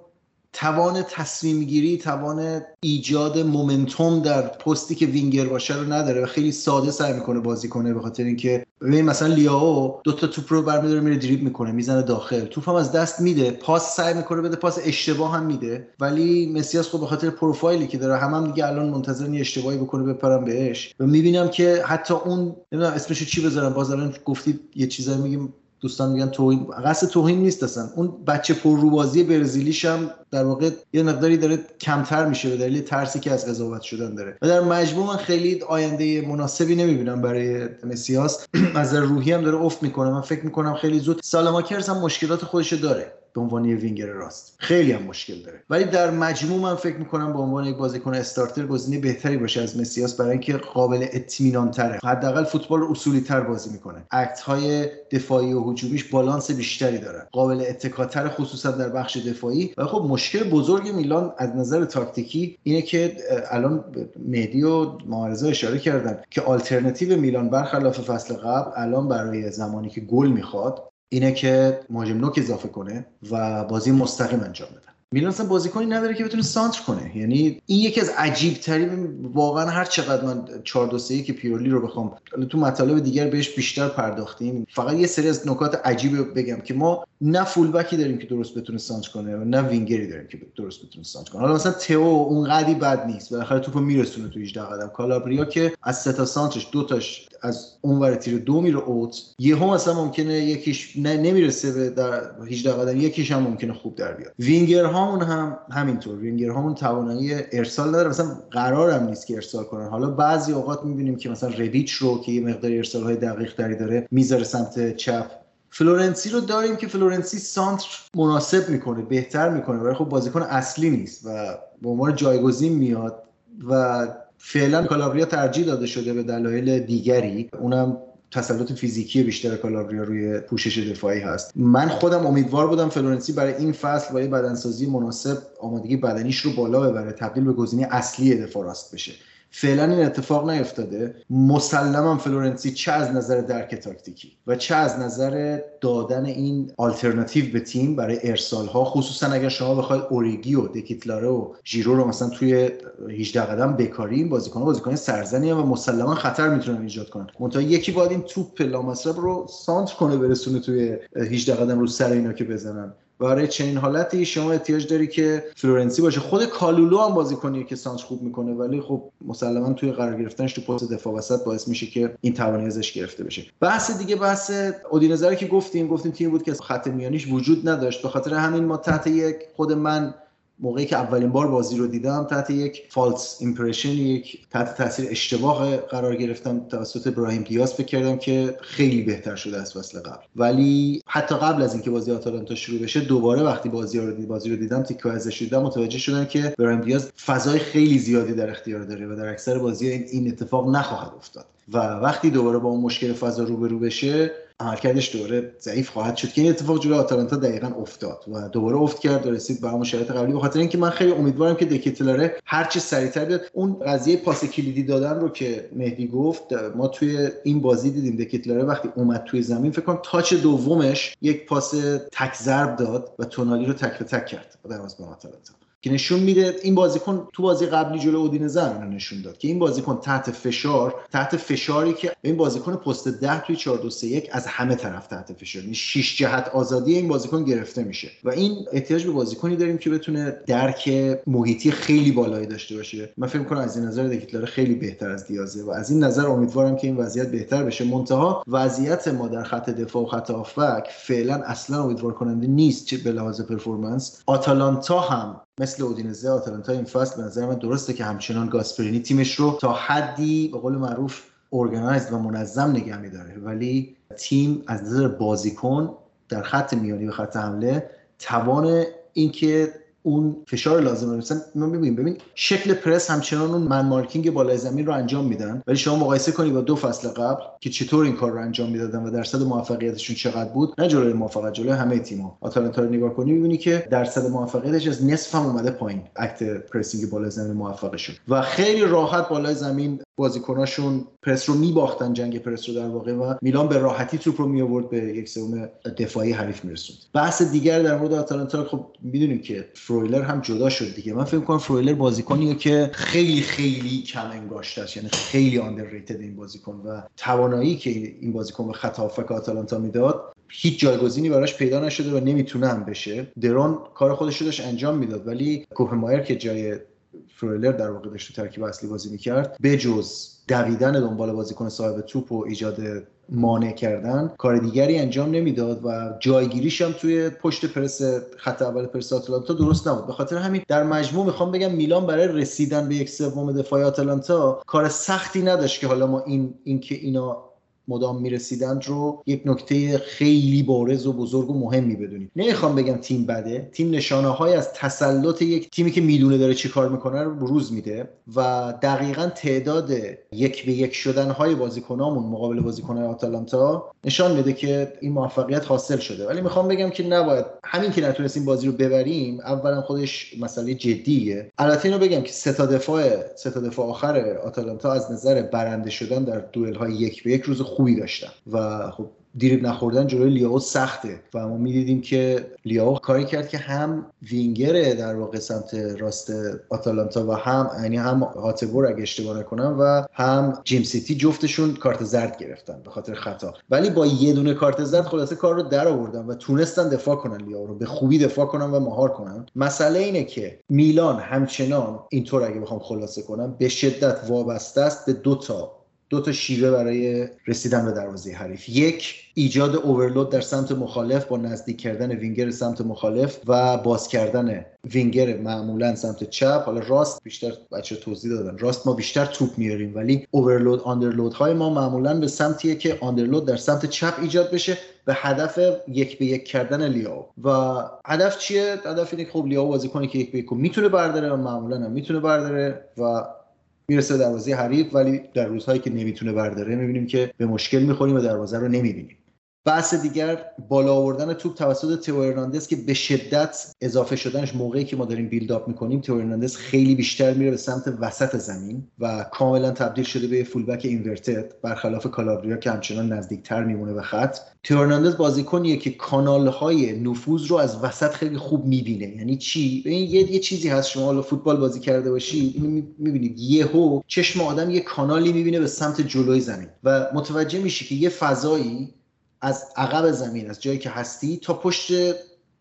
توان تصمیم گیری توان ایجاد مومنتوم در پستی که وینگر باشه رو نداره و خیلی ساده سعی می‌کنه بازی کنه به خاطر اینکه ببین مثلا لیاو دو تا توپ رو برمیداره میره دریبل می‌کنه می‌زنه داخل. توپ هم از دست میده. پاس سعی می‌کنه بده پاس اشتباه هم میده. ولی مسیاس خب به خاطر پروفایلی که داره هم, هم دیگه الان منتظر یه اشتباهی بکنه بپرم بهش. و می‌بینم که حتی اون نمی‌دونم اسمشو چی بذارم؟ باز الان گفتید یه چیزایی میگیم. دوستان میگن توهین قصد توهین نیست اصلا. اون بچه پر روبازی برزیلیش هم در واقع یه مقداری داره کمتر میشه به دلیل ترسی که از قضاوت شدن داره. و در مجموع من خیلی آینده مناسبی نمی‌بینم برای مسیاس. از روحی هم داره افت می‌کنه. من فکر می‌کنم خیلی زود سالماکرز هم مشکلات خودش داره. به عنوان یه وینگر راست. خیلی هم مشکل داره. ولی در مجموع من فکر می‌کنم به عنوان یک بازیکن استارتر گزینه بهتری باشه از مسیاس برای اینکه قابل اطمینان تره حداقل فوتبال اصولی تر بازی می‌کنه. اکت های دفاعی و هجومیش بالانس بیشتری داره. قابل اتکاتر خصوصا در بخش دفاعی. و خب مشکل بزرگ میلان از نظر تاکتیکی اینه که الان مهدی و معارضه اشاره کردن که آلترناتیو میلان برخلاف فصل قبل الان برای زمانی که گل می‌خواد اینه که مهاجم نوک اضافه کنه و بازی مستقیم انجام بده. میلان اصلا بازیکنی نداره که بتونه سانتر کنه. یعنی این یکی از عجیب ترین واقعا هر چقدر من 4 2 3 که پیرولی رو بخوام تو مطالب دیگر بهش بیشتر پرداختیم. فقط یه سری از نکات عجیب بگم که ما نه فول بکی داریم که درست بتونه سانتر کنه و نه وینگری داریم که درست بتونه سانتر کنه. حالا مثلا تئو اون قدی بد نیست. بالاخره توپو میرسونه تو 18 قدم. کالابریا که از سه تا سانترش دو تاش از اون ور تیر دو میره اوت یهو مثلا ممکنه یکیش نمی‌رسه به در 18 قدم یکیش هم ممکنه خوب در بیاد. وینگر هامون هم همینطور وینگر هامون توانایی ارسال نداره مثلا قرارم نیست که ارسال کنن. حالا بعضی اوقات می‌بینیم که مثلا ربیچ رو که یه مقدار ارسال های دقیق تری داره می‌ذاره سمت چپ. فلورنسی رو داریم که فلورنسی سانتر مناسب می‌کنه بهتر می‌کنه ولی خب بازیکن اصلی نیست و به عنوان جایگزین میاد و فعلا کالابریا ترجیح داده شده به دلایل دیگری. اونم تسلط فیزیکی بیشتر کالابریا روی پوشش دفاعی هست. من خودم امیدوار بودم فلورنسی برای این فصل با یه بدنسازی مناسب آمادگی بدنیش رو بالا ببره تبدیل به گزینه اصلی دفاع راست بشه. فعلا این اتفاق نیفتاده. مسلما فلورنسی چه از نظر درک تاکتیکی و چه از نظر دادن این آلترناتیو به تیم برای ارسال ها خصوصا اگر شما بخواید اوریگی و دکتلاره و ژیرو رو مثلا توی 18 قدم بکاریم بازیکن بازیکن سرزنی و مسلما خطر می‌تونن ایجاد کنن. منتها یکی باید این توپ لامصب رو سانتر کنه برسونه توی 18 قدم رو سر اینا که بزنن. برای چنین حالتی شما احتیاج داری که فلورنسی باشه. خود کالولو هم بازی کنی که سانتر خوب می‌کنه ولی خب مسلما توی قرار گرفتنش تو پست دفاع وسط باعث میشه که این توانی ازش گرفته بشه. بحث دیگه بحث اودینزه که گفتیم گفتیم تیم بود که خط میانیش وجود نداشت. به خاطر همین ما تحت یک خود من موقعی که اولین بار بازی رو دیدم تحت یک false impression یک تحت تاثیر اشتباه قرار گرفتم. توسط براهیم دیاز فکر کردم که خیلی بهتر شده از فصل قبل. ولی حتی قبل از اینکه بازی آتالانتا شروع بشه دوباره وقتی بازی رو دید بازی رو دیدم تیکه ازش دیدم متوجه شدم که براهیم دیاز فضای خیلی زیادی در اختیار داره و در اکثر بازی این اتفاق نخواهد افتاد. و وقتی دوباره با اون مشکل فضا روبرو بشه عملکردش دوباره ضعیف خواهد شد. که این اتفاق جلوی آتالانتا دقیقا افتاد و دوباره افت کرد و رسید به همون شرایط قبلی. به خاطر اینکه من خیلی امیدوارم که دکیتلاره هر چه سریعتر بیاد. اون قضیه پاس کلیدی دادن رو که مهدی گفت ما توی این بازی دیدیم دکیتلاره وقتی اومد توی زمین فکر کنم تاچ دومش یک پاس تک ضرب داد و تونالی رو تک به تک کرد. در به آتالانتا. که نشون میده این بازیکن تو بازی قبلی جلو اودینزه رو نشون داد که این بازیکن تحت فشار تحت فشاری که این بازیکن پست 10 توی 4 2 3 1 از همه طرف تحت فشار. یعنی 6 جهت آزادی این بازیکن گرفته میشه. و این احتیاج به بازیکنی داریم که بتونه درک محیطی خیلی بالایی داشته باشه. من فکر کنم از این نظر دکیتلار خیلی بهتر از دیازه و از این نظر امیدوارم که این وضعیت بهتر بشه. منتها وضعیت ما در خط دفاع و خط هافبک فعلا اصلا امیدوار کننده نیست چه به لحاظ پرفورمنس. آتالانتا هم مثل اودینزه آتالانتا این فصل به نظر من درسته که همچنان گاسپرینی تیمش رو تا حدی به قول معروف ارگنایزد و منظم نگه میداره. ولی تیم از نظر بازیکن در خط میانی و خط حمله توان اینکه اون فشار لازم مثلا ما می‌بینیم ببین شکل پرس همچنان اون من مارکینگ بالای زمین رو انجام میدن. ولی شما مقایسه کنید با دو فصل قبل که چطور این کار رو انجام می‌دادن و درصد موفقیتشون چقدر بود نه جلوی موفقیت جلوی همه تیم‌ها. آتالانتا رو نگاه کنی می‌بینی که درصد موفقیتش از نصف هم اومده پایین اکت پرسینگ بالای زمین موفقشون. و خیلی راحت بالای زمین بازیکناشون پرس رو میباختن جنگ پرس رو در واقع و میلان به راحتی توپ رو می آورد به یک سوم دفاعی حریف میرسوند. بحث دیگر در مورد آتالانتا خب می‌دونیم که فرویلر هم جدا شد دیگه. من فکر کنم فرویلر بازیکنیه که خیلی خیلی کم انگاشته است. یعنی خیلی آندرریتد این بازیکن و توانایی که این بازیکن به خط هافک آتالانتا می‌داد هیچ جایگزینی براش پیدا نشده و نمی‌تونه هم بشه. درون کار خودش رو داشت انجام می‌داد ولی کوپمایر که جای فرویلر در واقع داشت ترکیب اصلی بازی می‌کرد بجز دویدن دنبال بازیکن صاحب توپ و ایجاد مانع کردن کار دیگری انجام نمی‌داد و جایگیریش هم توی پشت پرس خط اول پرس آتلانتا درست نبود. به خاطر همین در مجموع می‌خوام بگم میلان برای رسیدن به یک سوم دفاع آتلانتا کار سختی نداشت که حالا ما این اینکه اینا مدام می‌رسیدند رو یک نکته خیلی بارز و بزرگ و مهمی بدونیم. نمی‌خوام بگم تیم بده. تیم نشانه های از تسلط یک تیمی که می‌دونه داره چی کار می‌کنه رو بروز میده و دقیقا تعداد یک به یک شدن های بازیکنامون مقابل بازیکن آتالانتا نشان میده که این موفقیت حاصل شده. ولی می‌خوام بگم که نباید. همین که نتونستیم بازی رو ببریم اولا خودش مسئله جدیه. البته اینو بگم که سه تا دفاع سه تا دفاع آخر آتالانتا از نظر برنده شدن در دوئل های یک به یک روز خوبی داشتن و خب دیریب نخوردن جلوی لیاو سخته. و ما می‌دیدیم که لیاو کاری کرد که هم وینگر در واقع سمت راست آتالانتا و هم یعنی هم هاته‌بور اگه اشتباه نکنم و هم جیمسیتی جفتشون کارت زرد گرفتن به خاطر خطا. ولی با یه دونه کارت زرد خلاصه کار رو در آوردن و تونستن دفاع کنن لیاو رو به خوبی دفاع کنن و مهار کنن. مسئله اینه که میلان همچنان اینطور اگه بخوام خلاصه کنم به شدت وابسته است به دو تا دو تا شیوه برای رسیدن به دروازه حریف. یک ایجاد overload در سمت مخالف با نزدیک کردن وینگر سمت مخالف و باز کردن وینگر معمولا سمت چپ. حالا راست بیشتر بچه توضیح دادن. راست ما بیشتر توپ میاریم ولی overload underload های ما معمولا به سمتیه که underload در سمت چپ ایجاد بشه به هدف یک به یک کردن لیائو. و هدف چیه؟ هدف اینه خب لیائو بازیکنی که یک به یک می‌تونه برداره و معمولا هم می‌تونه برداره و می‌رسه دروازه حریف ولی در روزهایی که نمی‌تونه برداره می‌بینیم که به مشکل می‌خوریم و دروازه رو نمی‌بینیم. بحث دیگر بالا آوردن توپ توسط تئو هرناندز که به شدت اضافه شدنش موقعی که ما داریم build up می‌کنیم تئو هرناندز خیلی بیشتر میره به سمت وسط زمین و کاملا تبدیل شده به fullback inverted برخلاف کالابریا که همچنان نزدیکتر میمونه به خط. تئو ارناندز بازیکنیه که کانال های نفوذ رو از وسط خیلی خوب می‌بینه. یعنی چی؟ این یه, یه چیزی هست شما حالا فوتبال بازی کرده باشید اینو می‌بینید. یهو چشم آدم یه کانالی می‌بینه به سمت جلوی زمین و متوجه میشه که یه فضایی از عقب زمین از جایی که هستی تا پشت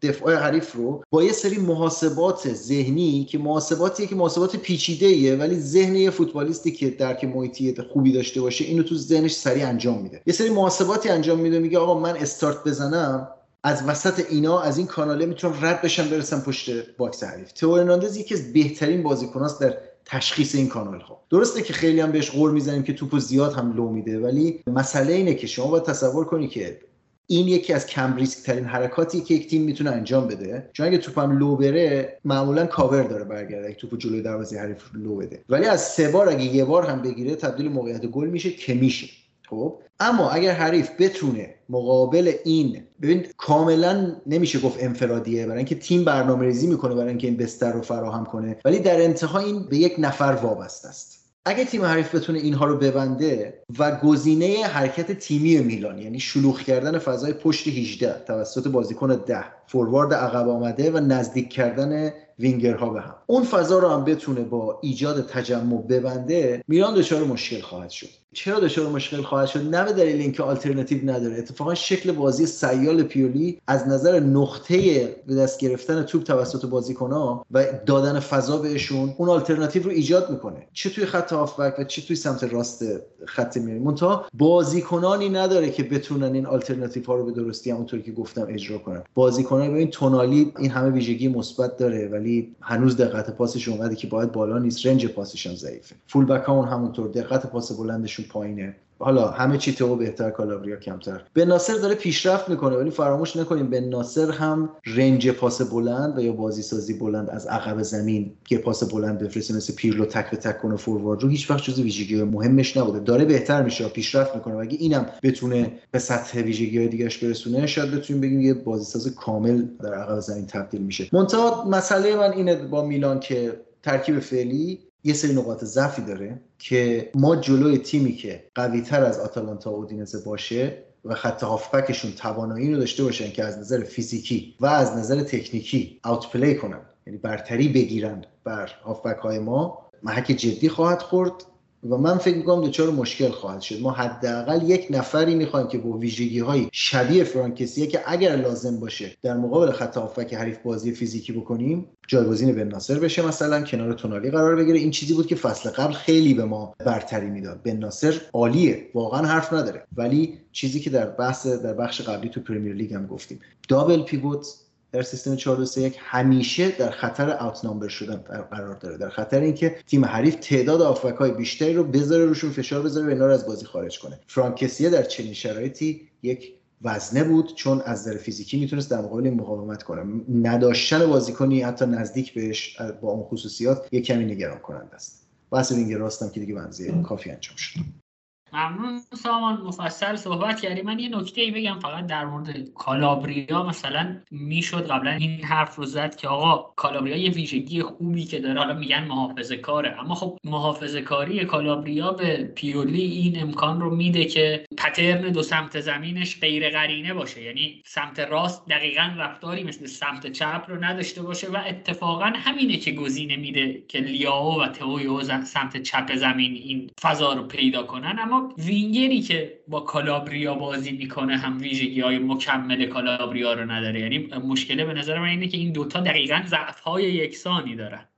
دفاع حریف رو با یه سری محاسبات ذهنی که محاسباتیه که محاسبات پیچیده ایه ولی ذهن یه فوتبالیستی که درک محیطی خوبی داشته باشه اینو تو ذهنش سریع انجام میده. یه سری محاسباتی انجام میده میگه آقا من استارت بزنم از وسط اینا از این کاناله می‌تونم رد بشم برسم پشت box حریف. تئو هرناندز یکی از بهترین بازیکناست در تشخیص این کانال ها درسته که خیلی هم بهش غر می‌زنیم که توپو زیاد هم لو میده ولی مسئله اینه که شما باید تصور کنی که این یکی از کم ریسک ترین حرکاتی که یک تیم می‌تونه انجام بده چون اگه توپم لو بره معمولا کاور داره برگرده اگه توپو جلوی دروازه حریف لو بده. ولی از سه بار اگه یه بار هم بگیره تبدیل موقعیت گل میشه که میشه. خب؟ اما اگر حریف بتونه مقابل این ببین کاملا نمیشه گفت انفرادیه برای اینکه تیم برنامه ریزی می‌کنه برای اینکه این بستر رو فراهم کنه ولی در انتها این به یک نفر وابسته است. اگه تیم حریف بتونه اینها رو ببنده و گزینه حرکت تیمی میلان یعنی شلوغ کردن فضای پشت 18 توسط بازیکن 10 فوروارد عقب آمده و نزدیک کردن وینگرها به هم. اون فضا رو هم بتونه با ایجاد تجمع ببنده میلان دچار مشکل خواهد شد. چرا دچار مشکل خواهد شد؟ نه به دلیل اینکه آلترناتیو نداره. اتفاقا شکل بازی سیال پیولی از نظر نقطه به دست گرفتن توپ توسط بازیکنها و دادن فضا بهشون اون آلترناتیو رو ایجاد می‌کنه. چه توی خط هافبک و چه توی سمت راست خط میانی منتها بازیکنانی نداره که بتونن این آلترناتیو ها رو به درستی همونطوری که گفتم اجرا کنن. بازیکنان ببین تونالی این همه ویژگی مثبت داره ولی هنوز دقت پاسش اونقدی که باید بالا نیست. range پاسش هم ضعیفه. fullback ها همونطور دقت پاس بلندشون پایینه. حالا همه چی تئو بهتر کالابریا کمتر. بن ناصر داره پیشرفت می‌کنه ولی فراموش نکنیم بن ناصر هم range پاس بلند و یا بازی سازی بلند از عقب زمین که پاس بلند بفرسته مثل پیرلو تک به تک کنه forward رو هیچ وقت جز ویژگی مهمش نبوده. داره بهتر میشه پیشرفت می‌کنه. و اگه اینم بتونه به سطح ویژگی های دیگهش برسونه شاید بتونیم بگیم یه بازی ساز کامل در عقب زمین تبدیل میشه. منتها مسئله من اینه با میلان که ترکیب فعلی یه سری نقاط ضعفی داره که ما جلوی تیمی که قوی تر از آتالانتا و اودینزه باشه و خط هافبکشون توانایی رو داشته باشن که از نظر فیزیکی و از نظر تکنیکی اوت پلی کنن یعنی برتری بگیرن بر هافبک های ما محک جدی خواهد خورد. و من فکر می‌کنم دچار مشکل خواهد شد. ما حداقل یک نفری می‌خوایم که با ویژگی های شبیه فرانکسیه که اگر لازم باشه در مقابل خط هافبک حریف بازی فیزیکی بکنیم جایگزین بن ناصر بشه مثلا کنار تونالی قرار بگیره. این چیزی بود که فصل قبل خیلی به ما برتری می‌داد. بن ناصر عالیه واقعا حرف نداره. ولی چیزی که در بحث در بخش قبلی تو پریمیر لیگ هم گفتیم. double pivot در سیستم 4 همیشه در خطر outnumber شدن قرار داره. در خطر اینکه تیم حریف تعداد هافبک های بیشتری رو بذاره روشون فشار بذاره و اینا رو از بازی خارج کنه. فرانک کسیه در چنین شرایطی یک وزنه بود چون از نظر فیزیکی می‌تونست در مقابل مقاومت کنه. نداشتن بازیکنی حتی نزدیک بهش با اون خصوصیات یک کمی نگران کننده است. بحث وینگر راستم که دیگه منزیه کافی انجام شد. ممنون سامان. مفصل صحبت کردی. من یه نکته ای بگم فقط در مورد کالابریا. مثلا می‌شد قبلا این حرف رو زد که آقا کالابریا یه ویژگی خوبی که داره. حالا میگن محافظه کاره. اما خب محافظه کاری کالابریا به پیولی این امکان رو میده که پترن دو سمت زمینش غیر قرینه باشه. یعنی سمت راست دقیقا رفتاری مثل سمت چپ رو نداشته باشه و اتفاقا همینه که گزینه میده که لیاو و تئویو سمت چپ زمین این فضا رو پیدا کنن. اما وینگری که با کالابریا بازی می‌کنه هم ویژگی های مکمل کالابریا رو نداره. یعنی مشکله به نظر من اینه که این دوتا دقیقا ضعف های یکسانی دارن.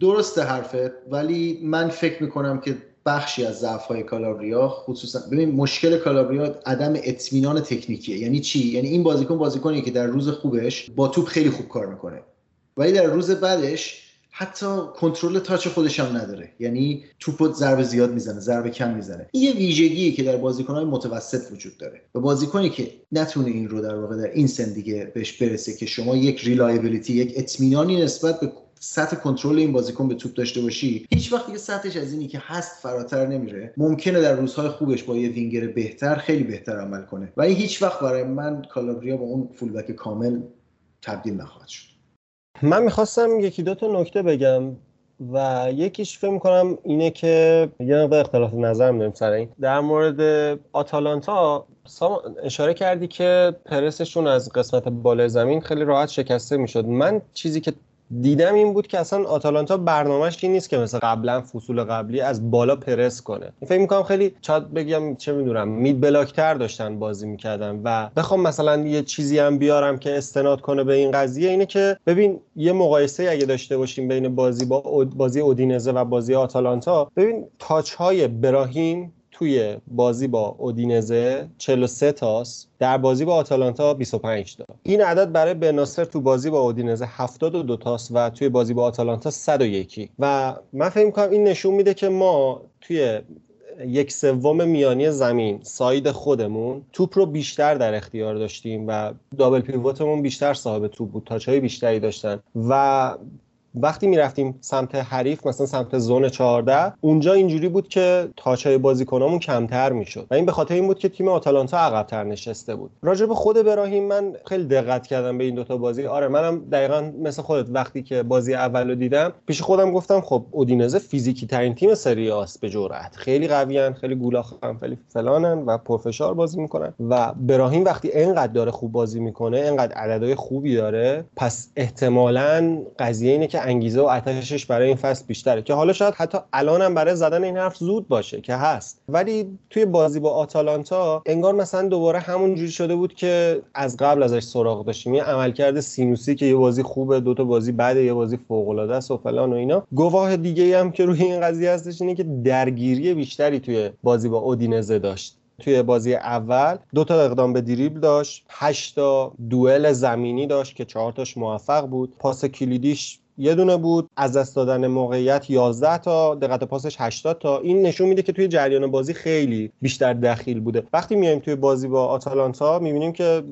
درسته حرفت ولی من فکر می‌کنم که بخشی از ضعف های کالابریا خصوصا ببین مشکل کالابریا عدم اطمینان تکنیکیه. یعنی چی؟ یعنی این بازیکن بازیکنی که در روز خوبش با توپ خیلی خوب کار می‌کنه. ولی در روز بعدش حتی کنترل touch خودش هم نداره. یعنی توپ ضربه زیاد می‌زنه ضربه کم می‌زنه. این یه ویژگیه که در بازیکنهای متوسط وجود داره. و بازیکنی که نتونه این رو در واقع در این سن دیگه بهش برسه که شما یک reliability یک اطمینانی نسبت به سطح کنترل این بازیکن به توپ داشته باشی هیچ وقت دیگه سطحش از اینی که هست فراتر نمیره. ممکنه در روزهای خوبش با یه وینگر بهتر خیلی بهتر عمل کنه. ولی هیچ وقت برای من کالابریا با اون فولبک کامل تبدیل نخواهد شد. من می‌خواستم یکی دو تا نکته بگم و یکیش فکر می‌کنم اینه که یه نقطه اختلاف نظر داریم سر این. در مورد آتالانتا اشاره کردی که پرسشون از قسمت بالای زمین خیلی راحت شکسته می‌شد. من چیزی که دیدم این بود که اصلا آتالانتا برنامهش این نیست که مثل قبلا فصول قبلی از بالا پرس کنه. فکر می‌کنم خیلی شاید بگم چه می‌دونم مید بلاکتر داشتن بازی می‌کردن و بخوام مثلا یه چیزی هم بیارم که استناد کنه به این قضیه اینه که ببین یه مقایسه اگه داشته باشیم بین بازی با بازی اودینزه و بازی آتالانتا ببین تاچ های براهیم توی بازی با اودینزه 43 تاست در بازی با آتالانتا 25 تا. این عدد برای بناصر تو بازی با اودینزه 72 تاست و توی بازی با آتالانتا 101 و من فکر کنم این نشون میده که ما توی یک سوم میانی زمین ساید خودمون توپ رو بیشتر در اختیار داشتیم و دابل پیوتمون بیشتر صاحب توپ بود تاچهای بیشتری داشتن. و وقتی می‌رفتیم سمت حریف مثلا سمت زون 14 اونجا اینجوری بود که تاچای بازیکنامون کمتر می‌شد. و این به خاطر این بود که تیم آتالانتا عقبتر نشسته بود. راجع به خود براهیم من خیلی دقت کردم به این دوتا بازی. آره منم دقیقا مثل خودت وقتی که بازی اول رو دیدم پیش خودم گفتم خب اودینزه فیزیکی ترین تیم سری آس به جرأت. خیلی قویان خیلی گولاخن خیلی فلانن و پرفشار بازی می‌کنن. و براهیم وقتی اینقدر داره خوب بازی می‌کنه اینقدر عددهای خوبی داره پس احتمالا قضیه اینه که انگیزه و آتشش برای این فصل بیشتره که حالا شاید حتی الانم برای زدن این حرف زود باشه که هست. ولی توی بازی با آتالانتا انگار مثلا دوباره همون جوری شده بود که از قبل ازش سراغ داشتیم. یه عملکرد سینوسی که یه بازی خوبه دو تا بازی بعد یه بازی فوق العاده است و فلان و اینا. گواه دیگه هم که روی این قضیه هستش اینه که درگیری بیشتری توی بازی با اودینزه داشت. توی بازی اول دو تا اقدام به دریبل داشت 8 تا دوئل زمینی داشت که چهار تاش موفق بود. پاس کلیدیش یه دونه بود از دست دادن موقعیت 11 تا دقت پاسش 80 تا. این نشون میده که توی جریان بازی خیلی بیشتر دخیل بوده. وقتی میایم توی بازی با آتالانتا می‌بینیم که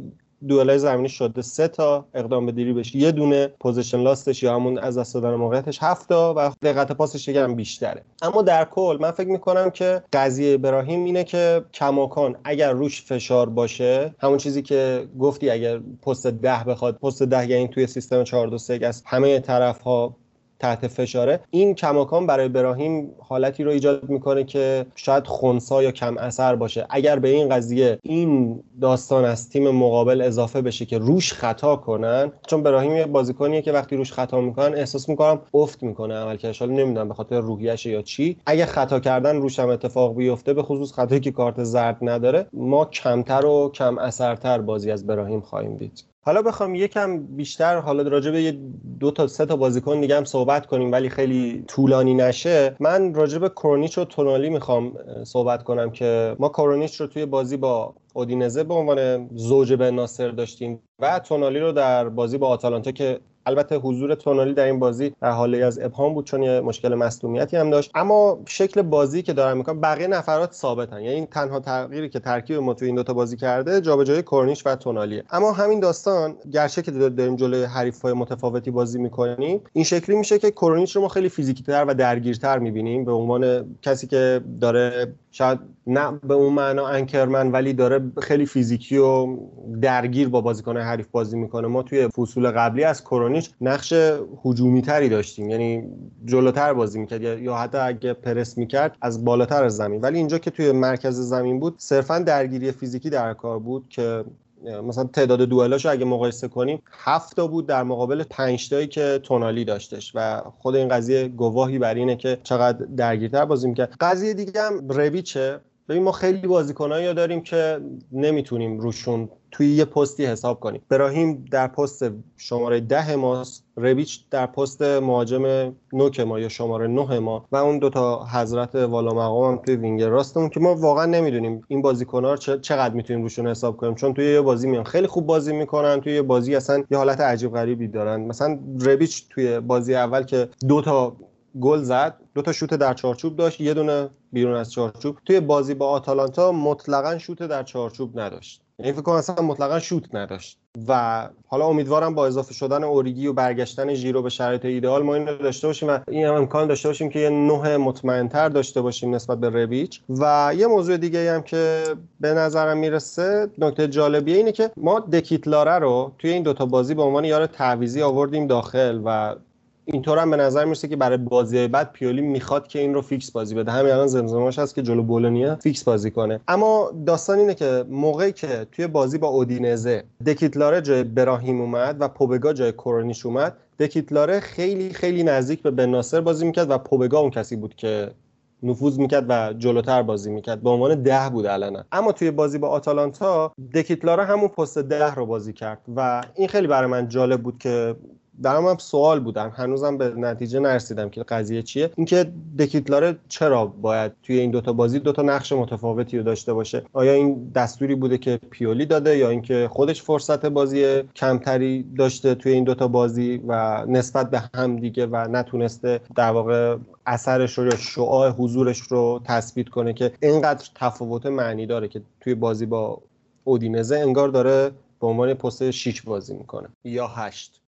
دوئلای زمینی شده سه تا اقدام به دریبلش یه دونه position lost ش یا همون از دست دادن موقعیتش هفت تا و دقت پاسش یکم بیشتره. اما در کل من فکر می‌کنم که قضیه براهیم اینه که کماکان اگر روش فشار باشه همون چیزی که گفتی اگر پست ده بخواد پست ده یعنی توی سیستم 4 2 3 از همه طرف ها تحت فشاره. این کماکان برای براهیم حالتی رو ایجاد می‌کنه که شاید خونسا یا کم اثر باشه. اگر به این قضیه این داستان از تیم مقابل اضافه بشه که روش خطا کنن چون براهیم یه بازیکنیه که وقتی روش خطا می‌کنن احساس می‌کنم افت می‌کنه عملکردش. حالا نمی‌دونم به خاطر روحیش یا چی. اگه خطا کردن روش هم اتفاق بیفته به خصوص خطایی که کارت زرد نداره ما کمتر و کم اثرتر بازی از براهیم خواهیم دید. حالا بخوام یکم بیشتر حالا راجع به دو تا سه تا بازیکن دیگه هم صحبت کنیم ولی خیلی طولانی نشه. من راجع به کرونیچ و تونالی می‌خوام صحبت کنم که ما کرونیچ رو توی بازی با اودینزه به عنوان زوج به ناصر داشتیم و تونالی رو در بازی با آتالانتا که البته حضور تونالی در این بازی در حالی از ابهام بود چون یه مشکل مصدومیتی هم داشت. اما شکل بازی که دارم می‌کنم بقیه نفرات ثابتن. یعنی تنها تغییری که ترکیب ما توی این دوتا بازی کرده جابجایی کرنیش و تونالیه. اما همین داستان گرچه که داریم جلوی حریف‌های متفاوتی بازی می‌کنیم این شکلی میشه که کرونیچ رو ما خیلی فیزیکی‌تر و درگیرتر می‌بینیم. به عنوان کسی که داره شاید نه به اون معنا انکرمن ولی داره خیلی فیزیکی و درگیر با بازیکن حریف بازی می‌کنه. ما توی فصول قبلی از کرونیچ نقش هجومی تری داشتیم. یعنی جلوتر بازی می‌کرد یا حتی اگه پرس می‌کرد از بالاتر زمین. ولی اینجا که توی مرکز زمین بود صرفا درگیری فیزیکی در کار بود که مثلا تعداد دوئلاشو اگه مقایسه کنیم هفت تا بود در مقابل پنج تایی که تونالی داشتش. و خود این قضیه گواهی بر اینه که چقدر درگیرتر بازی می‌کرد قضیه دیگه هم رویچه. ببین ما خیلی بازیکنایی داریم که نمی‌تونیم روشون توی یه پستی حساب کنیم. براهیم در پست شماره ده ماست. رویچ در پست مهاجم نوک ما یا شماره نه ما و اون دوتا حضرت والا مقام هم توی وینگر. راستمون که ما واقعا نمی‌دونیم این بازیکن‌ها چقدر می‌تونیم روشون حساب کنیم. چون توی یه بازی میان. خیلی خوب بازی می‌کنن. توی یه بازی اصلا یه حالت عجیب غریبی دارن. مثلا رویچ توی بازی اول که دو تا گل زد دو تا شوت در چارچوب داشت یه دونه بیرون از چارچوب. توی بازی با آتالانتا مطلقا شوت در چارچوب نداشت. یعنی فکر کنم اصلا مطلقا شوت نداشت. و حالا امیدوارم با اضافه شدن اوریگی و برگشتن ژیرو به شرایط ایدئال ما این رو داشته باشیم و این هم امکان داشته باشیم که یه نه مطمئنتر داشته باشیم نسبت به رویچ و یه موضوع دیگه هم که به نظرم می‌رسه نکته جالبیه اینه که ما دکیتلاره رو توی این دوتا بازی به عنوان یار تعویزی آوردیم داخل و اینطور هم به نظر می‌رسه که برای بازی بعد پیولی می‌خواد که این رو فیکس بازی بده. همین الان زمزماش هست که جلو بولونیا فیکس بازی کنه. اما داستان اینه که موقعی که توی بازی با اودینزه دکیتلاره جای براهیم اومد و پوبگا جای کرونیچ اومد دکیتلاره خیلی خیلی نزدیک به بناسر بازی می‌کرد و پوبگا اون کسی بود که نفوذ می‌کرد و جلوتر بازی می‌کرد. به عنوان ده بود الان. اما توی بازی با آتالانتا دکیتلاره همون پست ده رو بازی کرد و این خیلی برای من جالب بود که برام هم سوال بودم هنوزم به نتیجه نرسیدم که قضیه چیه. اینکه دکیتلاره چرا باید توی این دوتا بازی دوتا نقش متفاوتی رو داشته باشه. آیا این دستوری بوده که پیولی داده یا اینکه خودش فرصت بازی کمتری داشته توی این دوتا بازی و نسبت به هم دیگه و نتونسته در واقع اثرش رو یا شعاع حضورش رو تثبیت کنه که اینقدر تفاوت معنی داره که توی بازی با اودینزه انگار داره به عنوان پست 6 بازی می‌کنه. یا هشت.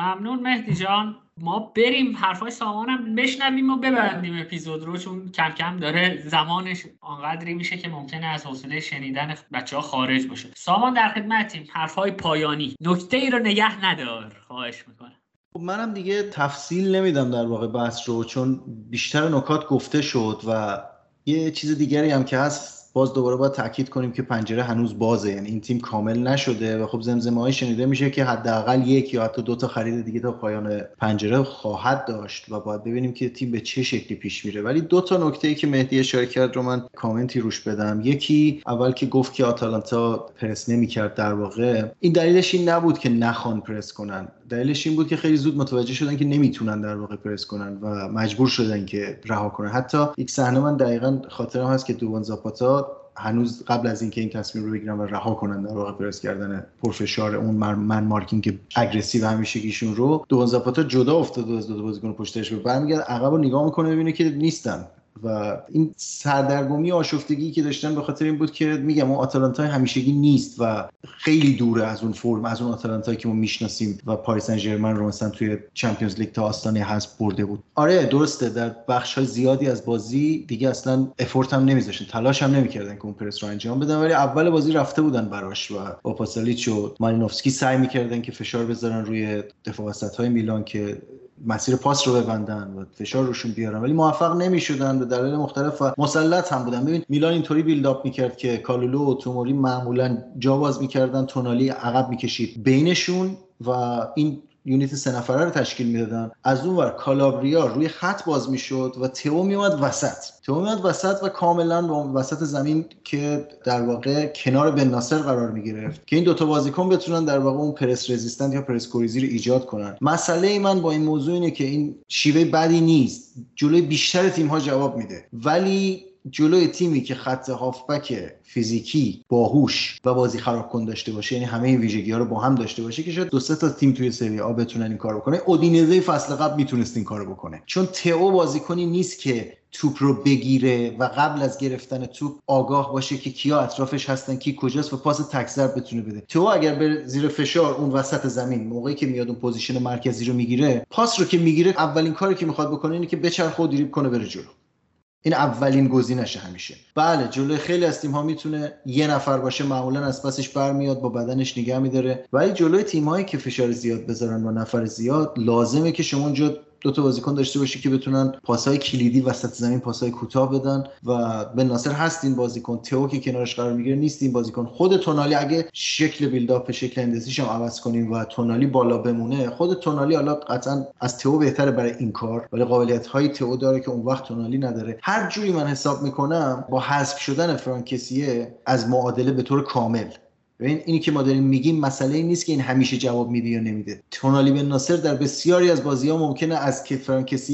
ممنون مهدی جان. ما بریم حرفای سامانم بشنویم و ببندیم اپیزود رو چون کم کم داره زمانش آنقدری میشه که ممکنه از حوصله شنیدن بچه ها خارج باشه. سامان در خدمتیم. حرفای پایانی. نکته ای رو نگه ندار. خواهش می‌کنم. خب منم دیگه تفصیل نمیدم در واقع بحث رو چون بیشتر نکات گفته شد و یه چیز دیگری هم که هست باز دوباره باید تاکید کنیم که پنجره هنوز بازه. یعنی این تیم کامل نشده و خب زمزمه های شنیده میشه که حداقل یک یا حتی دو تا خرید دیگه تا پایان پنجره خواهد داشت و باید ببینیم که تیم به چه شکلی پیش میره. ولی دو تا نکته ای که مهدی اشاره کرد رو من کامنتی روش بدم. یکی اول که گفت که آتالانتا پرس نمی‌کرد در واقع. این دلیلش این نبود که نخوان پرس کنن. دلیلش این بود که خیلی زود متوجه شدن که نمی‌تونن در واقع پرس کنن و مجبور شدن که رها کنن. حتی یک صحنه من دقیقا خاطرم هست که دوان زاپاتا هنوز قبل از اینکه این تصمیم رو بگیرن و رها کنن در واقع پرس کردن پرفشار اون man marking aggressive همیشگیشون رو دوان زاپاتا جدا افتاد از دو بازیکن پشتش به برمیگرد عقب رو نگاه می‌کنه ببینه که نیستن. و این سردرگمی آشفتگی که داشتن به خاطر این بود که میگم اون آتالانتا همیشگی نیست و خیلی دوره از اون فرم از اون آتالانتا که ما می‌شناسیم و پاریس سن ژرمن رو مثلا توی چمپیونز لیگ تا آستانه حذف برده بود. آره درسته در بخش های زیادی از بازی دیگه اصلا افورت هم نمیذاشتن تلاش هم نمی‌کردن که اون پرس رو انجام بدن ولی اول بازی رفته بودن براش و با و مالینوفسکی سعی می‌کردن که فشار بذارن روی دفاع وسط های میلان که مسیر پاس رو ببندن و فشار روشون بیارن. ولی موفق نمی‌شدن به دلایل مختلف و مسلط هم بودن. ببین میلان اینطوری build up می‌کرد که کالولو و توموری معمولا جا باز می‌کردن تونالی عقب می‌کشید بینشون و این unit سه نفره رو تشکیل می‌دادن. از اون ور کالابریا روی خط باز می‌شد و تئو میومد وسط. تئو میومد وسط و کاملا با وسط زمین که در واقع کنار بن ناصر قرار می‌گرفت. که این دوتا بازیکن بتونن در واقع اون press resistant یا پرس کوریزی رو ایجاد کنن. مسئله من با این موضوع اینه که این شیوه بدی نیست. جلوی بیشتر تیم ها جواب میده. ولی جلوی تیمی که خط هافبک فیزیکی باهوش و بازی خراب کن داشته باشه یعنی همه ویژگی ها رو با هم داشته باشه که شاید دو سه تا تیم توی سری آ بتونن این کار بکنه. اودینزه فصل قبل می‌تونست این کارو بکنه. چون تئو بازیکنی نیست که توپ رو بگیره و قبل از گرفتن توپ آگاه باشه که کیا اطرافش هستن کی کجاست و پاس تک‌ضرب بتونه بده. تو اگر به زیر فشار اون وسط زمین موقعی که میاد اون position مرکزی رو می‌گیره پاس رو که می‌گیره اولین کاری که می‌خواد بکنه اینه که بچرخه و دریبل کنه بره جلو. این اولین گزینشه همیشه. بله جلوی خیلی از تیم ها می‌تونه یه نفر باشه معمولا از پسش برمیاد با بدنش نگه میداره. ولی جلوی تیم هایی که فشار زیاد بذارن با نفر زیاد لازمه که شما اونجا دو تا بازیکن داشته باشی که بتونن پاسهای کلیدی وسط زمین پاسهای کوتاه بدن و به ناصر هست این بازیکن. تئو که کنارش قرار می‌گیره نیست این بازیکن. خود تونالی اگه شکل بیلداپ شکل عوض کنیم و تونالی بالا بمونه خود تونالی حالا قطعا از تئو بهتره برای این کار. ولی قابلیت های تئو داره که اون وقت تونالی نداره. هر جوری من حساب می‌کنم با حذف شدن فرانکسیه از معادله به طور کامل. ببین اینی که ما داریم میگیم مسئله این نیست که این همیشه جواب میده یا نمیده. تونالی بن ناصر در بسیاری از بازی ها ممکنه از که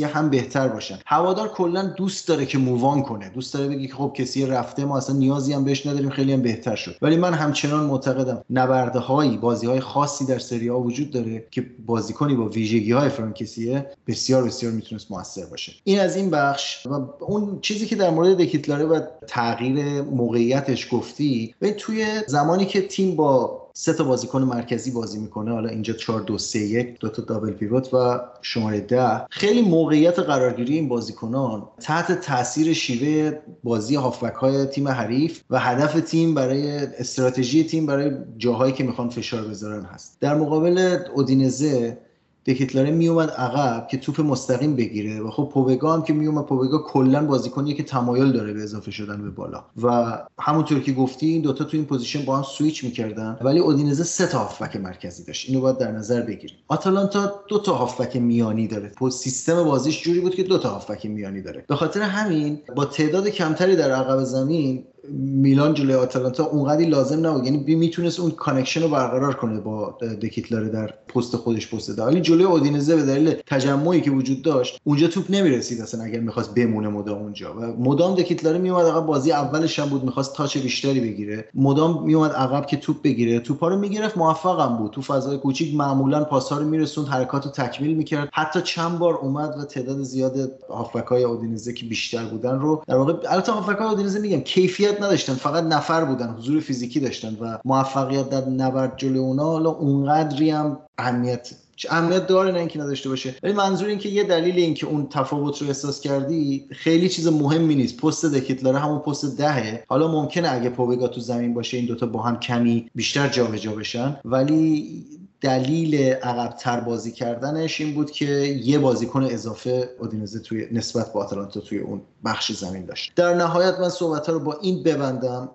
هم بهتر باشن. هوادار کلا دوست داره که مووان کنه. دوست داره بگه خب کسی رفته ما اصلا نیازی هم بهش نداریم خیلی هم بهتر شد. ولی من همچنان معتقدم نبرده هایی بازی های خاصی در سری ها وجود داره که بازیکنی با ویژگی های فرانکسیه بسیار بسیار می‌تونست موثر باشه. این از این بخش و اون چیزی که در مورد دکیتلاره و تغییر موقعیتش گفتی و توی زمانی که تیم با سه تا بازیکن مرکزی بازی می‌کنه. حالا اینجا 4 2 3 1 دو تا double pivot و شماره 10 خیلی موقعیت قرارگیری این بازیکنان تحت تاثیر شیوه بازی هافبک های تیم حریف و هدف تیم برای استراتژی تیم برای جاهایی که می‌خوان فشار بذارن هست. در مقابل اودینزه دکیتلاره میومد عقب که توپ مستقیم بگیره و خب پوبگا هم که میومد پوبگا کلا بازیکنیه که تمایل داره به اضافه شدن به بالا. و همونطور که گفتی این دوتا تو این position با هم سویچ می‌کردن ولی اودینزه سه تا هافبک مرکزی داشت. اینو باید در نظر بگیریم. آتالانتا دو تا هافبک میانی داره. سیستم بازیش جوری بود که دو تا هافبک میانی داره. به خاطر همین با تعداد کمتری در عقب زمین میلان جلوی آتالانتا اونقدی لازم نبود. یعنی می‌تونست اون connection رو برقرار کنه با دکیتلاره در پست خودش پست ده ولی جلوی اودینزه به دلیل تجمعی که وجود داشت اونجا توپ نمی‌رسید اصلا اگر می‌خواست بمونه مدام اونجا. و مدام دکیتلاره میومد عقب بازی اولش هم بود می‌خواست touch بیشتری بگیره. مدام میومد عقب که توپ بگیره. توپا رو می‌گرفت موفقم بود. تو فضای کوچیک معمولا پاسا رو میرسوند حرکات رو تکمیل می‌کرد. حتی چند بار اومد و تعداد زیاد هافبکای اودینزه که بیشتر بودن رو در واقع البته هافبکای اودینزه میگم کیفیت نداشتن فقط نفر بودن حضور فیزیکی داشتن و موفقیت در نبرد جلوی اونا حالا اونقدری هم اهمیت اهمیت داره نه اینکه نداشته باشه. ولی منظور این که یه دلیل این که اون تفاوت رو احساس کردی خیلی چیز مهمی نیست. پست دکیتلاره همون پست دهه. حالا ممکنه اگه پوبگا تو زمین باشه این دوتا با هم کمی بیشتر جابجا بشن. ولی دلیل عقبتر بازی کردنش این بود که یه بازیکن اضافه اودینزه توی نسبت با آتالانتا توی اون بخش زمین داشت. در نهایت من صحبت رو با این ببندم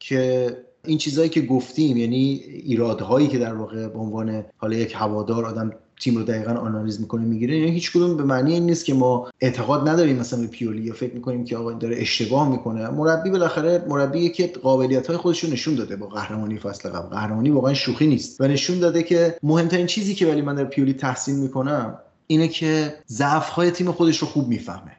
که این چیزهایی که گفتیم یعنی ایرادهایی که در واقع به عنوان حالا یک هوادار آدم تیم رو دقیقا آنالیز می‌کنه می‌گیره. یعنی هیچ کدوم به معنی این نیست که ما اعتقاد نداریم مثلا به پیولی یا فکر می‌کنیم که آقا داره اشتباه می‌کنه. مربی بالاخره مربی که قابلیت های خودش رو نشون داده با قهرمانی فصل قبل. قهرمانی واقعا شوخی نیست و نشون داده که مهمترین چیزی که ولی من در پیولی تحسین می‌کنم اینه که ضعف های تیم خودش رو خوب می‌فهمه.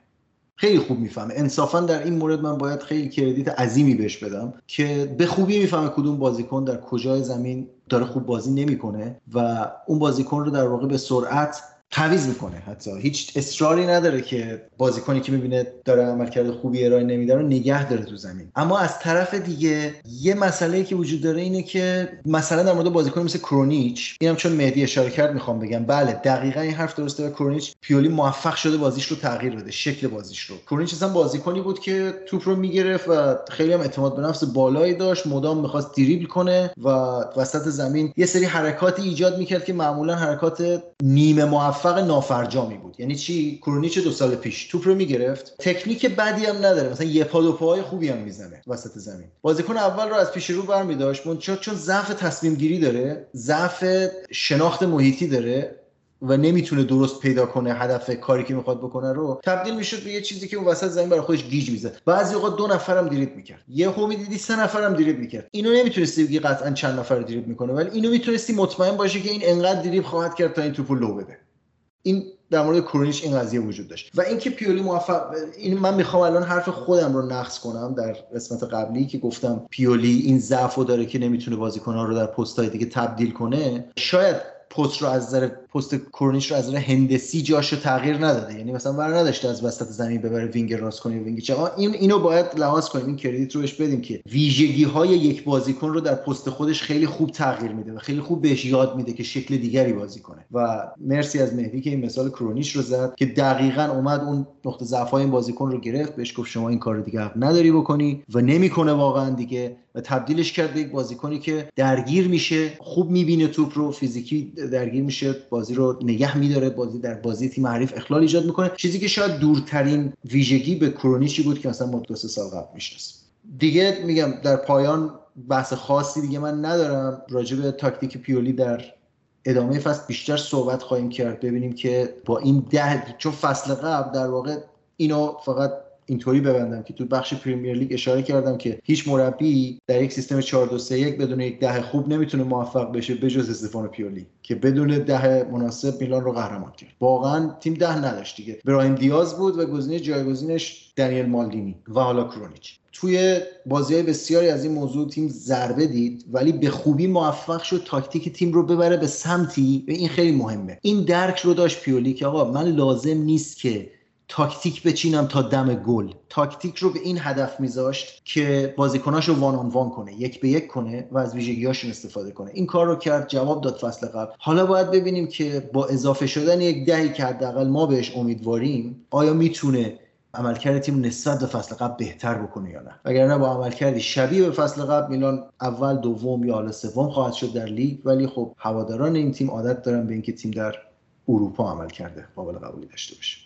خیلی خوب می‌فهمه. انصافا در این مورد من باید خیلی کردیت عظیمی بهش بدم که به خوبی می‌فهمه کدوم بازیکن در کجای زمین داره خوب بازی نمی‌کنه و اون بازیکن رو در واقع به سرعت تعویض می‌کنه. حتی هیچ اصراری نداره که بازیکنی که می‌بینه داره عملکرد خوبی ارائه نمیده رو نگه داره تو زمین. اما از طرف دیگه یه مسئله که وجود داره اینه که مثلا در مورد بازیکن مثل کرونیچ اینم چون مهدی اشاره کرد می‌خوام بگم. بله دقیقا این حرف درسته و کرونیچ پیولی موفق شده بازیش رو تغییر بده شکل بازیش رو. کرونیچ اصلا بازیکنی بود که توپ رو می‌گرفت و خیلی هم اعتماد به نفس بالایی داشت. مدام می‌خواست دریبل کنه و وسط زمین یه سری حرکاتی ایجاد می‌کرد که معمولا حرکات نیمه موفق نافرجامی بود. یعنی چی؟ کرونیچ دو سال پیش؟ توپ رو می‌گرفت تکنیک بدی هم نداره. مثلا یه پا دو پاهای خوبی هم می‌زنه وسط زمین. بازیکن اول رو از پیش رو برمیداشت. چون چون ضعف تصمیم گیری داره ضعف شناخت محیطی داره و نمی‌تونه درست پیدا کنه هدف کاری که می‌خواد بکنه رو تبدیل می‌شد به یه چیزی که اون وسط زمین برای خودش گیج می‌زد. بعضی اوقات دو نفرم دریبل می‌کرد. یه هو می‌دیدی سه نفرم دریبل می‌کرد. اینو نمی‌تونستی بگی قطعا چند نفر دریبل می‌کنه ولی اینو می‌تونستی مطمئن باشی که این انقدر دریبل خواهد کرد تا این توپو لو بده. این در مورد کرونیچ این قضیه وجود داشت. و اینکه پیولی موفق این من می‌خوام الان حرف خودم رو نقض کنم در قسمت قبلی که گفتم پیولی این ضعفو داره که نمی‌تونه بازیکن‌ها رو در پست‌های دیگه تبدیل کنه. شاید پست رو از نظر پست کرونیش رو از نظر هندسی جاش رو تغییر نداده. یعنی مثلا بر نداشته از وسط زمین ببره wing راست کنه wing چپ. این اینو باید لحاظ کنیم این credit رو بهش بدیم که ویژگی های یک بازیکن رو در پست خودش خیلی خوب تغییر میده و خیلی خوب بهش یاد میده که شکل دیگری بازی کنه. و مرسی از مهدی که این مثال کرونیش رو زد که دقیقا اومد اون نقطه ضعف این بازیکن رو گرفت. بهش گفت شما این کار دیگه نداری بکنی و نمی‌کنه واقعا دیگه. و تبدیلش کرد به یک بازیکنی که درگیر میشه خوب می‌بینه توپ رو فیزیکی درگیر میشه بازی رو نگه میداره بازی در بازی تیم حریف اخلال ایجاد می‌کنه. چیزی که شاید دورترین ویژگی به کرونیچی بود که مثلا ما دو سه سال قبل دیگه میگم در پایان بحث خاصی دیگه من ندارم. راجع به تاکتیک پیولی در ادامه فصل بیشتر صحبت خواهیم کرد. ببینیم که با این ده چون فصل قبل در واقع اینو فقط اینطوری ببندم که تو بخش پریمیر لیگ اشاره کردم که هیچ مربی در یک سیستم 4 2 3 1 بدون یک ده خوب نمی‌تونه موفق بشه بجز استفانو پیولی که بدون ده مناسب میلان رو قهرمان کرد. واقعا تیم ده نداشت دیگه. برایم دیاز بود و گزینه جایگزینش دنیل مالدینی و حالا کرونیچ. توی بازی های بسیاری از این موضوع تیم ضربه دید ولی به خوبی موفق شد تاکتیک تیم رو ببره به سمتی و این خیلی مهمه. این درک رو داشت پیولی که آقا من لازم نیست که تاکتیک بچینم تا دم گل. تاکتیک رو به این هدف میذاشت که بازیکناش رو one on one کنه یک به یک کنه و از ویژگیهاشون استفاده کنه. این کار رو کرد جواب داد فصل قبل. حالا باید ببینیم که با اضافه شدن یک دهی که حداقل ما بهش امیدواریم آیا می‌تونه عملکرد تیم نسبت به فصل قبل بهتر بکنه یا نه؟ نه با عملکردی شبیه به فصل قبل میلان اول دوم یا حالا سوم خواهد شد در لیگ. ولی خب هواداران این تیم عادت دارن به اینکه تیم در اروپا عمل کرده. قابل قبولی داشته باشه.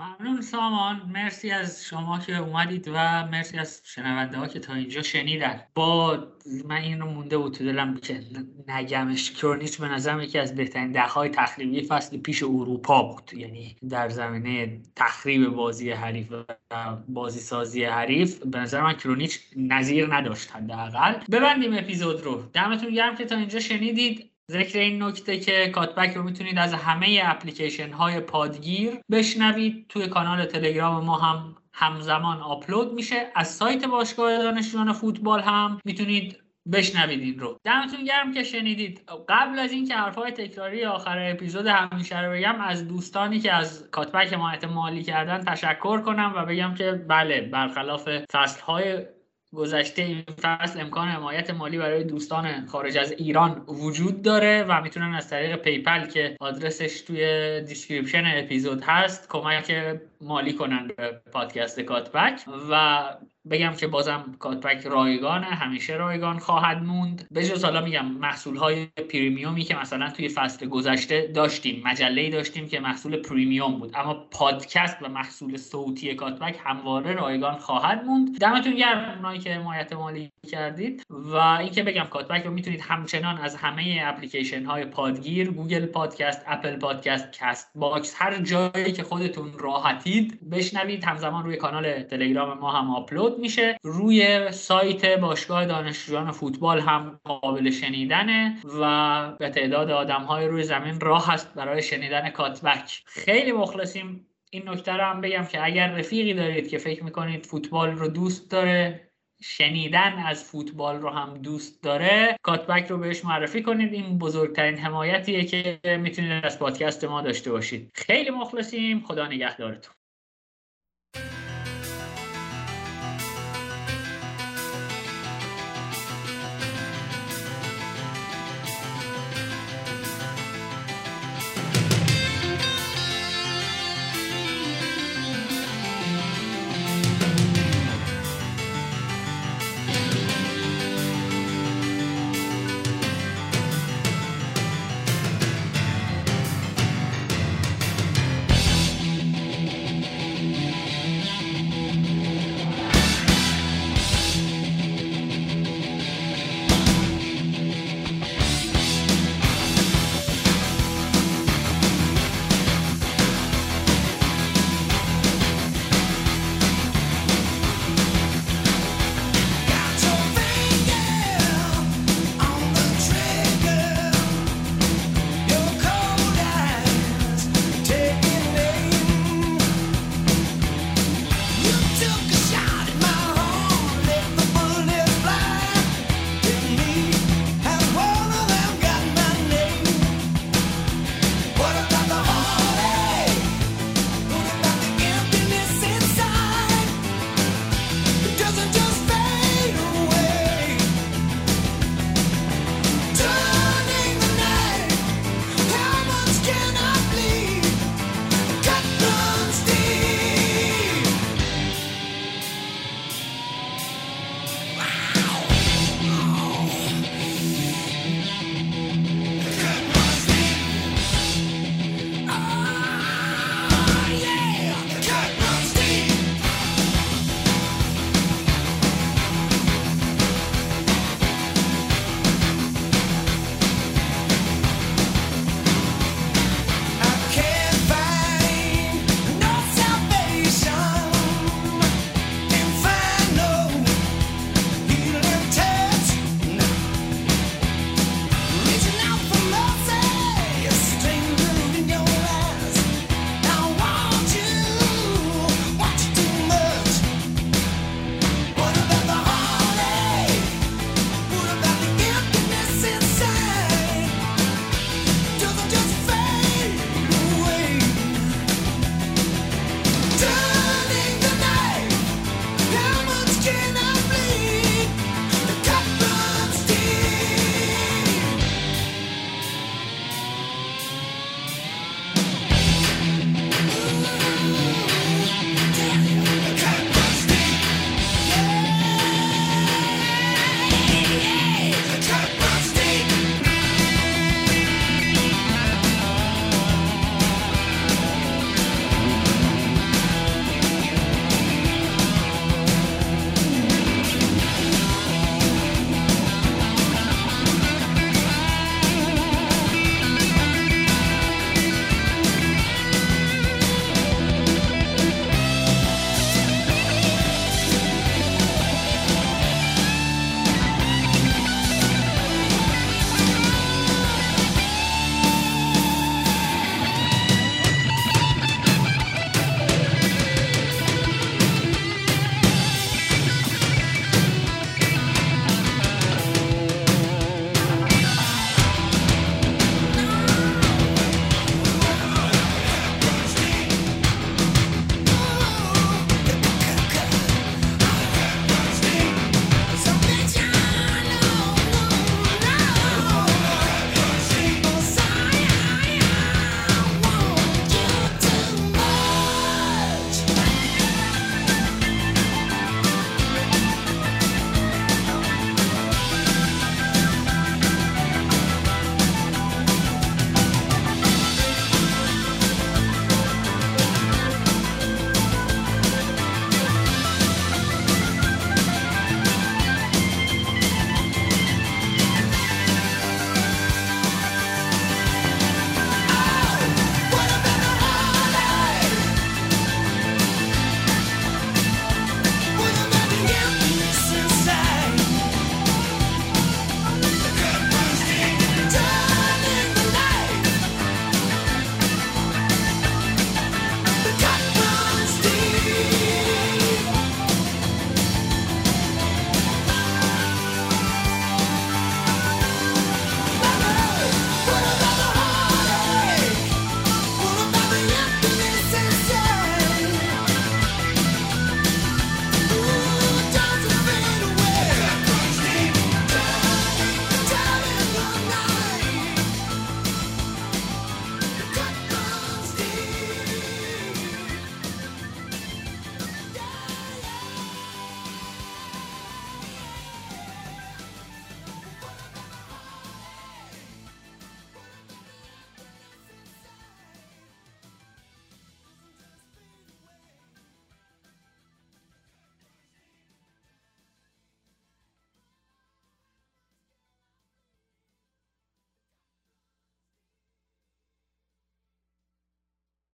ممنون سامان مرسی از شما که اومدید و مرسی از شنونده ها که تا اینجا شنیدن. با من این رو مونده بود تو دلم که نگمش کرونیچ به نظرم یکی از بهترین ده های تخریبی فصل پیش اروپا بود. یعنی در زمینه تخریب بازی حریف و بازی سازی حریف. به نظر من کرونیچ نظیر نداشت حداقل. ببندیم اپیزود رو. دمتون گرم که تا اینجا شنیدید. ذکر این نکته که کاتبک رو می‌تونید از همه اپلیکیشن های پادگیر بشنوید. توی کانال تلگرام ما هم همزمان آپلود میشه. از سایت باشگاه دانشجویان فوتبال هم می‌تونید بشنوید این رو. دمتون گرم که شنیدید. قبل از اینکه حرفهای تکراری آخر اپیزود همیشه رو بگم از دوستانی که از کاتبک حمایت مالی کردن تشکر کنم و بگم که بله برخلاف فصلهای گذشته این فصل امکان حمایت مالی برای دوستان خارج از ایران وجود داره و می‌تونن از طریق PayPal که آدرسش توی description اپیزود هست کمک مالی کنن به پادکست کاتبک و بگم که بازم کاتبک رایگانه همیشه رایگان خواهد موند. به جز حالا میگم محصول های premium ی که مثلا توی فصل گذشته داشتیم مجله داشتیم که محصول premium بود. اما پادکست و محصول صوتی کاتبک همواره رایگان خواهد موند. دمتون گرم اونایی که حمایت مالی کردید. و اینکه بگم کاتبک رو می‌تونید همچنان از همه اپلیکیشن های پادگیر Google Podcast Apple Podcast Castbox هر جایی که خودتون راحتید بشنوید. همزمان روی کانال تلگرام ما هم آپلود. میشه. روی سایت باشگاه دانشجویان فوتبال هم قابل شنیدنه و به تعداد آدم های روی زمین راه هست برای شنیدن کاتبک خیلی مخلصیم. این نکته رو هم بگم که اگر رفیقی دارید که فکر می‌کنید فوتبال رو دوست داره شنیدن از فوتبال رو هم دوست داره کاتبک رو بهش معرفی کنید. این بزرگترین حمایتیه که می‌تونید از پادکست ما داشته باشید. خیلی مخلصیم. خدا نگهدارتون.